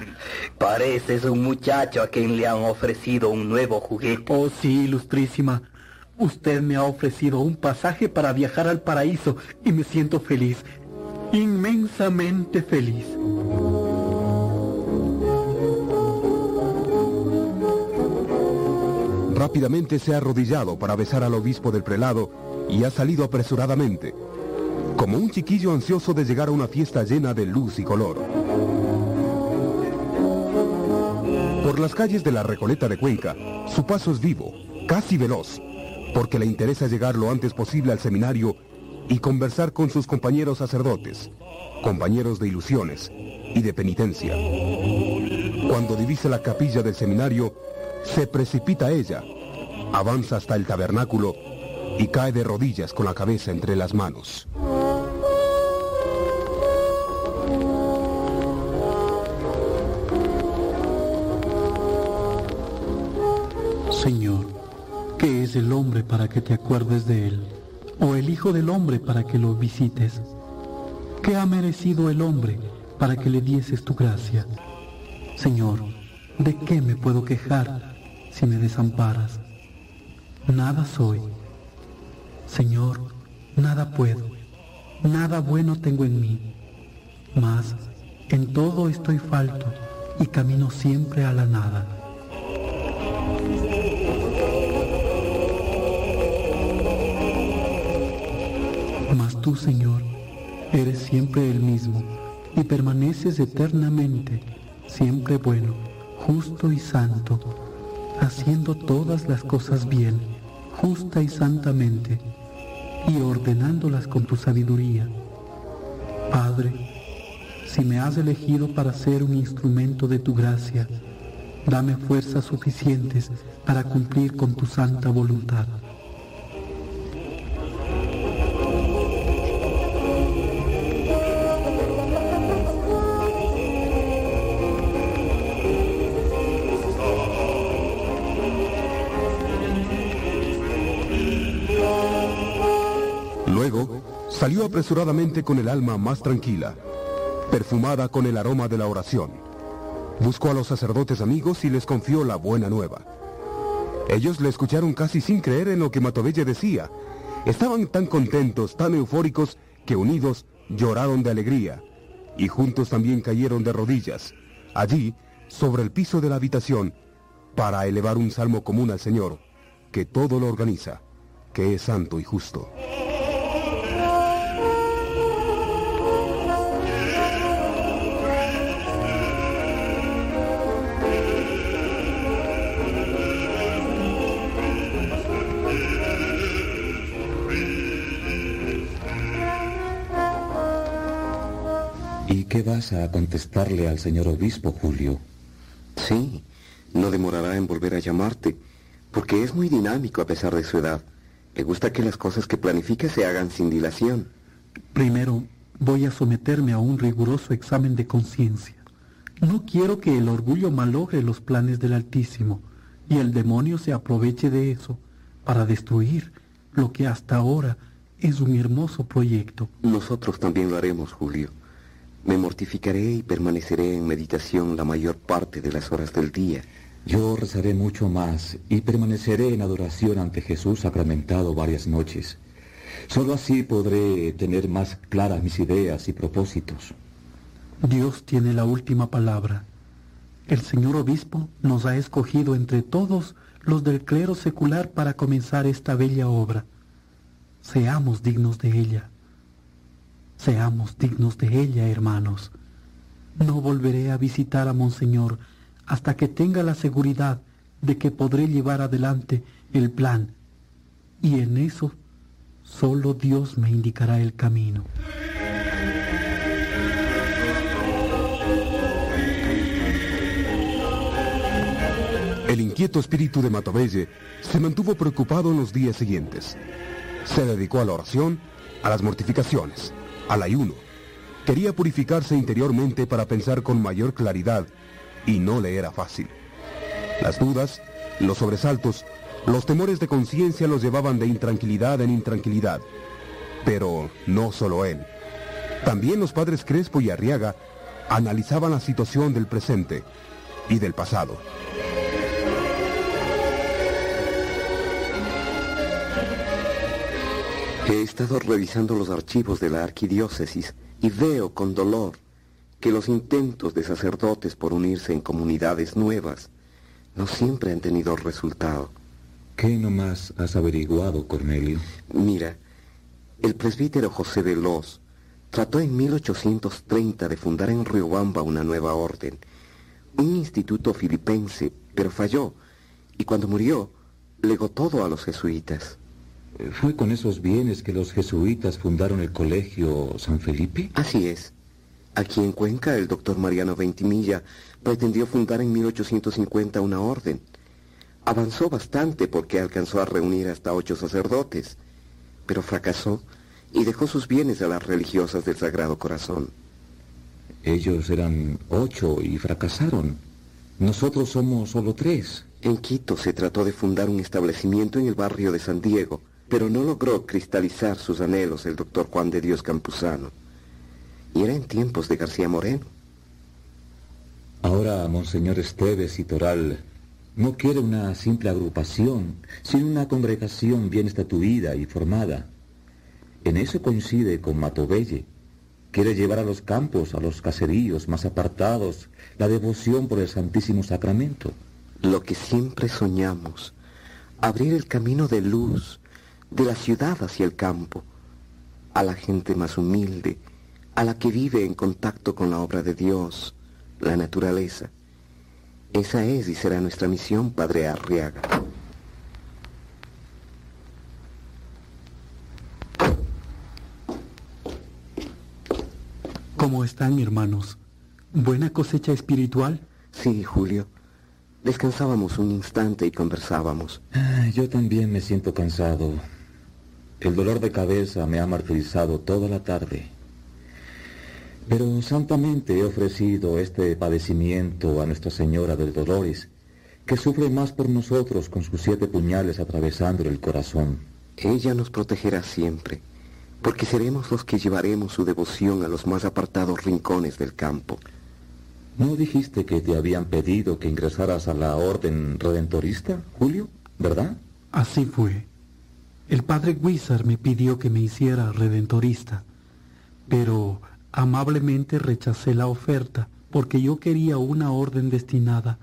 Pareces un muchacho a quien le han ofrecido un nuevo juguete. Oh, sí, ilustrísima. Usted me ha ofrecido un pasaje para viajar al paraíso y me siento feliz, inmensamente feliz. Rápidamente se ha arrodillado para besar al obispo del prelado y ha salido apresuradamente, como un chiquillo ansioso de llegar a una fiesta llena de luz y color. Por las calles de la Recoleta de Cuenca, su paso es vivo, casi veloz, porque le interesa llegar lo antes posible al seminario y conversar con sus compañeros sacerdotes, compañeros de ilusiones y de penitencia. Cuando divisa la capilla del seminario, se precipita ella, avanza hasta el tabernáculo y cae de rodillas con la cabeza entre las manos. Señor, ¿qué es el hombre para que te acuerdes de él? ¿O el Hijo del hombre para que lo visites? ¿Qué ha merecido el hombre para que le dieses tu gracia? Señor, ¿de qué me puedo quejar si me desamparas? Nada soy. Señor, nada puedo. Nada bueno tengo en mí. Mas en todo estoy falto y camino siempre a la nada. Mas tú, Señor, eres siempre el mismo y permaneces eternamente, siempre bueno, justo y santo, haciendo todas las cosas bien, justa y santamente, y ordenándolas con tu sabiduría. Padre, si me has elegido para ser un instrumento de tu gracia, dame fuerzas suficientes para cumplir con tu santa voluntad. Salió apresuradamente con el alma más tranquila, perfumada con el aroma de la oración. Buscó a los sacerdotes amigos y les confió la buena nueva. Ellos le escucharon casi sin creer en lo que Matovelle decía. Estaban tan contentos, tan eufóricos, que unidos lloraron de alegría y juntos también cayeron de rodillas, allí, sobre el piso de la habitación, para elevar un salmo común al Señor, que todo lo organiza, que es santo y justo. ¿Y qué vas a contestarle al señor obispo, Julio? Sí, no demorará en volver a llamarte, porque es muy dinámico a pesar de su edad. Le gusta que las cosas que planifique se hagan sin dilación. Primero, voy a someterme a un riguroso examen de conciencia. No quiero que el orgullo malogre los planes del Altísimo y el demonio se aproveche de eso para destruir lo que hasta ahora es un hermoso proyecto. Nosotros también lo haremos, Julio. Me mortificaré y permaneceré en meditación la mayor parte de las horas del día. Yo rezaré mucho más y permaneceré en adoración ante Jesús sacramentado varias noches. Solo así podré tener más claras mis ideas y propósitos. Dios tiene la última palabra. El señor obispo nos ha escogido entre todos los del clero secular para comenzar esta bella obra. Seamos dignos de ella. Seamos dignos de ella, hermanos. No volveré a visitar a Monseñor hasta que tenga la seguridad de que podré llevar adelante el plan. Y en eso solo Dios me indicará el camino. El inquieto espíritu de Matovelle se mantuvo preocupado en los días siguientes. Se dedicó a la oración, a las mortificaciones, al ayuno. Quería purificarse interiormente para pensar con mayor claridad y no le era fácil. Las dudas, los sobresaltos, los temores de conciencia los llevaban de intranquilidad en intranquilidad. Pero no solo él. También los padres Crespo y Arriaga analizaban la situación del presente y del pasado. He estado revisando los archivos de la arquidiócesis y veo con dolor que los intentos de sacerdotes por unirse en comunidades nuevas no siempre han tenido resultado. ¿Qué nomás has averiguado, Cornelio? Mira, el presbítero José Veloz trató en 1830 de fundar en Riobamba una nueva orden, un instituto filipense, pero falló, y cuando murió, legó todo a los jesuitas. ¿Fue con esos bienes que los jesuitas fundaron el colegio San Felipe? Así es. Aquí en Cuenca, el doctor Mariano Ventimilla pretendió fundar en 1850 una orden. Avanzó bastante porque alcanzó a reunir hasta ocho sacerdotes, pero fracasó y dejó sus bienes a las religiosas del Sagrado Corazón. Ellos eran ocho y fracasaron. Nosotros somos solo tres. En Quito se trató de fundar un establecimiento en el barrio de San Diego, pero no logró cristalizar sus anhelos el doctor Juan de Dios Campuzano. Y era en tiempos de García Moreno. Ahora, Monseñor Esteves y Toral no quiere una simple agrupación, sino una congregación bien estatuida y formada. En eso coincide con Matovelle. Quiere llevar a los campos, a los caseríos más apartados, la devoción por el Santísimo Sacramento. Lo que siempre soñamos, abrir el camino de luz de la ciudad hacia el campo, a la gente más humilde, a la que vive en contacto con la obra de Dios, la naturaleza. Esa es y será nuestra misión, Padre Arriaga. ¿Cómo están, hermanos? ¿Buena cosecha espiritual? Sí, Julio. Descansábamos un instante y conversábamos. Ah, Yo también me siento cansado. El dolor de cabeza me ha martirizado toda la tarde. Pero santamente he ofrecido este padecimiento a Nuestra Señora de Dolores, que sufre más por nosotros con sus siete puñales atravesándole el corazón. Ella nos protegerá siempre, porque seremos los que llevaremos su devoción a los más apartados rincones del campo. ¿No dijiste que te habían pedido que ingresaras a la orden redentorista, Julio? ¿Verdad? Así fue. El padre Wizard me pidió que me hiciera redentorista, pero amablemente rechacé la oferta porque yo quería una orden destinada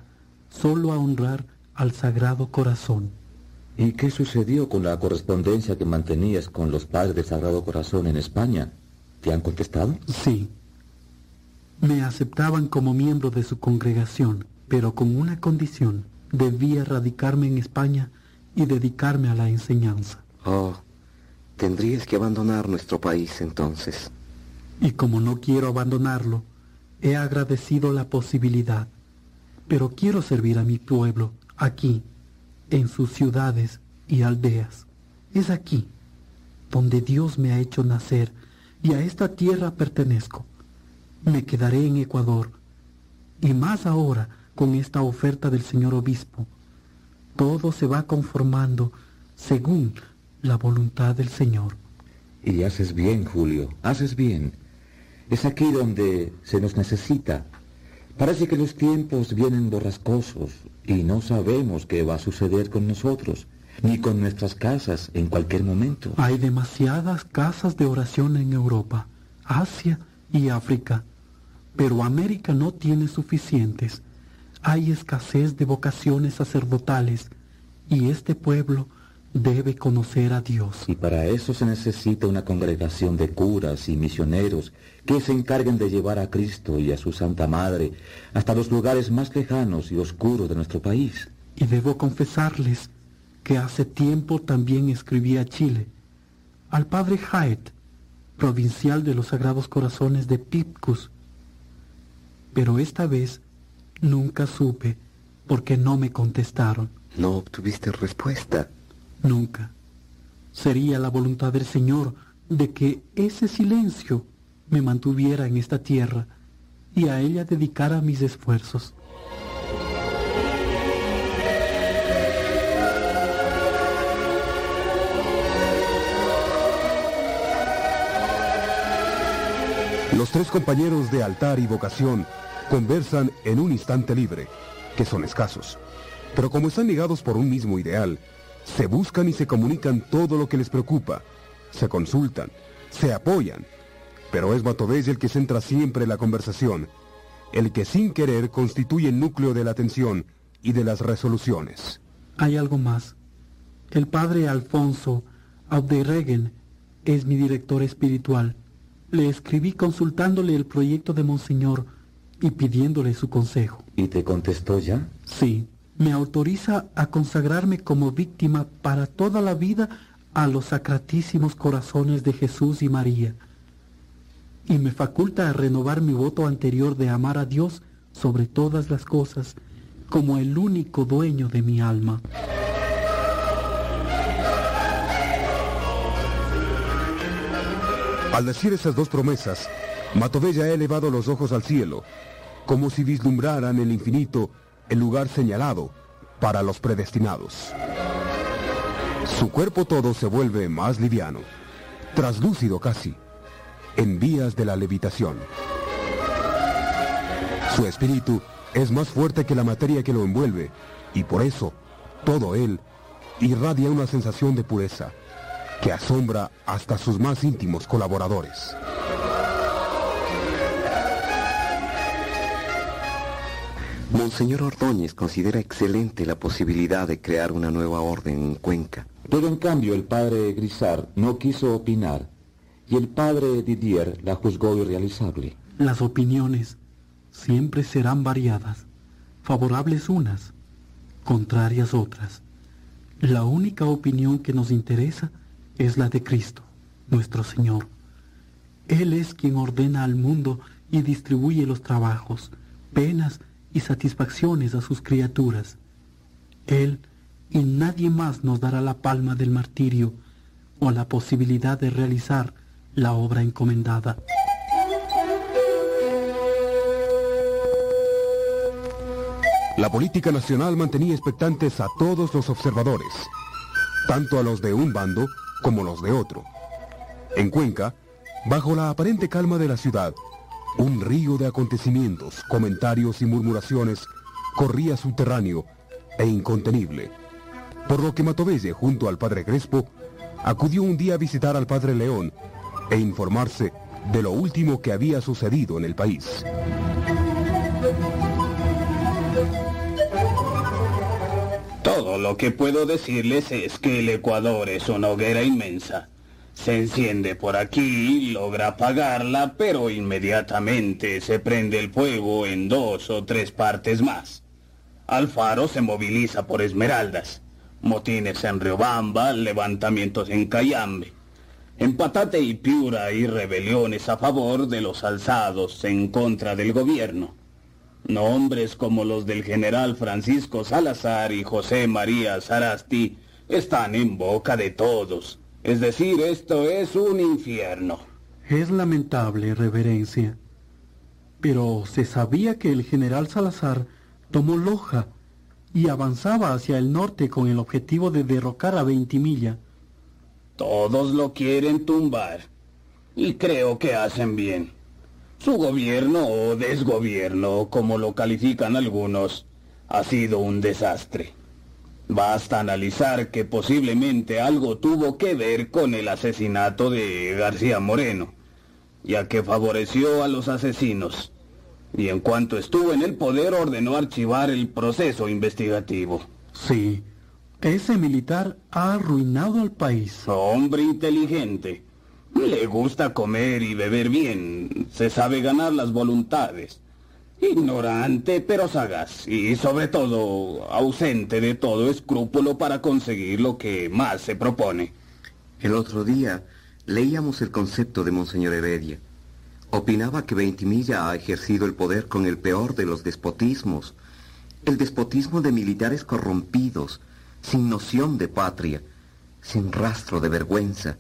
solo a honrar al Sagrado Corazón. ¿Y qué sucedió con la correspondencia que mantenías con los padres del Sagrado Corazón en España? ¿Te han contestado? Sí. Me aceptaban como miembro de su congregación, pero con una condición. Debía radicarme en España y dedicarme a la enseñanza. Oh, tendrías que abandonar nuestro país entonces. Y como no quiero abandonarlo, he agradecido la posibilidad. Pero quiero servir a mi pueblo, aquí, en sus ciudades y aldeas. Es aquí donde Dios me ha hecho nacer y a esta tierra pertenezco. Me quedaré en Ecuador y más ahora con esta oferta del señor obispo. Todo se va conformando según la voluntad del Señor. Y haces bien, Julio, haces bien. Es aquí donde se nos necesita. Parece que los tiempos vienen borrascosos y no sabemos qué va a suceder con nosotros, ni con nuestras casas en cualquier momento. Hay demasiadas casas de oración en Europa, Asia y África, pero América no tiene suficientes. Hay escasez de vocaciones sacerdotales y este pueblo debe conocer a Dios. Y para eso se necesita una congregación de curas y misioneros que se encarguen de llevar a Cristo y a su Santa Madre hasta los lugares más lejanos y oscuros de nuestro país. Y debo confesarles que hace tiempo también escribí a Chile, al padre Haet, provincial de los Sagrados Corazones de Pipcus. Pero esta vez nunca supe porque no me contestaron. No obtuviste respuesta. Nunca. Sería la voluntad del Señor de que ese silencio me mantuviera en esta tierra y a ella dedicara mis esfuerzos. Los tres compañeros de altar y vocación conversan en un instante libre, que son escasos. Pero como están ligados por un mismo ideal, se buscan y se comunican todo lo que les preocupa, se consultan, se apoyan. Pero es Matovella el que centra siempre la conversación, el que sin querer constituye el núcleo de la atención y de las resoluciones. Hay algo más. El padre Alfonso Auderreguen es mi director espiritual. Le escribí consultándole el proyecto de Monseñor y pidiéndole su consejo. ¿Y te contestó ya? Sí, me autoriza a consagrarme como víctima para toda la vida a los sacratísimos corazones de Jesús y María. Y me faculta a renovar mi voto anterior de amar a Dios sobre todas las cosas como el único dueño de mi alma. Al decir esas dos promesas, Matovella ha elevado los ojos al cielo, como si vislumbraran el infinito el lugar señalado para los predestinados. Su cuerpo todo se vuelve más liviano, traslúcido casi, en vías de la levitación. Su espíritu es más fuerte que la materia que lo envuelve, y por eso, todo él irradia una sensación de pureza que asombra hasta sus más íntimos colaboradores. Monseñor Ordóñez considera excelente la posibilidad de crear una nueva orden en Cuenca. Pero en cambio el padre Grisard no quiso opinar y el padre Didier la juzgó irrealizable. Las opiniones siempre serán variadas. favorables unas, contrarias otras. La única opinión que nos interesa es la de Cristo, nuestro Señor. Él es quien ordena al mundo y distribuye los trabajos, penas y satisfacciones a sus criaturas. Él y nadie más nos dará la palma del martirio o la posibilidad de realizar la obra encomendada. La política nacional mantenía expectantes a todos los observadores, tanto a los de un bando como los de otro. En Cuenca, bajo la aparente calma de la ciudad, un río de acontecimientos, comentarios y murmuraciones corría subterráneo e incontenible, por lo que Matovelle, junto al padre Crespo, acudió un día a visitar al padre León e informarse de lo último que había sucedido en el país. Todo lo que puedo decirles es que el Ecuador es una hoguera inmensa. Se enciende por aquí, logra apagarla, pero inmediatamente se prende el fuego en dos o tres partes más. Alfaro se moviliza por Esmeraldas, motines en Riobamba, levantamientos en Cayambe. En Patate y Piura hay rebeliones a favor de los alzados en contra del gobierno. Nombres como los del general Francisco Salazar y José María Sarasti están en boca de todos. Es decir, esto es un infierno. Es lamentable, reverencia. Pero se sabía que el general Salazar tomó Loja y avanzaba hacia el norte con el objetivo de derrocar a Ventimilla. Todos lo quieren tumbar. Y creo que hacen bien. Su gobierno o desgobierno, como lo califican algunos, ha sido un desastre. Basta analizar que posiblemente algo tuvo que ver con el asesinato de García Moreno, ya que favoreció a los asesinos. Y en cuanto estuvo en el poder ordenó archivar el proceso investigativo. Sí, ese militar ha arruinado al país. Hombre inteligente. Le gusta comer y beber bien. Se sabe ganar las voluntades. Ignorante pero sagaz y sobre todo ausente de todo escrúpulo para conseguir lo que más se propone. El otro día leíamos el concepto de Monseñor Heredia. Opinaba que Ventimilla ha ejercido el poder con el peor de los despotismos, el despotismo de militares corrompidos, sin noción de patria, sin rastro de vergüenza,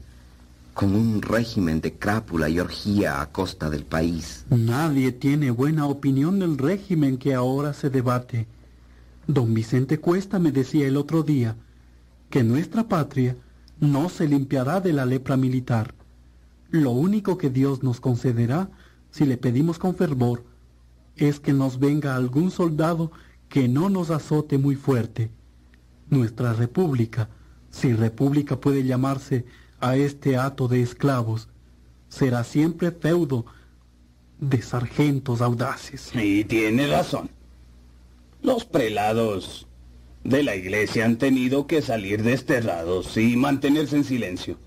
con un régimen de crápula y orgía a costa del país. Nadie tiene buena opinión del régimen que ahora se debate. Don Vicente Cuesta me decía el otro día que nuestra patria no se limpiará de la lepra militar. Lo único que Dios nos concederá, si le pedimos con fervor, es que nos venga algún soldado que no nos azote muy fuerte. Nuestra república, si república puede llamarse a este hato de esclavos, será siempre feudo de sargentos audaces. Y tiene razón. Los prelados de la iglesia han tenido que salir desterrados y mantenerse en silencio,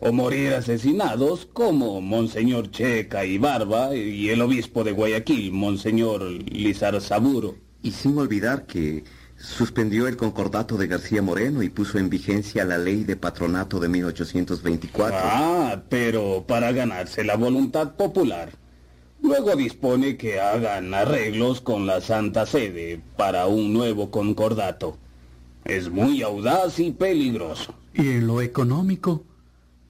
o morir asesinados como Monseñor Checa y Barba y el obispo de Guayaquil, Monseñor Lizar Saburo. Y sin olvidar que suspendió el concordato de García Moreno y puso en vigencia la ley de patronato de 1824. Ah, pero para ganarse la voluntad popular. Luego dispone que hagan arreglos con la Santa Sede para un nuevo concordato. Es muy audaz y peligroso. Y en lo económico,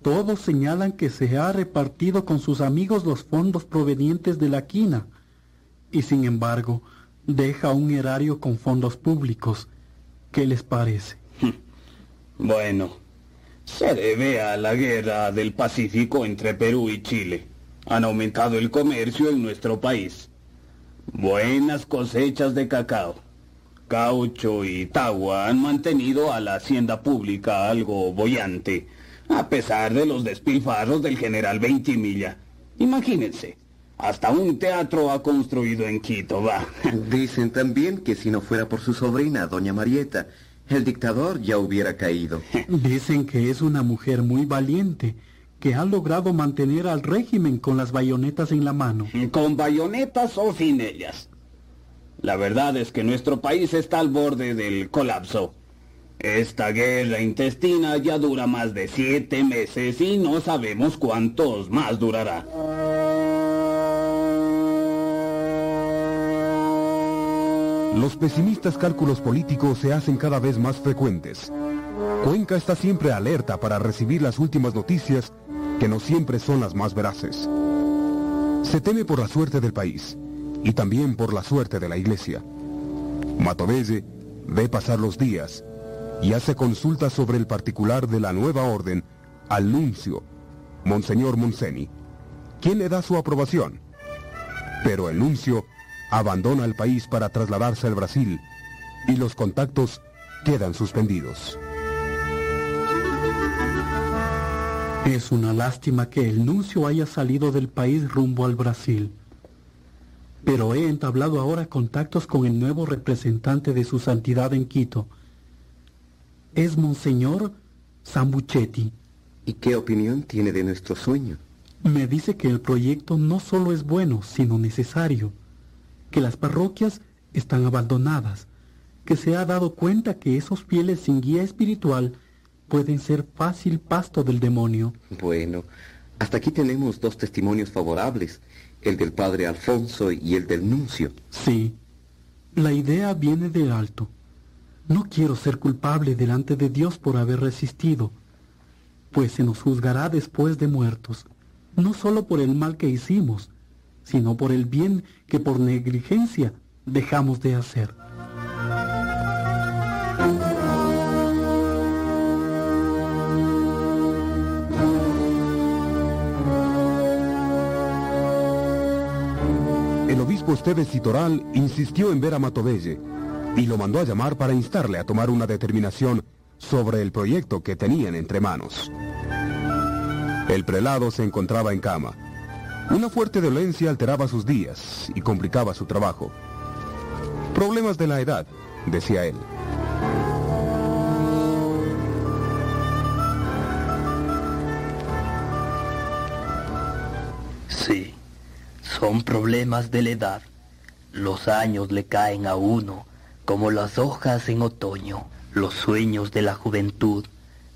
todos señalan que se ha repartido con sus amigos los fondos provenientes de la quina. Y sin embargo, deja un erario con fondos públicos. ¿Qué les parece? Bueno, se debe a la guerra del Pacífico entre Perú y Chile. Han aumentado el comercio en nuestro país. Buenas cosechas de cacao, caucho y tagua han mantenido a la hacienda pública algo bollante, a pesar de los despilfarros del general Ventimilla. Imagínense, hasta un teatro ha construido en Quito, va. Dicen también que si no fuera por su sobrina, doña Marieta, el dictador ya hubiera caído. Dicen que es una mujer muy valiente, que ha logrado mantener al régimen con las bayonetas en la mano. Con bayonetas o sin ellas. La verdad es que nuestro país está al borde del colapso. Esta guerra intestina ya dura más de siete meses y no sabemos cuántos más durará. Los pesimistas cálculos políticos se hacen cada vez más frecuentes. Cuenca está siempre alerta para recibir las últimas noticias que no siempre son las más veraces. Se teme por la suerte del país y también por la suerte de la iglesia. Matovelle ve pasar los días y hace consulta sobre el particular de la nueva orden al nuncio, Monseñor Monseni, quien le da su aprobación. Pero el nuncio abandona el país para trasladarse al Brasil y los contactos quedan suspendidos. Es una lástima que el nuncio haya salido del país rumbo al Brasil. Pero he entablado ahora contactos con el nuevo representante de su santidad en Quito. Es Monseñor Sambuchetti. ¿Y qué opinión tiene de nuestro sueño? Me dice que el proyecto no solo es bueno, sino necesario, que las parroquias están abandonadas, que se ha dado cuenta que esos fieles sin guía espiritual pueden ser fácil pasto del demonio. Bueno, hasta aquí tenemos dos testimonios favorables, el del padre Alfonso y el del nuncio. Sí, la idea viene del alto. No quiero ser culpable delante de Dios por haber resistido, pues se nos juzgará después de muertos, no solo por el mal que hicimos, sino por el bien que por negligencia dejamos de hacer. El obispo Esteves Citoral insistió en ver a Matovelle y lo mandó a llamar para instarle a tomar una determinación sobre el proyecto que tenían entre manos. El prelado se encontraba en cama. Una fuerte dolencia alteraba sus días y complicaba su trabajo. Problemas de la edad, decía él. Sí, son problemas de la edad. Los años le caen a uno como las hojas en otoño. Los sueños de la juventud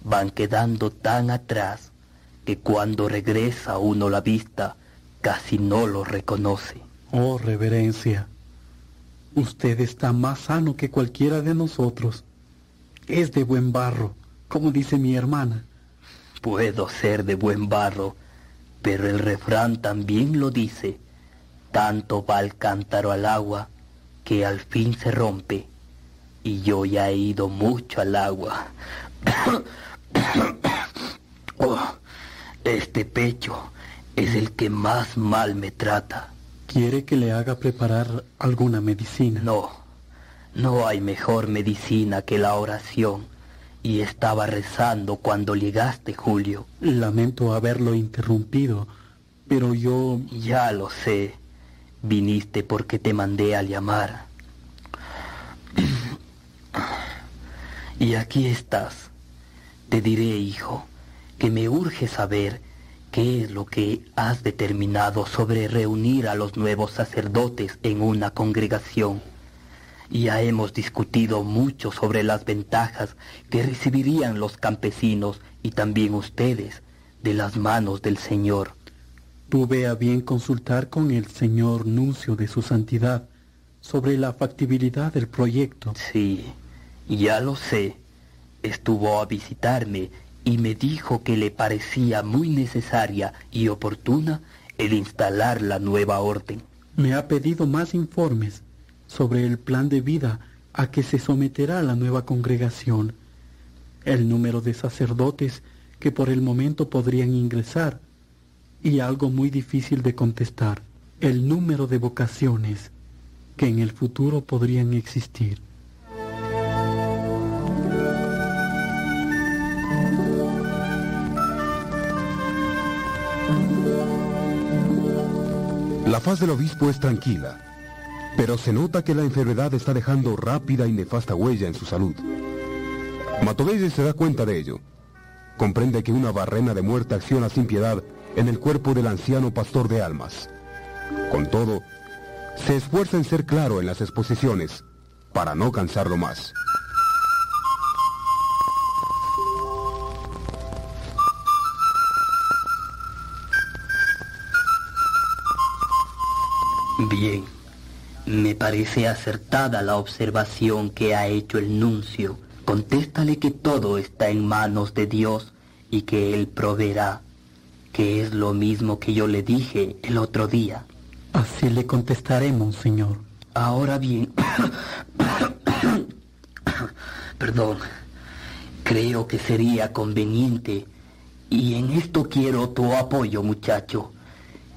van quedando tan atrás que cuando regresa uno la vista casi no lo reconoce. Oh, reverencia, usted está más sano que cualquiera de nosotros. Es de buen barro, como dice mi hermana. Puedo ser de buen barro, pero el refrán también lo dice. Tanto va el cántaro al agua que al fin se rompe. Y yo ya he ido mucho al agua. Oh, este pecho es el que más mal me trata. ¿Quiere que le haga preparar alguna medicina? No, no hay mejor medicina que la oración. Y estaba rezando cuando llegaste, Julio. Lamento haberlo interrumpido, pero yo... Ya lo sé. Viniste porque te mandé a llamar. Y aquí estás. Te diré, hijo, que me urge saber qué es lo que has determinado sobre reunir a los nuevos sacerdotes en una congregación. Ya hemos discutido mucho sobre las ventajas que recibirían los campesinos y también ustedes de las manos del Señor. Tuve a bien consultar con el señor nuncio de su santidad sobre la factibilidad del proyecto. Sí, ya lo sé. Estuvo a visitarme y me dijo que le parecía muy necesaria y oportuna el instalar la nueva orden. Me ha pedido más informes sobre el plan de vida a que se someterá la nueva congregación, el número de sacerdotes que por el momento podrían ingresar y algo muy difícil de contestar, el número de vocaciones que en el futuro podrían existir. La faz del obispo es tranquila, pero se nota que la enfermedad está dejando rápida y nefasta huella en su salud. Matovelle se da cuenta de ello. Comprende que una barrena de muerte acciona sin piedad en el cuerpo del anciano pastor de almas. Con todo, Se esfuerza en ser claro en las exposiciones, para no cansarlo más. Bien, me parece acertada la observación que ha hecho el nuncio. Contéstale que todo está en manos de Dios y que Él proveerá, que es lo mismo que yo le dije el otro día. Así le contestaré, monseñor. Ahora bien, perdón, creo que sería conveniente, y en esto quiero tu apoyo, muchacho,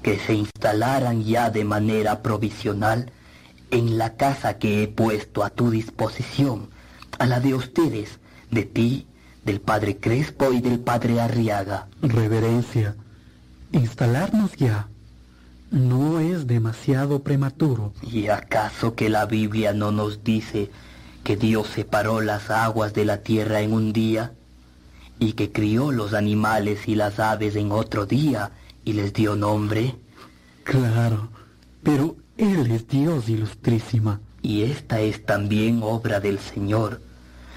que se instalaran ya de manera provisional en la casa que he puesto a tu disposición, a la de ustedes, de ti, del padre Crespo y del padre Arriaga. Reverencia, instalarnos ya no es demasiado prematuro. ¿Y acaso que la Biblia no nos dice que Dios separó las aguas de la tierra en un día y que crió los animales y las aves en otro día y les dio nombre? Claro, pero Él es Dios, ilustrísima. Y esta es también obra del Señor.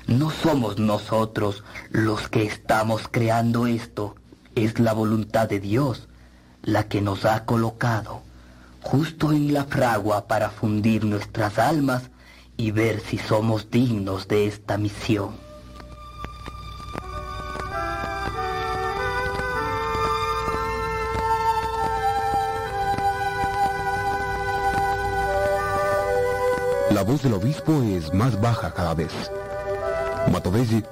No somos nosotros los que estamos creando esto, es la voluntad de Dios la que nos ha colocado justo en la fragua para fundir nuestras almas y ver si somos dignos de esta misión. La voz del obispo es más baja cada vez. Matovesi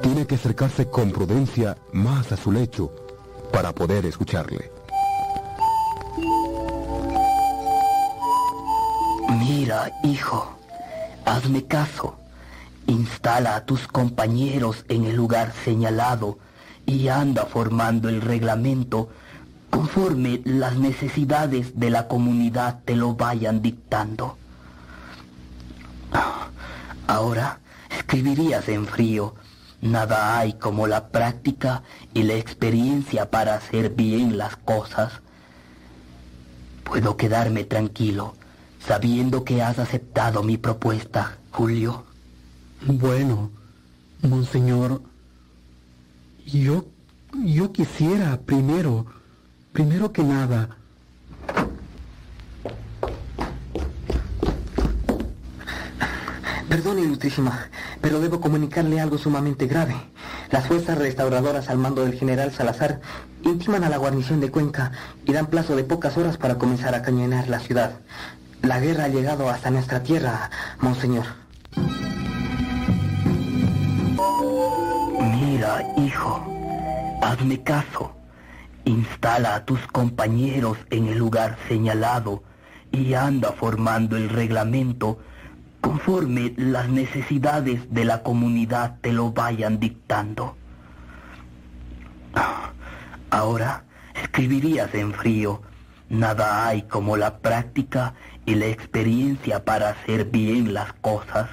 tiene que acercarse con prudencia más a su lecho para poder escucharle. Mira, hijo, hazme caso. Instala a tus compañeros en el lugar señalado y anda formando el reglamento conforme las necesidades de la comunidad te lo vayan dictando. Ahora escribirías en frío. Nada hay como la práctica y la experiencia para hacer bien las cosas. Puedo quedarme tranquilo sabiendo que has aceptado mi propuesta, Julio. Bueno, monseñor, yo, yo quisiera primero, primero que nada, Perdone, ilustrísima, pero debo comunicarle algo sumamente grave. Las fuerzas restauradoras al mando del general Salazar intiman a la guarnición de Cuenca y dan plazo de pocas horas para comenzar a cañonar la ciudad. La guerra ha llegado hasta nuestra tierra, monseñor. Mira, hijo, hazme caso. Instala a tus compañeros en el lugar señalado y anda formando el reglamento conforme las necesidades de la comunidad te lo vayan dictando. Ahora escribirías en frío, nada hay como la práctica y la experiencia para hacer bien las cosas.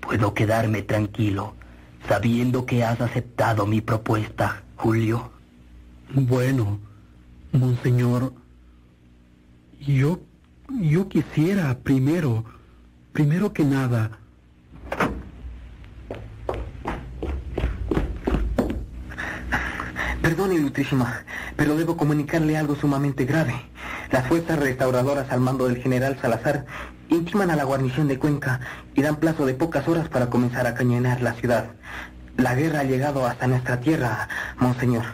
Puedo quedarme tranquilo sabiendo que has aceptado mi propuesta, Julio. Bueno, monseñor, yo, yo quisiera primero, primero que nada, Perdone, ilustrísima, pero debo comunicarle algo sumamente grave. Las fuerzas restauradoras al mando del general Salazar intiman a la guarnición de Cuenca y dan plazo de pocas horas para comenzar a cañonar la ciudad. La guerra ha llegado hasta nuestra tierra, monseñor.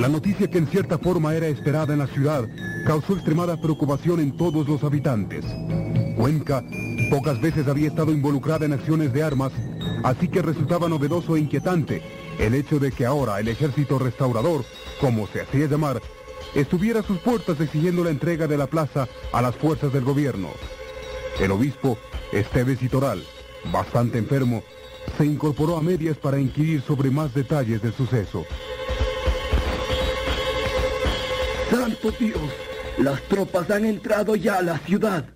La noticia que en cierta forma era esperada en la ciudad causó extremada preocupación en todos los habitantes. Cuenca pocas veces había estado involucrada en acciones de armas, así que resultaba novedoso e inquietante el hecho de que ahora el ejército restaurador, como se hacía llamar, estuviera a sus puertas exigiendo la entrega de la plaza a las fuerzas del gobierno. El obispo, Esteves Itoral, bastante enfermo, se incorporó a medias para inquirir sobre más detalles del suceso. ¡Santo Dios! Las tropas han entrado ya a la ciudad.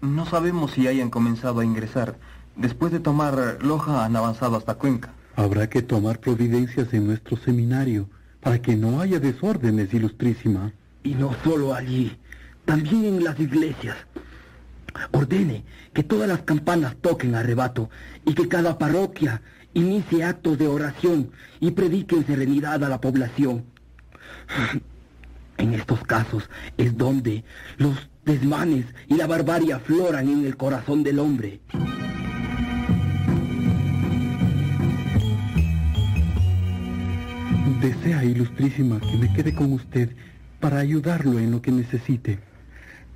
No sabemos si hayan comenzado a ingresar. Después de tomar Loja han avanzado hasta Cuenca. habrá que tomar providencias en nuestro seminario para que no haya desórdenes, ilustrísima. Y no solo allí, también en las iglesias. Ordene que todas las campanas toquen arrebato y que cada parroquia inicie actos de oración y prediquen serenidad a la población. En estos casos es donde los desmanes y la barbarie afloran en el corazón del hombre. Desea, ilustrísima, que me quede con usted para ayudarlo en lo que necesite.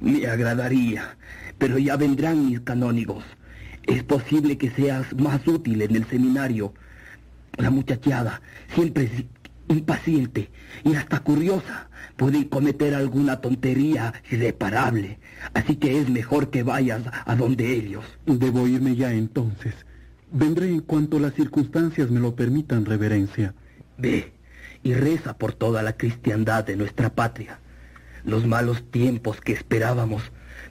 Me agradaría, pero ya vendrán mis canónigos. Es posible que seas más útil en el seminario. La muchachada, siempre impaciente y hasta curiosa, puede cometer alguna tontería irreparable. Así que es mejor que vayas a donde ellos. Debo irme ya entonces. Vendré en cuanto las circunstancias me lo permitan, reverencia. Ve y reza por toda la cristiandad de nuestra patria. Los malos tiempos que esperábamos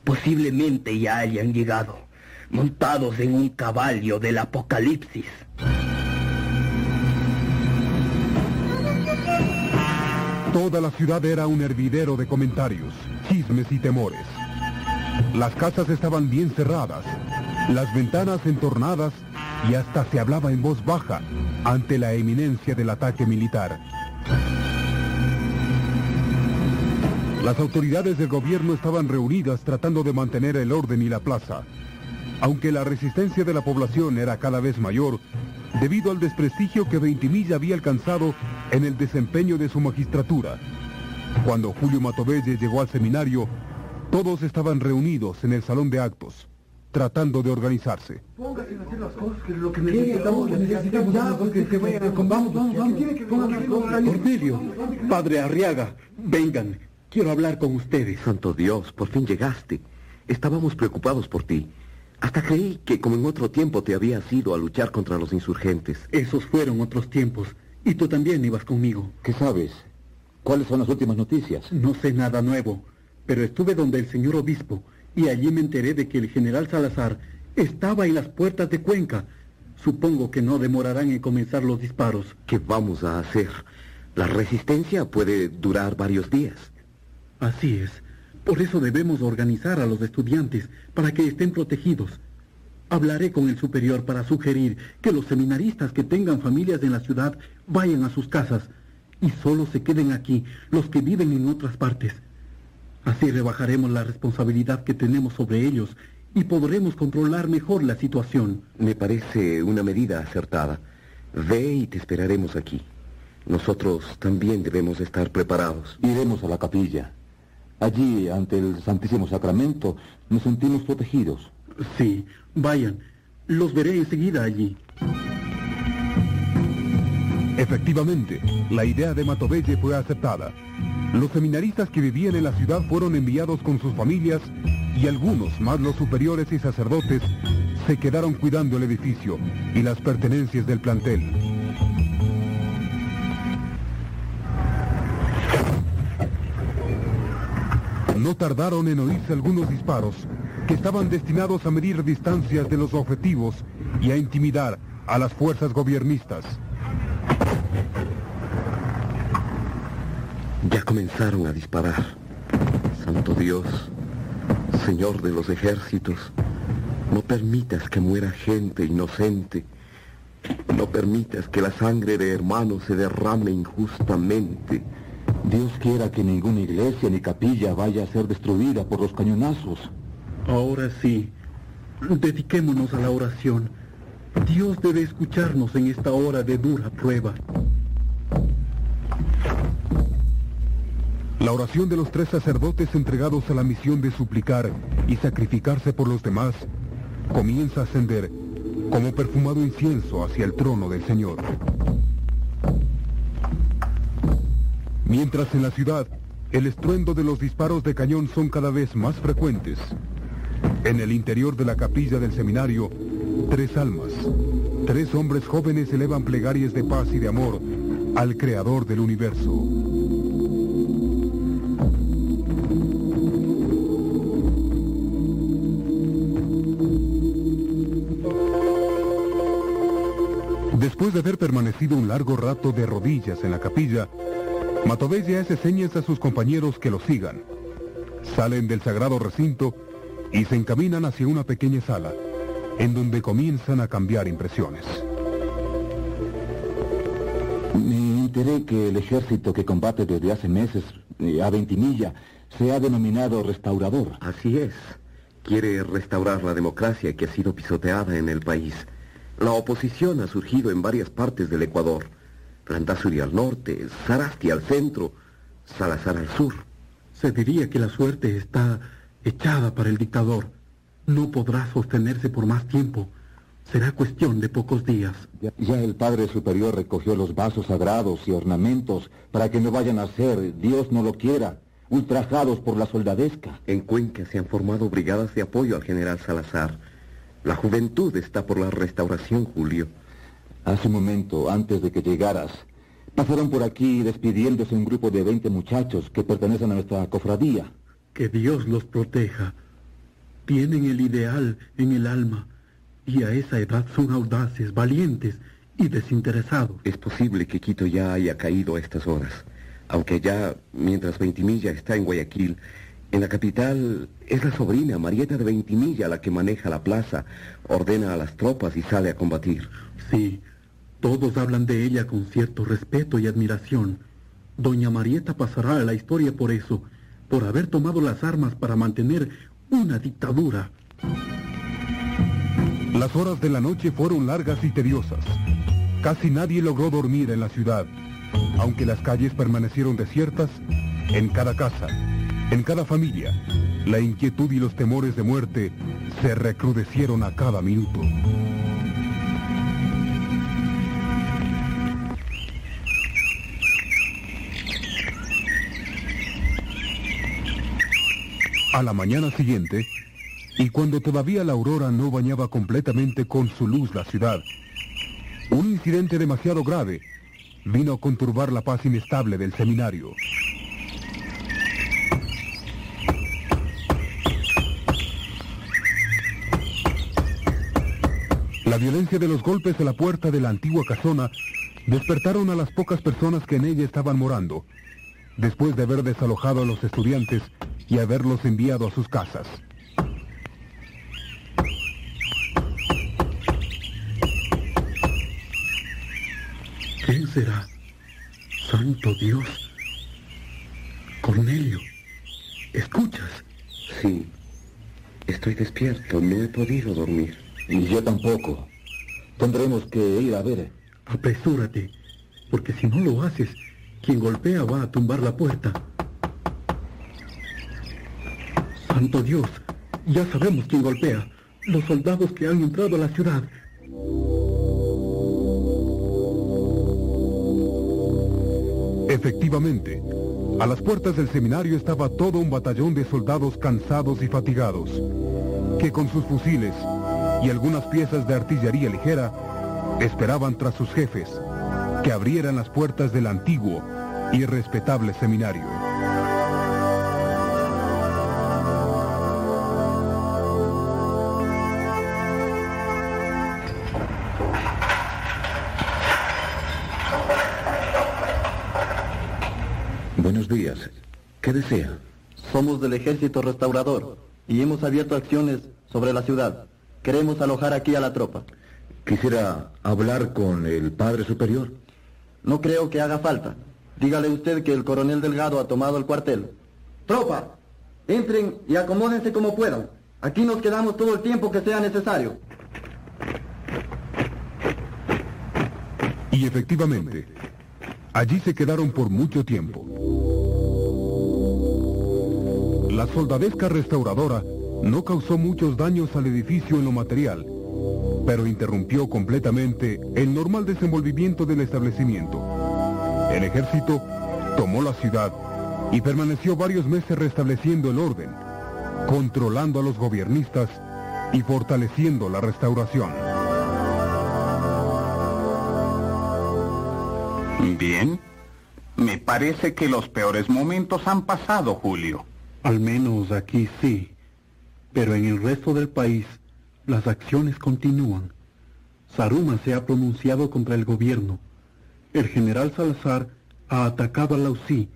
posiblemente ya hayan llegado, montados en un caballo del apocalipsis. Toda la ciudad era un hervidero de comentarios, chismes y temores. Las casas estaban bien cerradas, las ventanas entornadas y hasta se hablaba en voz baja ante la eminencia del ataque militar. Las autoridades del gobierno estaban reunidas tratando de mantener el orden y la plaza. Aunque la resistencia de la población era cada vez mayor, debido al desprestigio que Ventimilla había alcanzado en el desempeño de su magistratura. Cuando Julio Matovelle llegó al seminario, todos estaban reunidos en el salón de actos, tratando de organizarse. Póngase a hacer las cosas, que lo que necesitamos, necesitamos ya, porque que vayan, vamos, vamos, vamos, tiene que Cornelio, padre Arriaga, vengan, quiero hablar con ustedes. Santo Dios, por fin llegaste. Estábamos preocupados por ti. Hasta creí que como en otro tiempo te habías ido a luchar contra los insurgentes. Esos fueron otros tiempos, y tú también ibas conmigo. ¿Qué sabes? ¿Cuáles son las últimas noticias? No sé nada nuevo, pero estuve donde el señor obispo, y allí me enteré de que el general Salazar estaba en las puertas de Cuenca. Supongo que no demorarán en comenzar los disparos. ¿Qué vamos a hacer? La resistencia puede durar varios días. Así es. Por eso debemos organizar a los estudiantes para que estén protegidos. Hablaré con el superior para sugerir que los seminaristas que tengan familias en la ciudad vayan a sus casas y solo se queden aquí los que viven en otras partes. Así rebajaremos la responsabilidad que tenemos sobre ellos y podremos controlar mejor la situación. Me parece una medida acertada. Ve y te esperaremos aquí. Nosotros también debemos estar preparados. Iremos a la capilla. Allí, ante el Santísimo Sacramento, nos sentimos protegidos. Sí, vayan. Los veré enseguida allí. Efectivamente, la idea de Matovelle fue aceptada. Los seminaristas que vivían en la ciudad fueron enviados con sus familias y algunos, más los superiores y sacerdotes, se quedaron cuidando el edificio y las pertenencias del plantel. No tardaron en oírse algunos disparos que estaban destinados a medir distancias de los objetivos y a intimidar a las fuerzas gobiernistas. Ya comenzaron a disparar. Santo Dios, Señor de los ejércitos, no permitas que muera gente inocente. No permitas que la sangre de hermanos se derrame injustamente. Dios quiera que ninguna iglesia ni capilla vaya a ser destruida por los cañonazos. Ahora sí, dediquémonos a la oración. Dios debe escucharnos en esta hora de dura prueba. La oración de los tres sacerdotes entregados a la misión de suplicar y sacrificarse por los demás comienza a ascender como perfumado incienso hacia el trono del Señor. Mientras en la ciudad, el estruendo de los disparos de cañón son cada vez más frecuentes. En el interior de la capilla del seminario, tres almas, tres hombres jóvenes elevan plegarias de paz y de amor al Creador del universo. Después de haber permanecido un largo rato de rodillas en la capilla, Matovelle hace señas a sus compañeros que lo sigan. Salen del sagrado recinto y se encaminan hacia una pequeña sala, en donde comienzan a cambiar impresiones. Me enteré que el ejército que combate desde hace meses eh, a Ventimilla se ha denominado restaurador. Así es. Quiere restaurar la democracia que ha sido pisoteada en el país. La oposición ha surgido en varias partes del Ecuador. Landazuri al norte, Sarasti al centro, Salazar al sur. Se diría que la suerte está echada para el dictador. No podrá sostenerse por más tiempo. Será cuestión de pocos días. Ya, ya el Padre Superior recogió los vasos sagrados y ornamentos para que no vayan a ser, Dios no lo quiera, ultrajados por la soldadesca. En Cuenca se han formado brigadas de apoyo al general Salazar. La juventud está por la restauración, Julio. Hace un momento, antes de que llegaras, pasaron por aquí despidiéndose un grupo de 20 muchachos que pertenecen a nuestra cofradía. Que Dios los proteja. Tienen el ideal en el alma y a esa edad son audaces, valientes y desinteresados. Es posible que Quito ya haya caído a estas horas, aunque ya, mientras Ventimilla está en Guayaquil, en la capital es la sobrina Marieta de Ventimilla la que maneja la plaza, ordena a las tropas y sale a combatir. Sí, todos hablan de ella con cierto respeto y admiración. Doña Marieta pasará a la historia por eso, por haber tomado las armas para mantener una dictadura. Las horas de la noche fueron largas y tediosas. Casi nadie logró dormir en la ciudad. Aunque las calles permanecieron desiertas, en cada casa, en cada familia, la inquietud y los temores de muerte se recrudecieron a cada minuto. A la mañana siguiente, y cuando todavía la aurora no bañaba completamente con su luz la ciudad, un incidente demasiado grave vino a conturbar la paz inestable del seminario. La violencia de los golpes a la puerta de la antigua casona despertaron a las pocas personas que en ella estaban morando, después de haber desalojado a los estudiantes y haberlos enviado a sus casas. ¿Quién será? Santo Dios. Cornelio, ¿escuchas? Sí, estoy despierto, no he podido dormir. Y yo tampoco. Tendremos que ir a ver. Apresúrate, porque si no lo haces, quien golpea va a tumbar la puerta. Santo Dios, ya sabemos quién golpea. Los soldados que han entrado a la ciudad. Efectivamente, a las puertas del seminario estaba todo un batallón de soldados cansados y fatigados, que con sus fusiles y algunas piezas de artillería ligera esperaban tras sus jefes que abrieran las puertas del antiguo y respetable seminario. ¿Qué desea? Somos del Ejército Restaurador y hemos abierto acciones sobre la ciudad. Queremos alojar aquí a la tropa. Quisiera hablar con el Padre Superior. No creo que haga falta. Dígale usted que el coronel Delgado ha tomado el cuartel. Tropa, entren y acomódense como puedan. Aquí nos quedamos todo el tiempo que sea necesario. Y efectivamente, allí se quedaron por mucho tiempo. La soldadesca restauradora no causó muchos daños al edificio en lo material, pero interrumpió completamente el normal desenvolvimiento del establecimiento. El ejército tomó la ciudad y permaneció varios meses restableciendo el orden, controlando a los gobiernistas y fortaleciendo la restauración. Bien. Me parece que los peores momentos han pasado, Julio. Al menos aquí sí. Pero en el resto del país, las acciones continúan. Saruma se ha pronunciado contra el gobierno. El general Salazar ha atacado a Lausí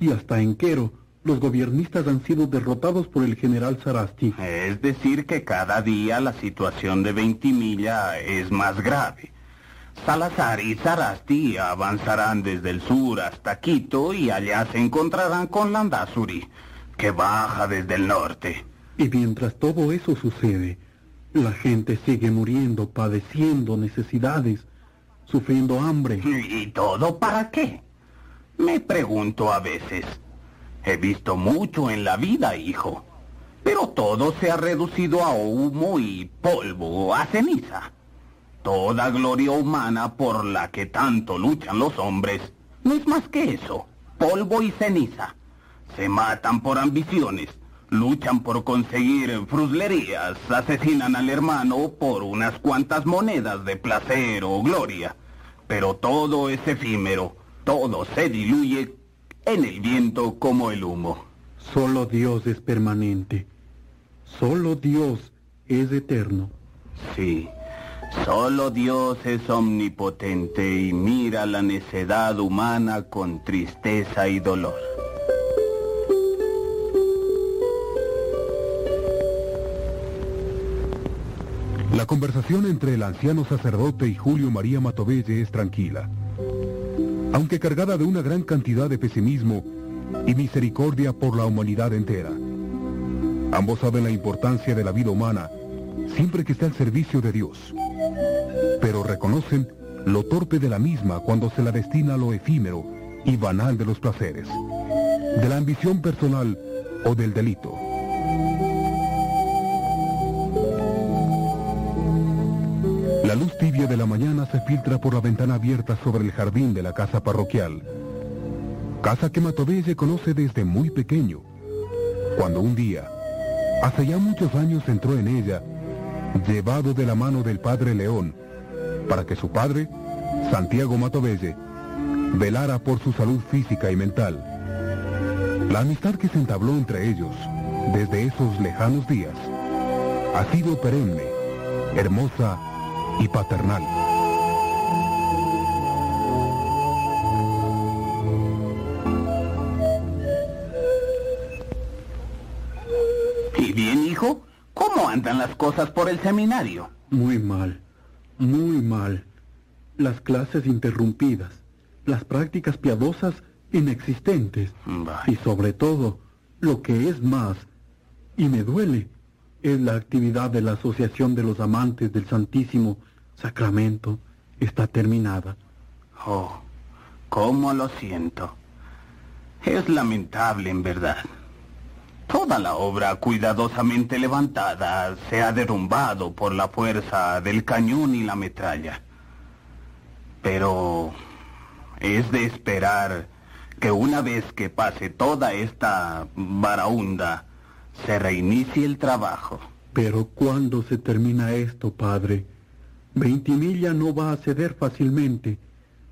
y hasta en Quero los gobiernistas han sido derrotados por el general Sarasti. Es decir, que cada día la situación de Ventimiglia es más grave. Salazar y Sarasti avanzarán desde el sur hasta Quito y allá se encontrarán con Landazuri, que baja desde el norte. Y mientras todo eso sucede, la gente sigue muriendo, padeciendo necesidades, sufriendo hambre. ¿Y todo para qué? Me pregunto a veces. He visto mucho en la vida, hijo. Pero todo se ha reducido a humo y polvo, a ceniza. Toda gloria humana por la que tanto luchan los hombres no es más que eso, polvo y ceniza. Se matan por ambiciones, luchan por conseguir fruslerías, asesinan al hermano por unas cuantas monedas de placer o gloria. Pero todo es efímero, todo se diluye en el viento como el humo. Solo Dios es permanente. Solo Dios es eterno. Sí, solo Dios es omnipotente y mira la necedad humana con tristeza y dolor. La conversación entre el anciano sacerdote y Julio María Matovelle es tranquila, aunque cargada de una gran cantidad de pesimismo y misericordia por la humanidad entera. Ambos saben la importancia de la vida humana siempre que esté al servicio de Dios, pero reconocen lo torpe de la misma cuando se la destina a lo efímero y banal de los placeres, de la ambición personal o del delito. Tibia de la mañana se filtra por la ventana abierta sobre el jardín de la casa parroquial. Casa que Matovelle conoce desde muy pequeño, cuando un día, hace ya muchos años entró en ella, llevado de la mano del padre León, para que su padre, Santiago Matovelle, velara por su salud física y mental. La amistad que se entabló entre ellos desde esos lejanos días ha sido perenne, hermosa y paternal. ¿Y bien, hijo? ¿Cómo andan las cosas por el seminario? Muy mal, muy mal. Las clases interrumpidas, las prácticas piadosas inexistentes y sobre todo, lo que es más, y me duele, es la actividad de la Asociación de los Amantes del Santísimo Sacramento está terminada. Oh, cómo lo siento. Es lamentable en verdad. Toda la obra cuidadosamente levantada se ha derrumbado por la fuerza del cañón y la metralla. Pero es de esperar que una vez que pase toda esta baraunda, se reinicie el trabajo. Pero ¿cuándo se termina esto, padre? Ventimiglia no va a ceder fácilmente.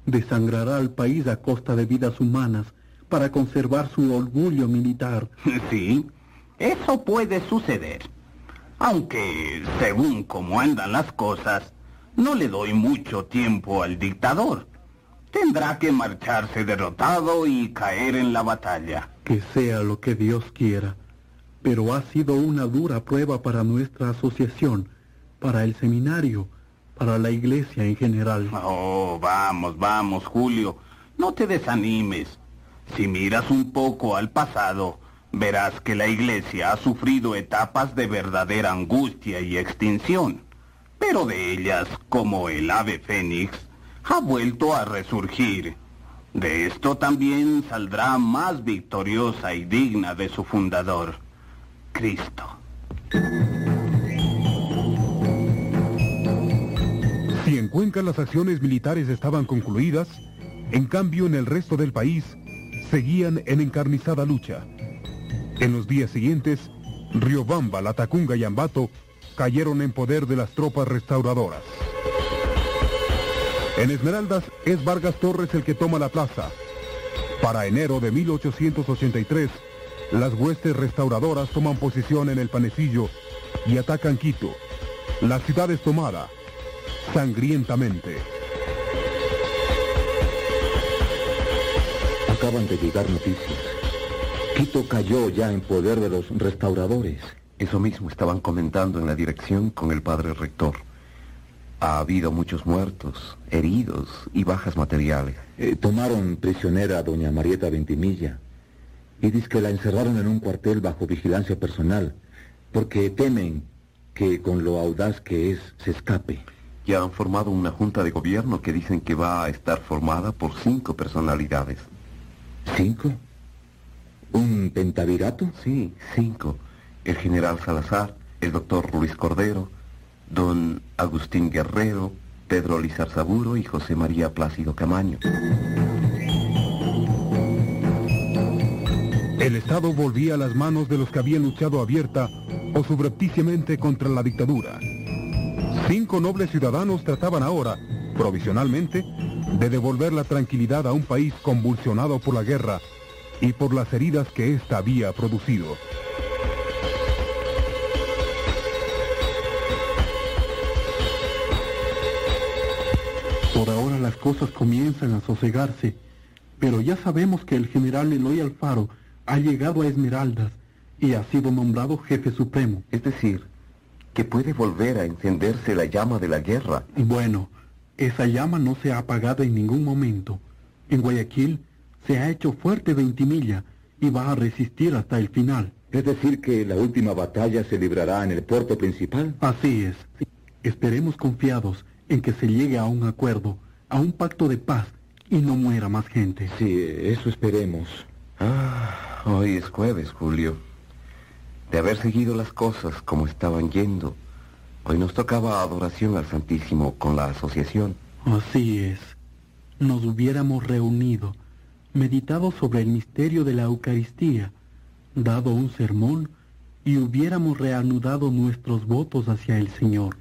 Desangrará al país a costa de vidas humanas para conservar su orgullo militar. Sí, eso puede suceder. Aunque, según cómo andan las cosas, no le doy mucho tiempo al dictador. Tendrá que marcharse derrotado y caer en la batalla. Que sea lo que Dios quiera. Pero ha sido una dura prueba para nuestra asociación, para el seminario, para la iglesia en general. Oh, vamos, vamos, Julio. No te desanimes. Si miras un poco al pasado, verás que la iglesia ha sufrido etapas de verdadera angustia y extinción. Pero de ellas, como el ave fénix, ha vuelto a resurgir. De esto también saldrá más victoriosa y digna de su fundador, Cristo. Si en Cuenca las acciones militares estaban concluidas, en cambio en el resto del país seguían en encarnizada lucha. En los días siguientes, Riobamba, Latacunga y Ambato cayeron en poder de las tropas restauradoras. En Esmeraldas es Vargas Torres el que toma la plaza. Para enero de 1883, las huestes restauradoras toman posición en el Panecillo y atacan Quito. La ciudad es tomada sangrientamente. Acaban de llegar noticias. Quito cayó ya en poder de los restauradores. Eso mismo estaban comentando en la dirección con el padre rector. Ha habido muchos muertos, heridos y bajas materiales. Eh, tomaron prisionera a doña Marieta Ventimilla y dice que la encerraron en un cuartel bajo vigilancia personal porque temen que con lo audaz que es se escape. Ya han formado una junta de gobierno que dicen que va a estar formada por cinco personalidades. ¿Cinco? ¿Un pentavirato? Sí, cinco. El general Salazar, el doctor Luis Cordero, don Agustín Guerrero, Pedro Lizarzaburo y José María Plácido Camaño. El Estado volvía a las manos de los que habían luchado abierta o subrepticiamente contra la dictadura. Cinco nobles ciudadanos trataban ahora, provisionalmente, de devolver la tranquilidad a un país convulsionado por la guerra y por las heridas que ésta había producido. Por ahora las cosas comienzan a sosegarse, pero ya sabemos que el general Eloy Alfaro ha llegado a Esmeraldas y ha sido nombrado jefe supremo. Es decir, que puede volver a encenderse la llama de la guerra. Bueno, esa llama no se ha apagado en ningún momento. En Guayaquil se ha hecho fuerte Ventimilla y va a resistir hasta el final. Es decir, que la última batalla se librará en el puerto principal. Así es. Esperemos confiados en que se llegue a un acuerdo, a un pacto de paz y no muera más gente. Sí, eso esperemos. Ah, hoy es jueves, Julio. De haber seguido las cosas como estaban yendo, hoy nos tocaba adoración al Santísimo con la asociación. Así es. Nos hubiéramos reunido, meditado sobre el misterio de la Eucaristía, dado un sermón y hubiéramos reanudado nuestros votos hacia el Señor.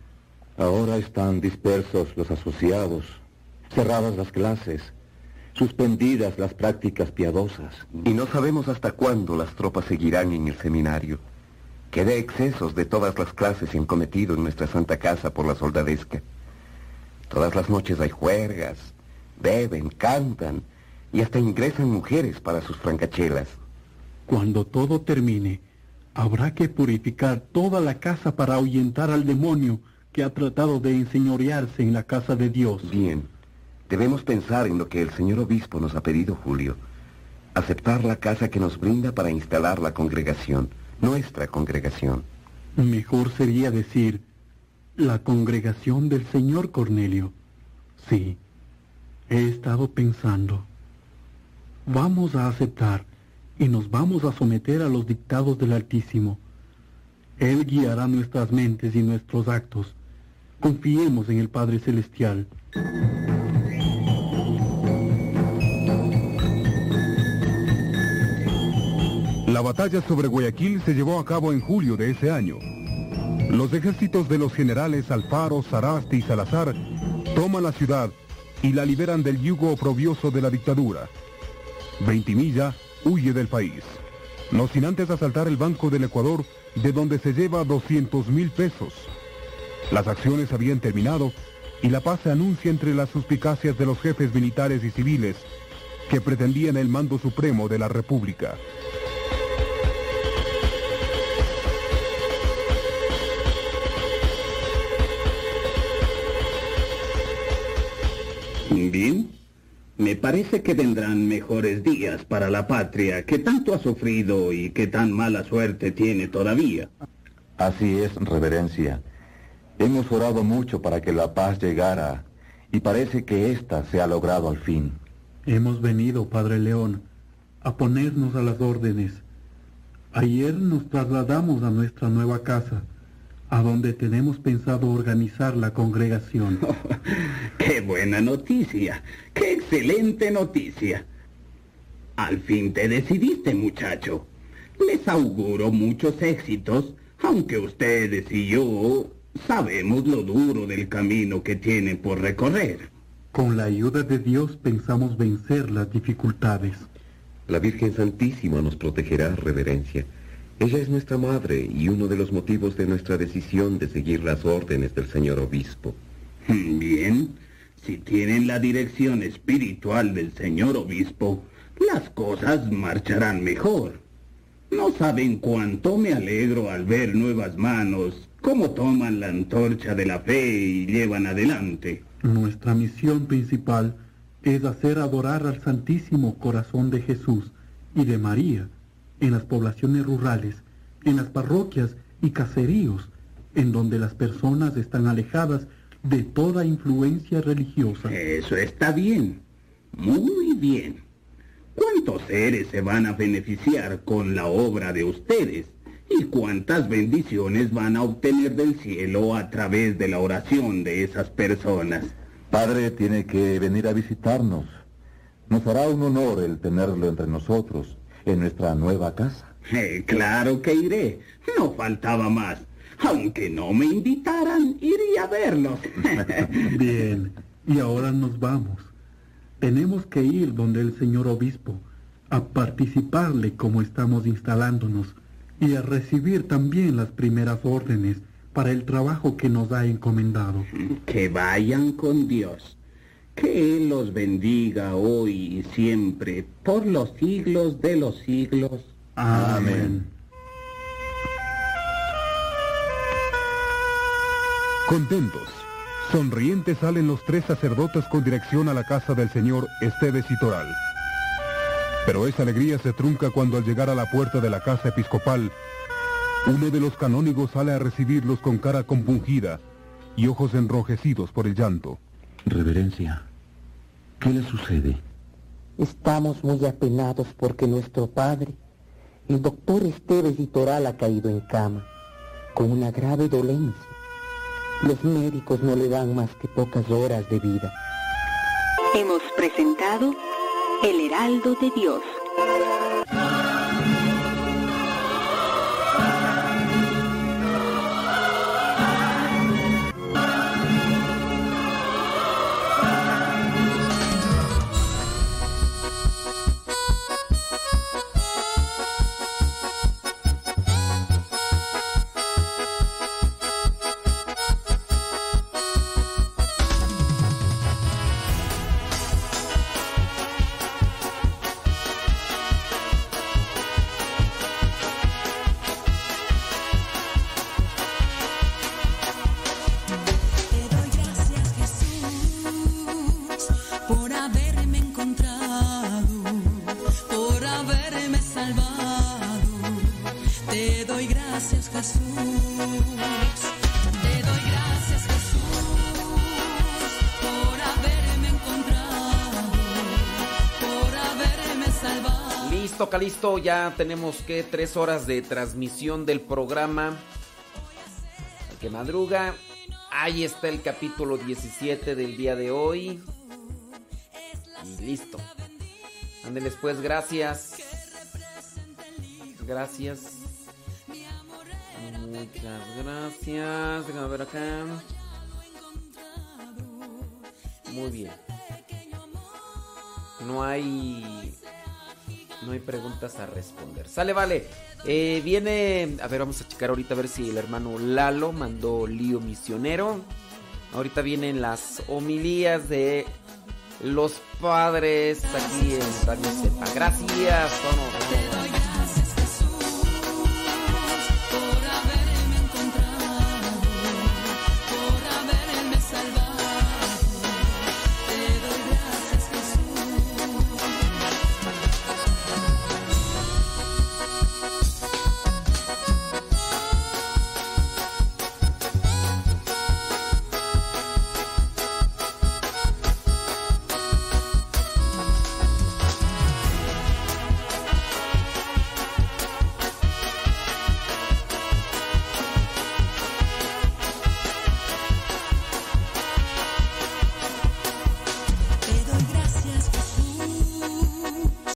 Ahora están dispersos los asociados, cerradas las clases, suspendidas las prácticas piadosas. Y no sabemos hasta cuándo las tropas seguirán en el seminario. Que de excesos de todas las clases se han cometido en nuestra Santa Casa por la soldadesca. Todas las noches hay juergas, beben, cantan y hasta ingresan mujeres para sus francachelas. Cuando todo termine, habrá que purificar toda la casa para ahuyentar al demonio que ha tratado de enseñorearse en la casa de Dios. Bien, debemos pensar en lo que el señor obispo nos ha pedido, Julio. Aceptar la casa que nos brinda para instalar la congregación, nuestra congregación. Mejor sería decir, la congregación del señor Cornelio. Sí, he estado pensando. Vamos a aceptar y nos vamos a someter a los dictados del Altísimo. Él guiará nuestras mentes y nuestros actos. Confiemos en el Padre Celestial. La batalla sobre Guayaquil se llevó a cabo en julio de ese año. Los ejércitos de los generales Alfaro, Saraste y Salazar toman la ciudad y la liberan del yugo oprobioso de la dictadura. Ventimilla huye del país, no sin antes asaltar el Banco del Ecuador, de donde se lleva 200 mil pesos. Las acciones habían terminado y la paz se anuncia entre las suspicacias de los jefes militares y civiles que pretendían el mando supremo de la República. Bien, me parece que vendrán mejores días para la patria que tanto ha sufrido y que tan mala suerte tiene todavía. Así es, reverencia. Hemos orado mucho para que la paz llegara y parece que ésta se ha logrado al fin. Hemos venido, Padre León, a ponernos a las órdenes. Ayer nos trasladamos a nuestra nueva casa, a donde tenemos pensado organizar la congregación. ¡Qué buena noticia! ¡Qué excelente noticia! Al fin te decidiste, muchacho. Les auguro muchos éxitos, aunque ustedes y yo sabemos lo duro del camino que tienen por recorrer. Con la ayuda de Dios pensamos vencer las dificultades. La Virgen Santísima nos protegerá, reverencia. Ella es nuestra madre y uno de los motivos de nuestra decisión de seguir las órdenes del señor obispo. Bien, si tienen la dirección espiritual del señor obispo, las cosas marcharán mejor. No saben cuánto me alegro al ver nuevas manos, cómo toman la antorcha de la fe y llevan adelante. Nuestra misión principal es hacer adorar al Santísimo Corazón de Jesús y de María en las poblaciones rurales, en las parroquias y caseríos, en donde las personas están alejadas de toda influencia religiosa. Eso está bien, muy bien. ¿Cuántos seres se van a beneficiar con la obra de ustedes? ¿Y cuántas bendiciones van a obtener del cielo a través de la oración de esas personas? Padre tiene que venir a visitarnos. Nos hará un honor el tenerlo entre nosotros, en nuestra nueva casa. Eh, claro que iré. No faltaba más. Aunque no me invitaran, iría a verlos. Bien, y ahora nos vamos. Tenemos que ir donde el señor obispo, a participarle como estamos instalándonos y a recibir también las primeras órdenes para el trabajo que nos ha encomendado. Que vayan con Dios. Que Él los bendiga hoy y siempre, por los siglos de los siglos. Amén. Contentos, sonrientes salen los tres sacerdotes con dirección a la casa del señor Esteves y Toral. Pero esa alegría se trunca cuando al llegar a la puerta de la casa episcopal, uno de los canónigos sale a recibirlos con cara compungida y ojos enrojecidos por el llanto. Reverencia, ¿qué le sucede? Estamos muy apenados porque nuestro padre, el doctor Esteves Litoral, ha caído en cama con una grave dolencia. Los médicos no le dan más que pocas horas de vida. Hemos presentado El Heraldo de Dios. Listo, ya tenemos que tres horas de transmisión del programa. Que madruga. Ahí está el capítulo 17 del día de hoy. Y listo. Ándeles pues, gracias. Gracias. Muchas gracias. Déjame ver acá. Muy bien. No hay. No hay preguntas a responder. Sale, vale. Eh, viene. A ver, vamos a checar ahorita a ver si el hermano Lalo mandó lío misionero. Ahorita vienen las homilías de los padres aquí en Radio Sepa. Gracias.